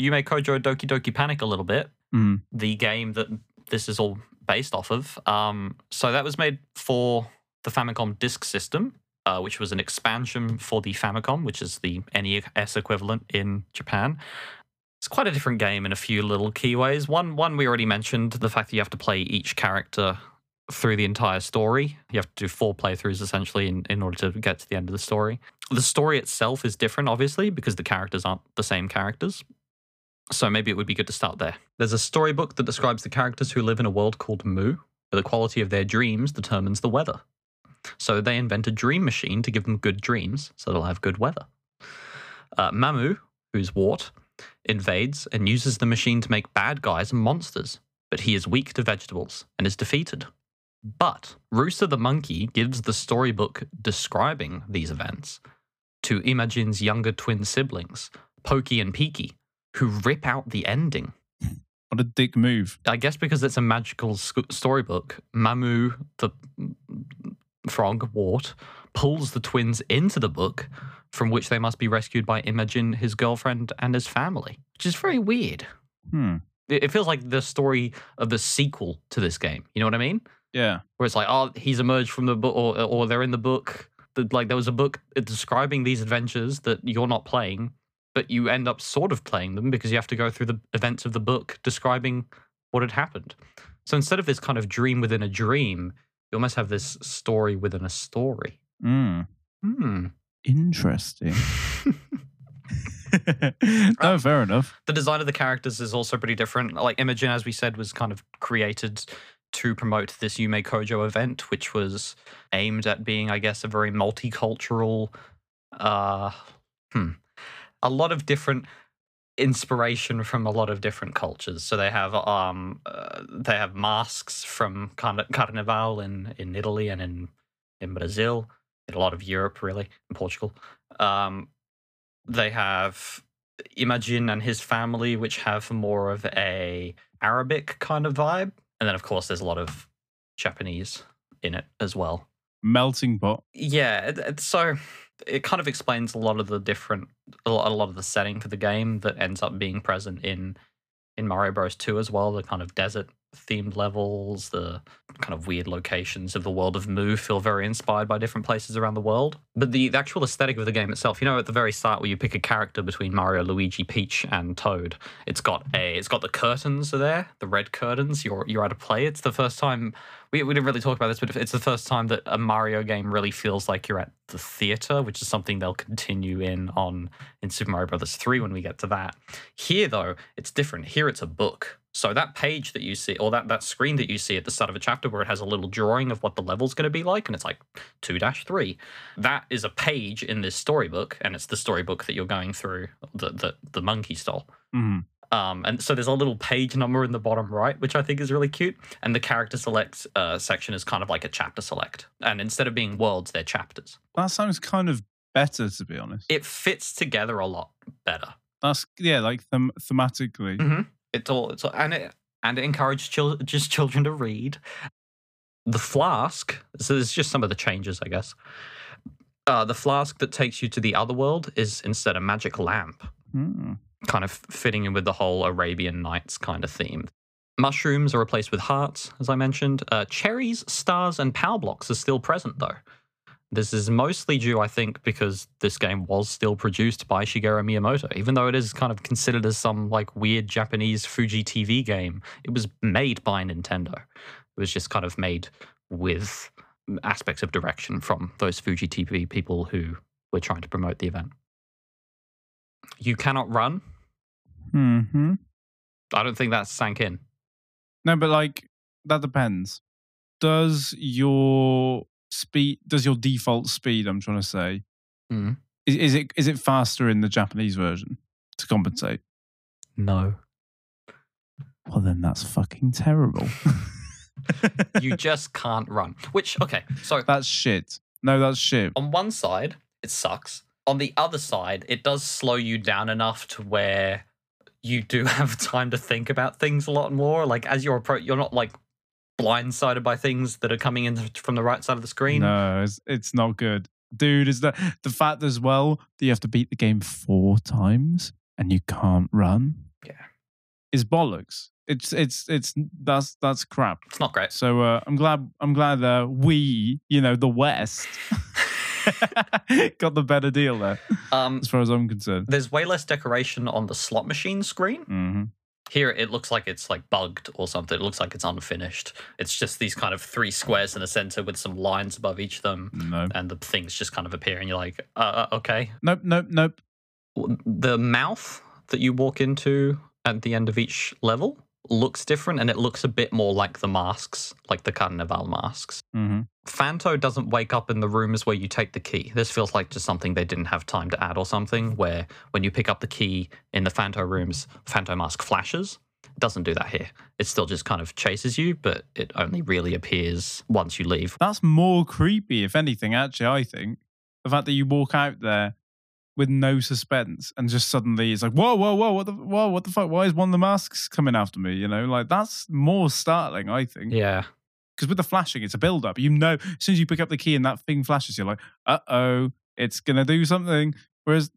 Yume Kojo Doki Doki Panic a little bit. Mm. The game that this is all based off of. Um, so that was made for the Famicom Disk System, uh, which was an expansion for the Famicom, which is the NES equivalent in Japan. It's quite a different game in a few little key ways. One, one we already mentioned the fact that you have to play each character through the entire story. You have to do four playthroughs essentially in, in order to get to the end of the story. The story itself is different, obviously, because the characters aren't the same characters. So maybe it would be good to start there. There's a storybook that describes the characters who live in a world called Mu, where the quality of their dreams determines the weather. So they invent a dream machine to give them good dreams, so they'll have good weather. Uh, Mamu, who's Wart, invades and uses the machine to make bad guys and monsters, but he is weak to vegetables and is defeated. But Rooster the monkey gives the storybook describing these events to Imajin's younger twin siblings, Pokey and Peaky, who rip out the ending. What a dick move. I guess because it's a magical sc- storybook, Mamu, the frog, Wart, pulls the twins into the book, from which they must be rescued by Imajin, his girlfriend, and his family, which is very weird. Hmm. It it feels like the story of the sequel to this game. You know what I mean? Yeah. Where it's like, oh, he's emerged from the book, or, or they're in the book. That like there was a book describing these adventures that you're not playing, but you end up sort of playing them because you have to go through the events of the book describing what had happened. So instead of this kind of dream within a dream, you almost have this story within a story. Mm. Hmm. Interesting. no, fair enough. the design of the characters is also pretty different. Like Imajin, as we said, was kind of created to promote this Yume Kojo event, which was aimed at being, I guess, a very multicultural, uh, hmm, a lot of different inspiration from a lot of different cultures. So they have um uh, they have masks from Carn- Carnival in in Italy and in in Brazil, in a lot of Europe, really, in Portugal. Um, they have Imajin and his family, which have more of a Arabic kind of vibe, and then of course there's a lot of Japanese in it as well. Melting pot. Yeah, so it kind of explains a lot of the different a lot, of the setting for the game that ends up being present in in Mario Bros 2 as well. The kind of desert themed levels, the kind of weird locations of the world of Mu feel very inspired by different places around the world. But the, the actual aesthetic of the game itself, you know, at the very start where you pick a character between Mario, Luigi, Peach, and Toad, it's got a it's got the curtains are there, the red curtains. You're you're at a play. It's the first time we, we didn't really talk about this, but it's the first time that a Mario game really feels like you're at the theater, which is something they'll continue in on in Super Mario Brothers 3 when we get to that. Here though, it's different. Here it's a book. So that page that you see, or that, that screen that you see at the start of a chapter where it has a little drawing of what the level's going to be like, and it's like 2-3, that is a page in this storybook, and it's the storybook that you're going through, the, the, the monkey stole. Mhm. Um, and so there's a little page number in the bottom right, which I think is really cute. And the character select uh, section is kind of like a chapter select. And instead of being worlds, they're chapters. That sounds kind of better, to be honest. It fits together a lot better. That's yeah, like them thematically. Mm-hmm. It's all, it's all, and it and it encourages chil- just children to read. The flask. So there's just some of the changes, I guess. Uh, the flask that takes you to the other world is instead a magic lamp. Hmm. Kind of fitting in with the whole Arabian Nights kind of theme. Mushrooms are replaced with hearts, as I mentioned. Uh, cherries, stars, and power blocks are still present, though. This is mostly due, I think, because this game was still produced by Shigeru Miyamoto. Even though it is kind of considered as some like weird Japanese Fuji TV game, it was made by Nintendo. It was just kind of made with aspects of direction from those Fuji TV people who were trying to promote the event. You cannot run, Hmm. I don't think that's sank in. No, but like that depends. Does your speed? Does your default speed? I'm trying to say. Mhm. Is, is it is it faster in the Japanese version to compensate? No. Well, then that's fucking terrible. You just can't run. Which, okay, so that's shit. No, that's shit. on one side, it sucks. On the other side, it does slow you down enough to where you do have time to think about things a lot more. Like, as you're approach, you're not like blindsided by things that are coming in from the right side of the screen. No, it's, it's not good, dude. Is that the fact as well that you have to beat the game four times and you can't run. Yeah. is bollocks. It's it's it's that's that's crap. It's not great. So uh, I'm glad I'm glad uh, we, you know, the West, got the better deal there, Um, as far as I'm concerned. there's way less decoration on the slot machine screen. hmm Here, it looks like it's like bugged or something. It looks like it's unfinished. It's just these kind of three squares in the center with some lines above each of them, No, and the things just kind of appear, and you're like, uh, uh, okay. nope, nope, nope. The mouth that you walk into at the end of each level looks different, and it looks a bit more like the masks, like the Carnival masks. hmm Phanto doesn't wake up in the rooms where you take the key. This feels like just something they didn't have time to add or something, where when you pick up the key in the Phanto rooms, Phanto mask flashes. It doesn't do that here. It still just kind of chases you, but it only really appears once you leave. That's more creepy, if anything. Actually, I think the fact that you walk out there with no suspense and just suddenly it's like, whoa, whoa, whoa, what the, whoa, what the fuck? Why is one of the masks coming after me? You know, like that's more startling. I think. Yeah. because with the flashing, it's a build up. You know, as soon as you pick up the key and that thing flashes, you're like, uh oh, it's gonna do something. Whereas,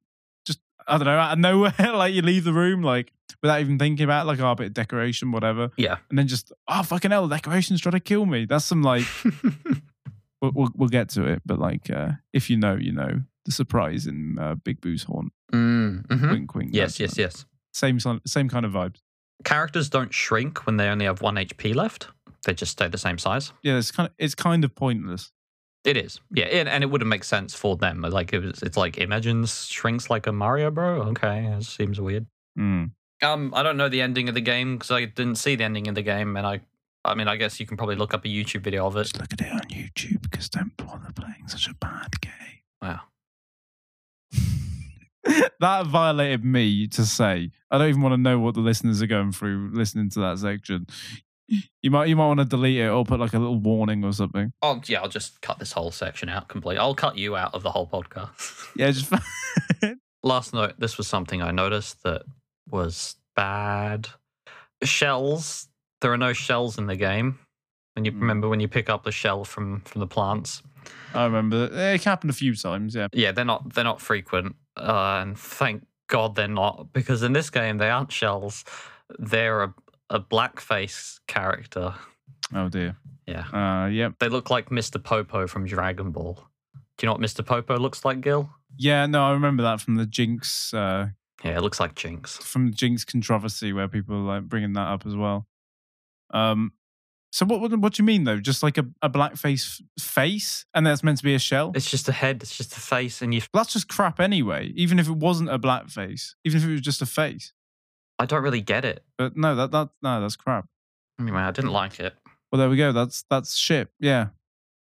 just I don't know, out of nowhere, like you leave the room like without even thinking about it, like oh, a bit of decoration, whatever, Yeah. and then just oh fucking hell, the decoration's trying to kill me. That's some like we'll we'll, we'll get to it, but like uh if you know, you know the surprise in uh, Big Boo's haunt. mm, mhm. Wink, wink. Yes, yes, yes. Same same kind of vibes. Characters don't shrink when they only have one HP left. They just stay the same size. Yeah, it's kind of it's kind of pointless. It is, yeah, and, and it wouldn't make sense for them. Like it was, it's like Imajin shrinks like a Mario Bro. Okay, it seems weird. Mm. Um, I don't know the ending of the game because I didn't see the ending of the game, and I, I mean, I guess you can probably look up a YouTube video of it. Just look at it on YouTube because don't bother playing such a bad game. Wow. that violated me to say. I don't even want to know what the listeners are going through listening to that section. You might you might want to delete it or put like a little warning or something. Oh yeah, I'll just cut this whole section out completely. I'll cut you out of the whole podcast. Yeah, just Last note: this was something I noticed that was bad. Shells. There are no shells in the game. And you Mm. remember when you pick up the shell from from the plants? I remember that. it happened a few times. Yeah, Yeah, they're not they're not frequent, uh, and thank God they're not because in this game they aren't shells. They're a a blackface character. oh dear. Yeah, Uh, yep. they look like Mr. Popo from Dragon Ball. Do you know what Mr. Popo looks like, Gil? Yeah, no, I remember that from the Jynx uh, Yeah, it looks like Jynx. from the Jynx controversy where people were like bringing that up as well. Um, so what what, what do you mean though? Just like a, a blackface face, and that's meant to be a shell? It's just a head. It's just a face, and you. Well, that's just crap anyway. Even if it wasn't a black face, even if it was just a face. I don't really get it. But no, that that no, that's crap. Anyway, I didn't like it. Well, there we go. That's that's shit. Yeah,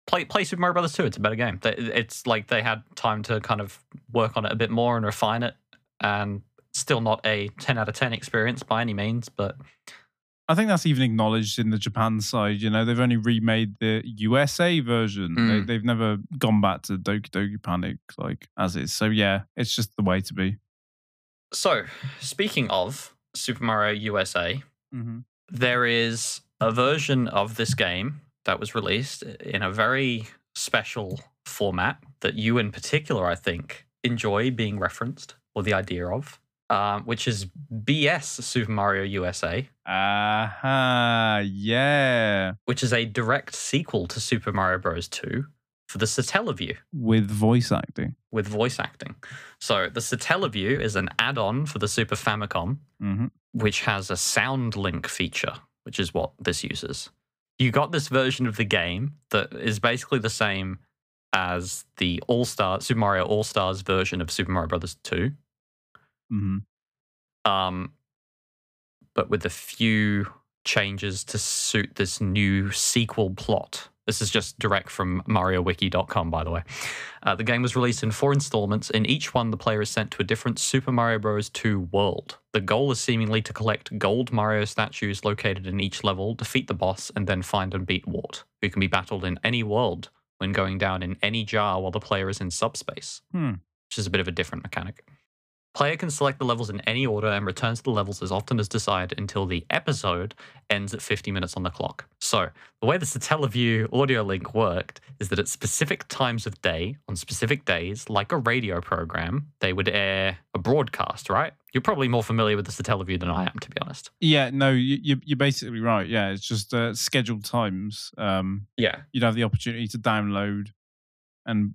Play play Super Mario Brothers 2. It's a better game. It's like they had time to kind of work on it a bit more and refine it, and still not a 10 out of 10 experience by any means, but I think that's even acknowledged in the Japan side. You know, they've only remade the USA version. They, Mm. they've never gone back to Doki Doki Panic like as is. So yeah, it's just the way to be. So, speaking of Super Mario USA, Mm-hmm. there is a version of this game that was released in a very special format that you, in particular, I think, enjoy being referenced or the idea of, um, which is BS Super Mario USA, Aha, yeah, which is a direct sequel to Super Mario Bros. 2 for the Satellaview with voice acting. with voice acting. So, the Satellaview is an add on for the Super Famicom Mm-hmm. which has a sound link feature, which is what this uses. You got this version of the game that is basically the same as the All Star Super Mario All Stars version of Super Mario Brothers 2, Mm-hmm. um, but with a few changes to suit this new sequel plot. This is just direct from MarioWiki.com, by the way. Uh, the game was released in four installments. In each one, the player is sent to a different Super Mario Bros. 2 world. The goal is seemingly to collect gold Mario statues located in each level, defeat the boss, and then find and beat Wart, who can be battled in any world when going down in any jar while the player is in subspace, Hmm. which is a bit of a different mechanic. Player can select the levels in any order and returns to the levels as often as desired until the episode ends at 50 minutes on the clock. So, the way the Satellaview audio link worked is that at specific times of day, on specific days, like a radio program, they would air a broadcast, right? You're probably more familiar with the Satellaview than I am, to be honest. Yeah, no, you, you, you're basically right. Yeah, it's just uh, scheduled times. Um, Yeah. you'd have the opportunity to download and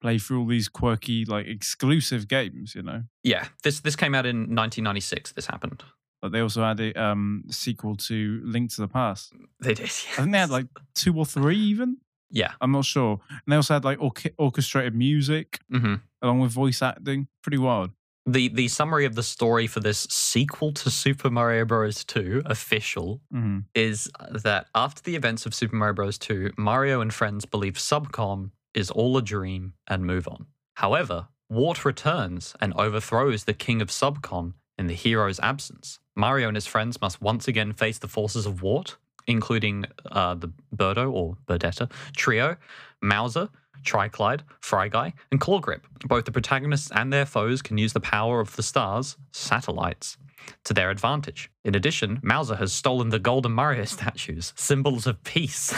play through all these quirky, like exclusive games. You know, Yeah. This this came out in 1996. This happened. but they also had a um, sequel to Link to the Past. They did. I think they had like two or three, even. Yeah. I'm not sure. And they also had like orche- orchestrated music hmm along with voice acting. Pretty wild. The the summary of the story for this sequel to Super Mario Bros. 2 official hmm is that after the events of Super Mario Bros. 2, Mario and friends believe Subcon is all a dream and move on. However, Wart returns and overthrows the king of Subcon in the hero's absence. Mario and his friends must once again face the forces of Wart, including uh, the Birdo or Birdetta trio, Mouser, Tryclyde, Fryguy, and Clawgrip. Both the protagonists and their foes can use the power of the stars, satellites, to their advantage. In addition, Mouser has stolen the golden Mario statues, symbols of peace,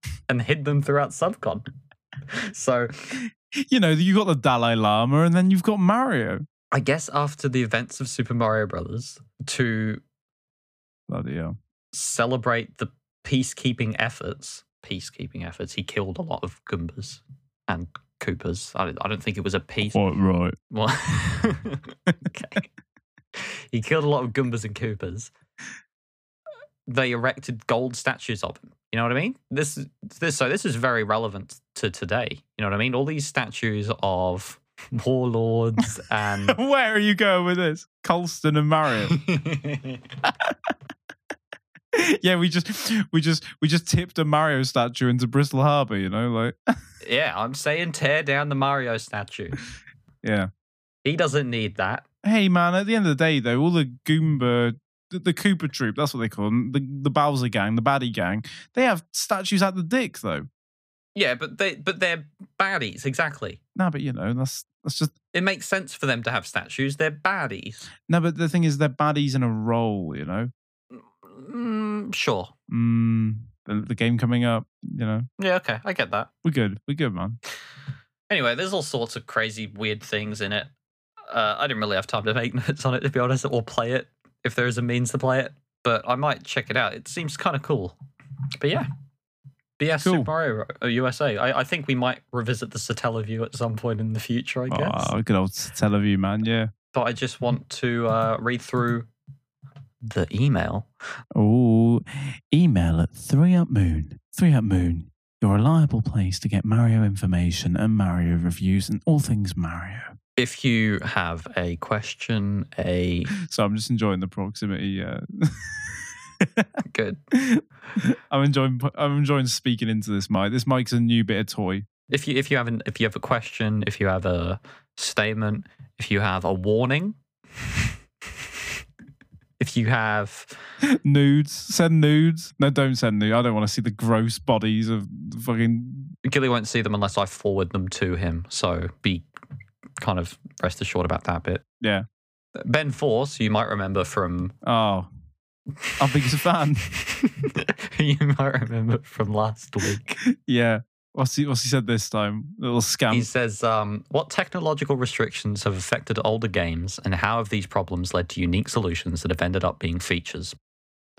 and hid them throughout Subcon. So You know, you got the Dalai Lama, and then you've got Mario. I guess after the events of Super Mario Brothers, to Bloody hell. celebrate the peacekeeping efforts, peacekeeping efforts, he killed a lot of Goombas and Koopas. I don't, I don't think it was a peace. Quite right. Well, okay. He killed a lot of Goombas and Koopas. They erected gold statues of him. You know what I mean? This, this, so this is very relevant to today. You know what I mean? All these statues of warlords and Where are you going with this? Colston and Mario. yeah, we just we just we just tipped a Mario statue into Bristol Harbour, you know, like yeah, I'm saying tear down the Mario statue. yeah. He doesn't need that. Hey man, at the end of the day though, all the Goomba the, the Koopa Troop, that's what they call them, the the Bowser gang, the baddie gang, they have statues at the dick though. Yeah, but they but they're baddies exactly. No, but you know, that's that's just It makes sense for them to have statues. They're baddies. no, but the thing is they're baddies in a role, you know. Mm, sure. Mm, the, the game coming up, you know. Yeah, okay, I get that. We're good. We're good, man. Anyway, there's all sorts of crazy, weird things in it. Uh, I didn't really have time to make notes on it, to be honest, or play it if there is a means to play it. But I might check it out. It seems kind of cool. But yeah. BS Cool. Super Mario uh, USA. I, I think we might revisit the Satellaview at some point in the future, I guess. Oh, good old Satellaview, man. Yeah. But I just want to uh, read through the email. Oh, email at three up moon. Three up moon. your reliable place to get Mario information and Mario reviews and all things Mario. If you have a question, a So I'm just enjoying the proximity. Uh, good. I'm enjoying. I'm enjoying speaking into this mic. This mic's a new bit of toy. If you if you have an, if you have a question, if you have a statement, if you have a warning, if you have Nudes. Send nudes. No, don't send nudes. I don't want to see the gross bodies of fucking. Gilly won't see them unless I forward them to him. So be kind of rest assured about that bit. Yeah. Ben Force, you might remember from Oh, I'm biggest fan. you might remember from last week. Yeah. What's he? What's he said this time? little scam. He says, um, "What technological restrictions have affected older games, and how have these problems led to unique solutions that have ended up being features?"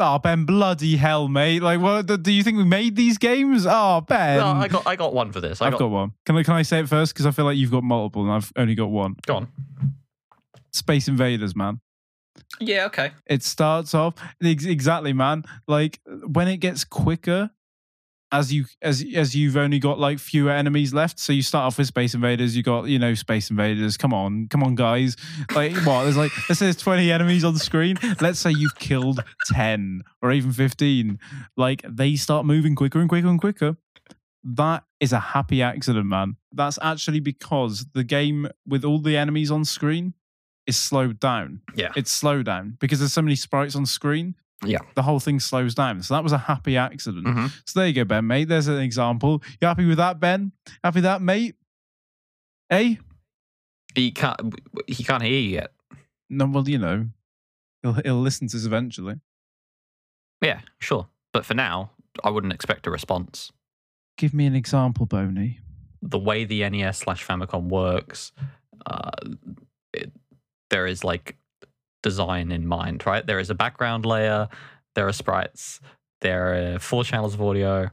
Oh, Ben, bloody hell, mate! Like, what? Do you think we made these games? Oh, Ben. no, I got I got one for this. I I've got, one. Can I? Can I say it first? Because I feel like you've got multiple, and I've only got one. go on. Space Invaders, man. Yeah, okay. It starts off exactly, man. Like when it gets quicker, as you as as you've only got like fewer enemies left. So you start off with Space Invaders. You got you know Space Invaders. Come on, come on, guys. Like what? There's like let's say there's 20 enemies on the screen. Let's say you've killed 10 or even 15. Like they start moving quicker and quicker and quicker. That is a happy accident, man. That's actually because the game with all the enemies on screen is slowed down Yeah. it's slowed down because there's so many sprites on screen. Yeah. The whole thing slows down. So that was a happy accident. Mhm. So there you go, Ben, mate. There's an example. You happy with that, Ben? Happy with that, mate? Hey? He can't. He can't hear you yet. No, well, you know, he'll he'll listen to us eventually. Yeah, sure. But for now, I wouldn't expect a response. Give me an example, Boney. The way the NES slash Famicom works, uh, it, there is like design in mind, right? There is a background layer, there are sprites, there are four channels of audio.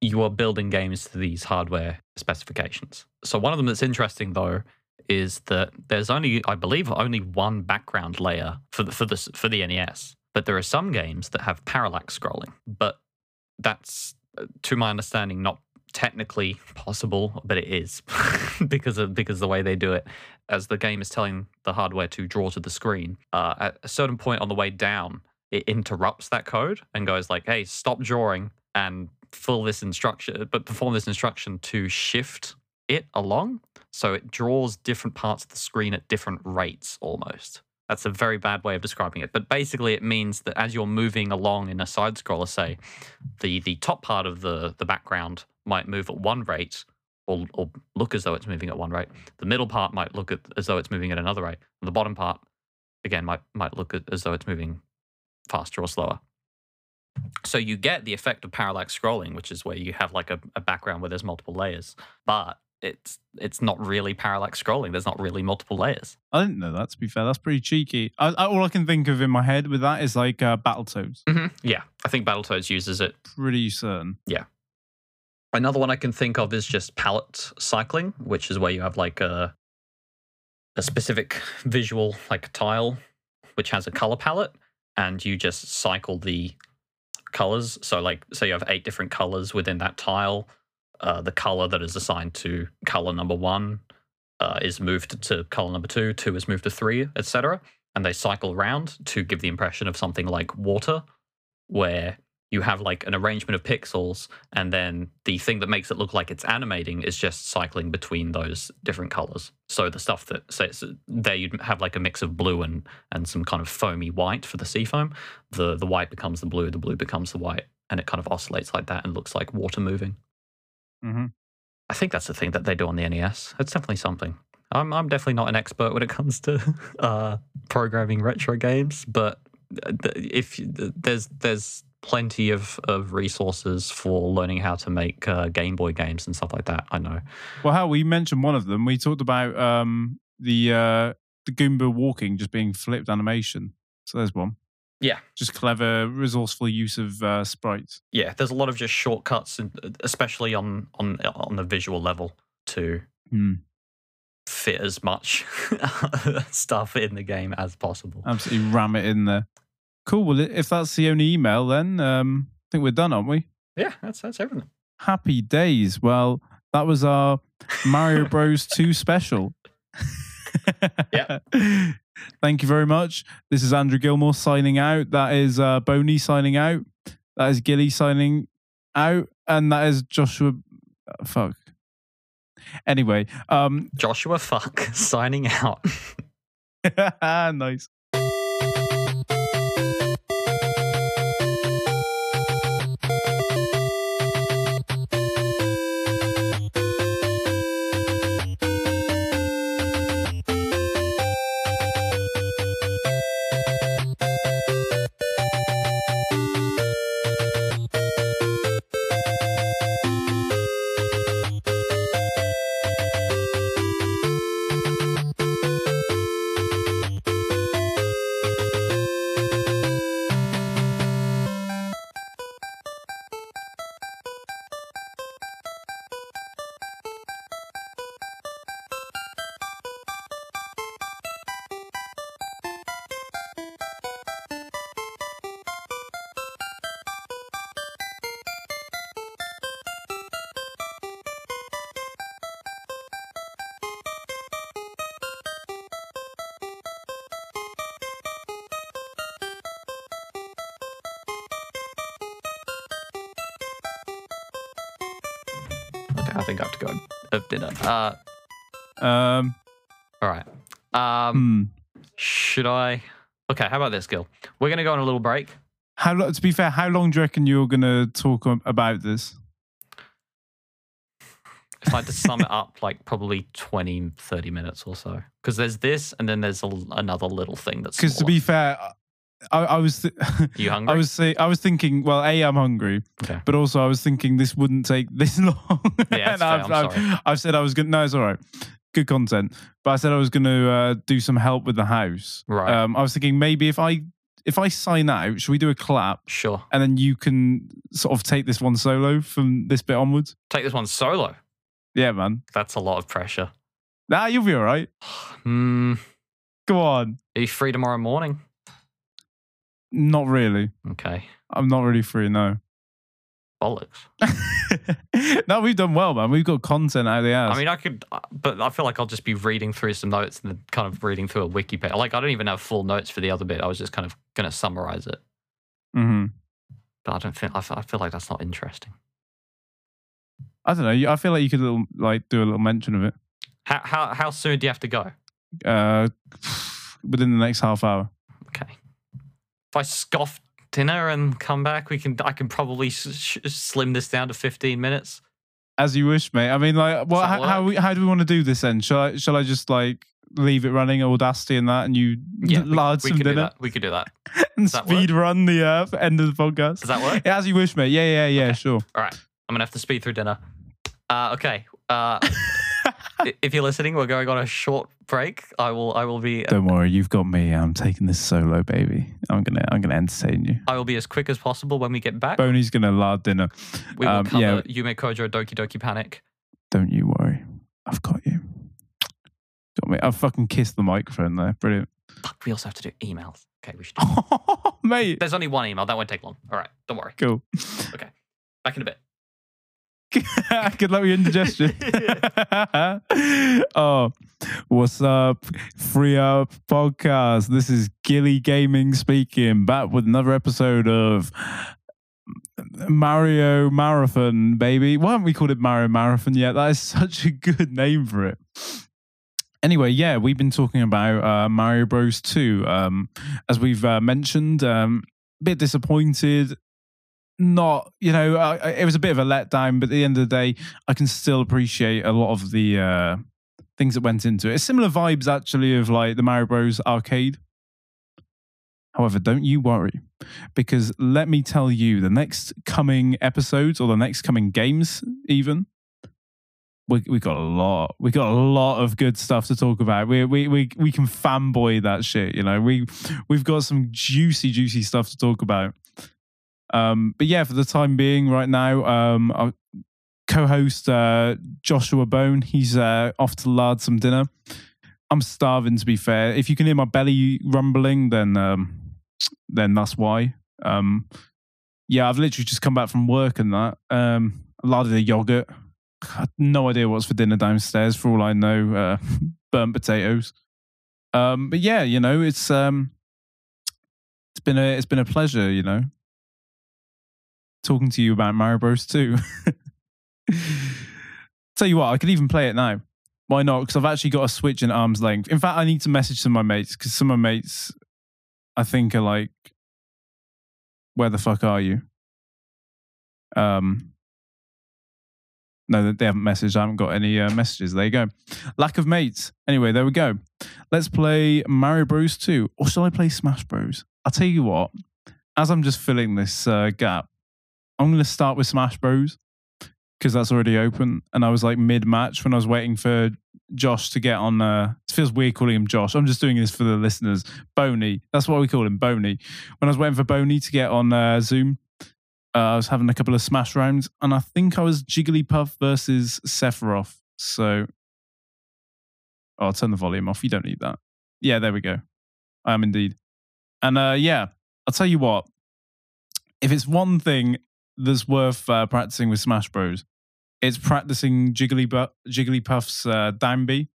You are building games to these hardware specifications. So, one of them that's interesting though is that there's only, I believe, only one background layer for the, for the, for the NES. But there are some games that have parallax scrolling. But that's, uh, to my understanding, not technically possible, but it is because of because the way they do it. As the game is telling the hardware to draw to the screen, uh, at a certain point on the way down, it interrupts that code and goes like, "Hey, stop drawing and fill this instruction, but perform this instruction to shift it along." So it draws different parts of the screen at different rates almost. That's a very bad way of describing it. But basically, it means that as you're moving along in a side scroller, say, the the top part of the the background might move at one rate or, or look as though it's moving at one rate. The middle part might look at, as though it's moving at another rate. And the bottom part, again, might might look at, as though it's moving faster or slower. So you get the effect of parallax scrolling, which is where you have like a, a background where there's multiple layers, but it's it's not really parallax scrolling. There's not really multiple layers. I didn't know that. To be fair, that's pretty cheeky. I, I, all I can think of in my head with that is like uh, Battletoads. Mm-hmm. Yeah, I think Battletoads uses it. Pretty certain. Another one I can think of is just palette cycling, which is where you have like a a specific visual like a tile which has a color palette and you just cycle the colors. So like say you have eight different colors within that tile. Uh, the color that is assigned to color number one uh, is moved to color number two, two is moved to three, etc. And they cycle around to give the impression of something like water, where you have like an arrangement of pixels, and then the thing that makes it look like it's animating is just cycling between those different colors. So the stuff that say it's, there you'd have like a mix of blue and and some kind of foamy white for the sea foam. The the white becomes the blue, the blue becomes the white, and it kind of oscillates like that and looks like water moving. Mm-hmm. I think that's the thing that they do on the NES. It's definitely something. I'm I'm definitely not an expert when it comes to uh, programming retro games, but uh, if there's there's plenty of, of resources for learning how to make uh, Game Boy games and stuff like that. I know. Well, how we mentioned one of them. We talked about um, the uh, the Goomba walking just being flipped animation. So there's one. Yeah. Just clever, resourceful use of uh, sprites. Yeah, there's a lot of just shortcuts, uh, especially on on on the visual level to Hmm. fit as much stuff in the game as possible. Absolutely ram it in there. Cool. Well, if that's the only email, then um, I think we're done, aren't we? Yeah, that's that's everything. Happy days. Well, that was our Mario Bros. 2 special. Yeah. Thank you very much. This is Andrew Gilmore signing out. That is uh, Boney signing out. That is Gilly signing out. And that is Joshua. uh, fuck. Anyway, um, Joshua Fuck signing out. nice. Um, all right. Um, hmm. should I? Okay, how about this, Gil? We're gonna go on a little break. How lo- to be fair, how long do you reckon you're going to talk about this? if I had to sum it up, like probably 20, 30 minutes or so. Because there's this, and then there's a, another little thing that's. Because to be fair, I, I was th- you hungry? I was say I was thinking. Well, a I'm hungry, Okay. but also I was thinking this wouldn't take this long. Yeah, it's And fair, I've, I'm I've- sorry. I've said I was gonna. No, it's all right. Good content, but I said I was going to uh, do some help with the house. Right. Um, I was thinking maybe if I if I sign out, should we do a clap Sure. and then you can sort of take this one solo from this bit onwards? Take this one solo. Yeah, man. That's a lot of pressure. Nah, you'll be all right. Hmm. Go on. Are you free tomorrow morning? Not really. Okay. I'm not really free. No. Bollocks. no, we've done well, man. We've got content out of the ass. I mean, I could, but I feel like I'll just be reading through some notes and kind of reading through a wiki page. Like, I don't even have full notes for the other bit. I was just kind of going to summarize it. hmm But I don't think, I feel, I feel like that's not interesting. I don't know. I feel like you could little, like do a little mention of it How, how, how soon do you have to go? uh, within the next half hour. Okay. If I scoff dinner and come back, we can, I can probably slim this down to 15 minutes. As you wish, mate. I mean, like, that How, how, we, how do we want to do this then? Shall I? Shall I just like leave it running, Audacity and that, and you Yeah, we, lard we some could do dinner that. We could do that. and Does that work? speed run the uh, end of the podcast? Does that work? Yeah, as you wish, mate. Yeah, yeah, yeah. Okay. Sure. All right. I'm going to have to speed through dinner. Uh, okay. Uh, if you're listening, we're going on a short break. I will. I will be. Don't worry, you've got me. I'm taking this solo, baby. I'm gonna, I'm gonna entertain you. I will be as quick as possible when we get back. Boney's gonna lard dinner. We will um, cover yeah. Yume Kojo Doki Doki Panic. Don't you worry. I've got you. Got me. I've fucking kissed the microphone there. Brilliant. Fuck, we also have to do emails. Okay, we should. mate. There's only one email. That won't take long. All right, don't worry. Cool. Okay. Back in a bit. Good luck with your indigestion. oh, what's up? Free Up Podcast. This is Gilly Gaming speaking, back with another episode of Mario Marathon, baby. Why haven't we called it Mario Marathon yet? That is such a good name for it. Anyway, yeah, we've been talking about uh, Mario Bros. 2. Um, as we've uh, mentioned, um, a bit disappointed not you know it was a bit of a letdown but at the end of the day i can still appreciate a lot of the uh things that went into it. Similar vibes actually of like the mario bros. arcade. However don't you worry because let me tell you the next coming episodes or the next coming games even we we got a lot we got a lot of good stuff to talk about. We we we, we can fanboy that shit you know? We we've got some juicy juicy stuff to talk about um, but yeah, for the time being, right now, um, our co-host uh, Joshua Bone, he's uh, off to lard some dinner. I'm starving, to be fair. If you can hear my belly rumbling, then um, then that's why. Um, yeah, I've literally just come back from work and that. Um, larded a yogurt. No idea what's for dinner downstairs. For all I know, uh, burnt potatoes. Um, but yeah, you know, it's um, it's been a it's been a pleasure. You know, talking to you about Mario Bros. 2. Tell you what, I could even play it now. Why not? Because I've actually got a Switch in arm's length. In fact, I need to message some of my mates because some of my mates, I think, are like, "Where the fuck are you?" Um, no, they haven't messaged. I haven't got any uh, messages. There you go. Lack of mates. Anyway, there we go. Let's play Mario Bros. 2. Or shall I play Smash Bros? I'll tell you what. As I'm just filling this uh, gap, I'm going to start with Smash Bros. Because that's already open. And I was like mid match when I was waiting for Josh to get on. Uh, it feels weird calling him Josh. I'm just doing this for the listeners. Boney. That's what we call him, Boney. When I was waiting for Boney to get on uh, Zoom, uh, I was having a couple of Smash rounds. And I think I was Jigglypuff versus Sephiroth. So oh, I'll turn the volume off. You don't need that. Yeah, there we go. I am indeed. And uh, yeah, I'll tell you what. If it's one thing that's worth uh, practicing with Smash Bros, it's practicing Jigglypuff, Jigglypuff's uh, B.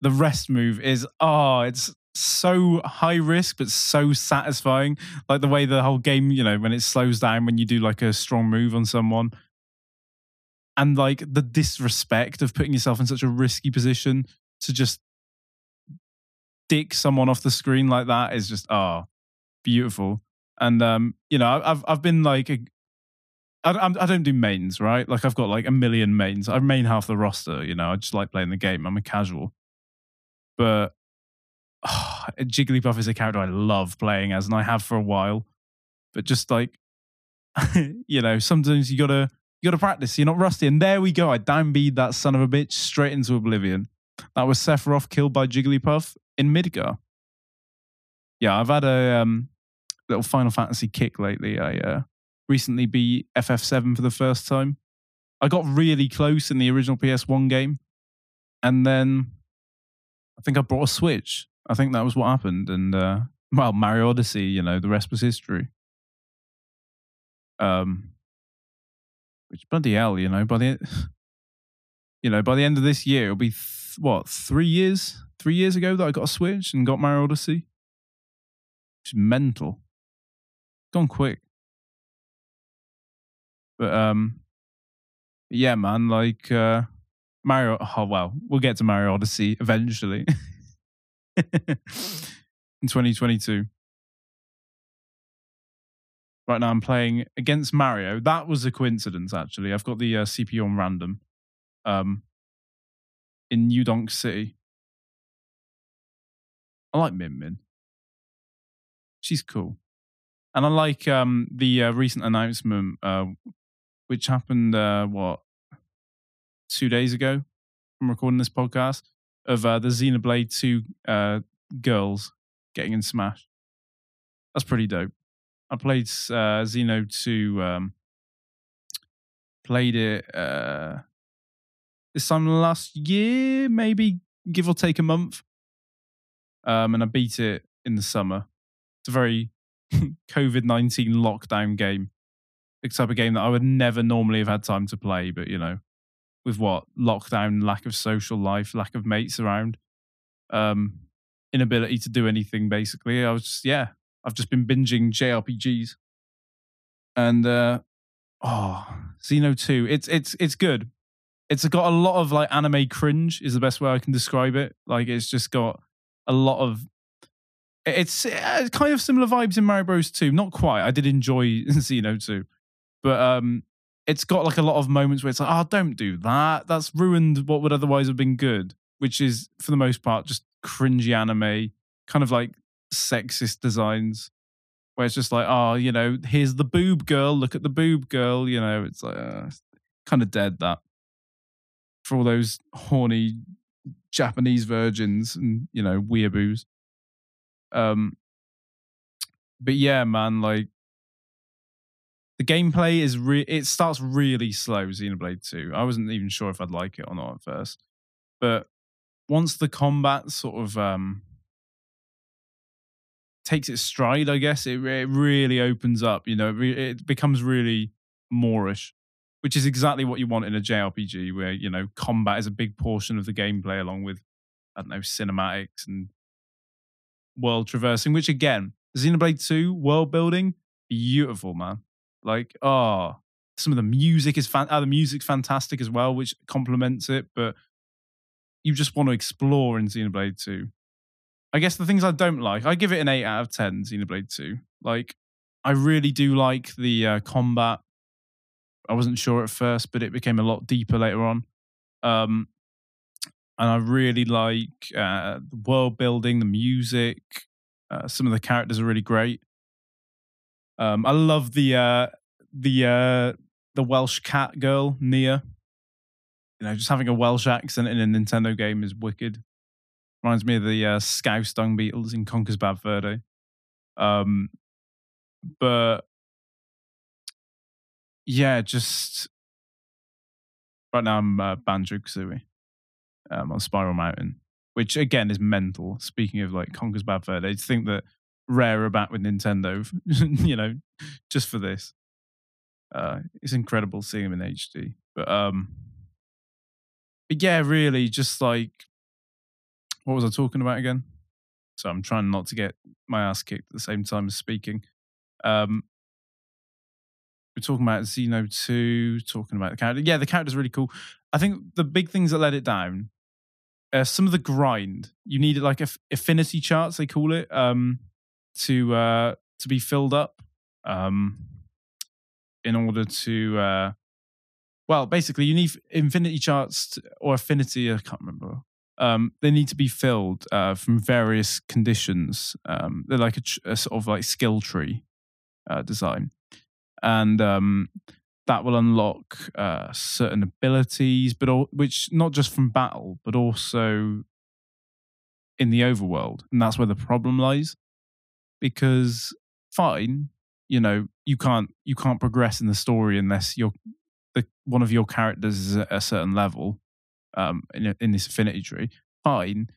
The rest move is oh, it's so high risk but so satisfying. Like the way the whole game, you know, when it slows down when you do like a strong move on someone, and like the disrespect of putting yourself in such a risky position to just dick someone off the screen like that is just oh beautiful and um you know i've i've been like a, I, I'm- I don't do mains, right? Like I've got like a million mains. I main half the roster. You know, I just like playing the game. I'm a casual, but Jigglypuff is a character I love playing as, and I have for a while. But just like, you know, sometimes you gotta you gotta practice. You're not rusty, and there we go. I downbeat that son of a bitch straight into oblivion. That was Sephiroth killed by Jigglypuff in Midgar. Yeah, I've had a um, little Final Fantasy kick lately. I uh, recently beat FF7 for the first time. I got really close in the original PS1 game, and then I think I brought a Switch. I think that was what happened, and uh, well, Mario Odyssey. You know, the rest was history. Um, which bloody hell, you know, by the you know by the end of this year, it'll be th- what three years, three years ago that I got a Switch and got Mario Odyssey. It's mental. Gone quick. But um, yeah, man, like uh, Mario. Oh well, we'll get to Mario Odyssey eventually in 2022. Right now, I'm playing against Mario. That was a coincidence, actually. I've got the uh, CPU on random um, in New Donk City. I like Min Min. She's cool. And I like um, the uh, recent announcement, uh, which happened, uh, what, two days ago from recording this podcast, of uh, the Xenoblade 2 uh, girls getting in Smash. That's pretty dope. I played uh, Xeno 2, um, played it uh, this time last year, maybe give or take a month. Um, and I beat it in the summer. It's a very COVID 19 lockdown game. The type of game that I would never normally have had time to play, but you know, with what lockdown, lack of social life, lack of mates around, um, inability to do anything basically. I was just, yeah, I've just been binging JRPGs. And uh oh, Xeno 2. It's it's it's good. It's got a lot of like anime cringe is the best way I can describe it. Like it's just got a lot of it's uh, kind of similar vibes in Mario Bros 2. Not quite. I did enjoy Xeno 2. But um it's got like a lot of moments where it's like, oh, don't do that. That's ruined what would otherwise have been good, which is for the most part just cringy anime, kind of like sexist designs, where it's just like, oh, you know, here's the boob girl. Look at the boob girl. You know, it's like uh, kind of dead that for all those horny Japanese virgins and you know weeaboos. Um, but yeah, man, like the gameplay is re- it starts really slow. Xenoblade Two. I wasn't even sure if I'd like it or not at first, but once the combat sort of um takes its stride, I guess it, it really opens up. You know, it, re- it becomes really moreish, which is exactly what you want in a JRPG, where you know combat is a big portion of the gameplay, along with I don't know cinematics and world traversing. Which again, Xenoblade Two world building, beautiful man. Like, oh, some of the music is fan. Oh, the music's fantastic as well, which complements it. But you just want to explore in Xenoblade Two. I guess the things I don't like, I give it an eight out of ten. Xenoblade Two, like, I really do like the uh, combat. I wasn't sure at first, but it became a lot deeper later on. Um, and I really like uh, the world building, the music. Uh, some of the characters are really great. Um, I love the uh, the uh, the Welsh cat girl Nia. You know, just having a Welsh accent in a Nintendo game is wicked. Reminds me of the uh, Scouse Dung Beetles in Conker's Bad Fur Day. Um, but yeah, just right now I'm uh, Banjo Kazooie um, on Spiral Mountain, which again is mental. Speaking of like Conker's Bad Fur Day, to think that Rare are back with Nintendo, you know, just for this. Uh, it's incredible seeing them in HD. But um, but yeah, really, just like what was I talking about again? So I'm trying not to get my ass kicked at the same time as speaking. Um, we're talking about Xeno 2, talking about the character. Yeah, the character's really cool. I think the big things that let it down, uh, some of the grind. You needed like aff- affinity charts, they call it, um, to uh, to be filled up. Um, in order to, uh, well, basically, you need infinity charts t- or affinity. I can't remember. Um, they need to be filled uh, from various conditions. Um, they're like a, a sort of like skill tree uh, design, and um, that will unlock uh, certain abilities, but all, which not just from battle, but also in the overworld, and that's where the problem lies. Because fine, you know, you can't you can't progress in the story unless you're the one of your characters is at a certain level um, in in this affinity tree. Fine,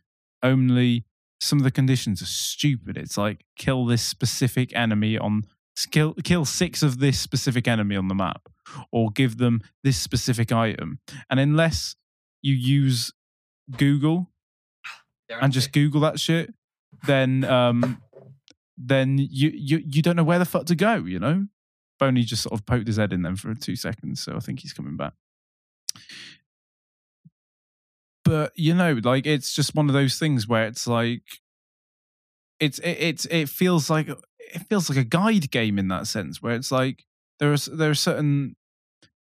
only some of the conditions are stupid. It's like kill this specific enemy on kill kill six of this specific enemy on the map, or give them this specific item, and unless you use Google and just Google that shit, then um, then you you you don't know where the fuck to go. You know, Boney just sort of poked his head in them for two seconds, so I think he's coming back. But you know, like it's just one of those things where it's like it's it, it's it feels like it feels like a guide game in that sense, where it's like there are there are certain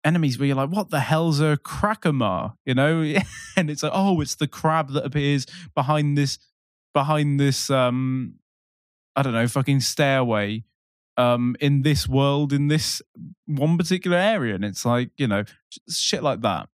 enemies where you're like, what the hell's a crackamar? You know, and it's like, oh, it's the crab that appears behind this behind this um I don't know, fucking stairway um in this world in this one particular area and it's like, you know, shit like that.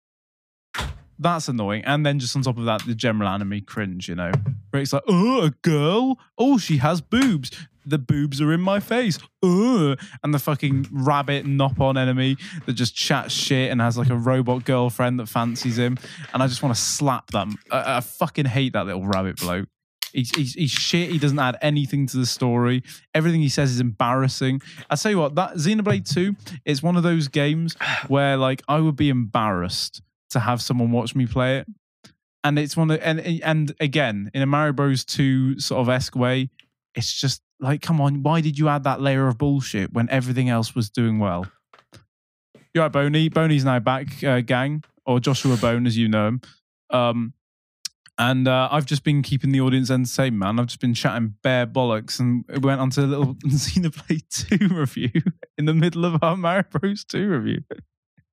That's annoying. And then just on top of that, the general anime cringe, you know, where it's like, oh, a girl? Oh, she has boobs. The boobs are in my face. Ugh. And the fucking rabbit Nopon enemy that just chats shit and has like a robot girlfriend that fancies him. And I just want to slap them. I, I fucking hate that little rabbit bloke. He's, he's, he's shit. He doesn't add anything to the story. Everything he says is embarrassing. I tell you what, that Xenoblade 2 is one of those games where like I would be embarrassed to have someone watch me play it. And it's one of and and again in a Mario Bros 2 sort of esque way, it's just like, come on, why did you add that layer of bullshit when everything else was doing well? You're right, Boney. Boney's now back, uh, gang, or Joshua Bone, as you know him. Um, and uh, I've just been keeping the audience entertained, man. I've just been chatting bare bollocks and we went on to a little Xenoblade 2 review in the middle of our Mario Bros 2 review.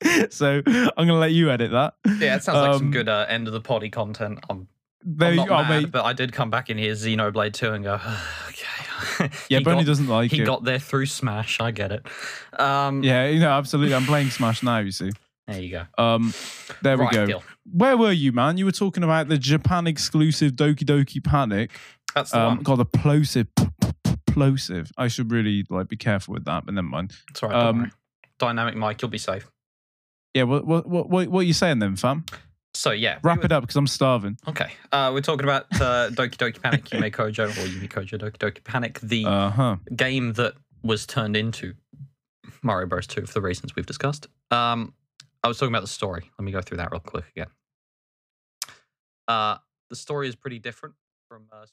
so I'm going to let you edit that. Yeah, it sounds like some Um, good uh, end of the potty content. I'm, There I'm you not mad, mate. but I did come back in here Xenoblade 2 and go, okay. Yeah, got- doesn't like He it. He got there through Smash. I get it. Um, yeah, you know, absolutely. I'm playing Smash now, you see. There you go. Um, there right, we go. deal. Where were you, man? You were talking about the Japan exclusive Doki Doki Panic. That's the Um, one. God, the plosive, plosive. I should really like be careful with that, but never mind. It's all right. um. Dynamic mic, you'll be safe. Yeah, what what what what, are you saying then, fam? So yeah, Wrap we it up because I'm starving. Okay, uh, we're talking about uh, Doki Doki Panic Yume Kojo or Yume Kojo Doki Doki Panic, the Uh huh. game that was turned into Mario Bros. 2 for the reasons we've discussed. Um, I was talking about the story. Let me go through that real quick again. Uh, the story is pretty different from uh,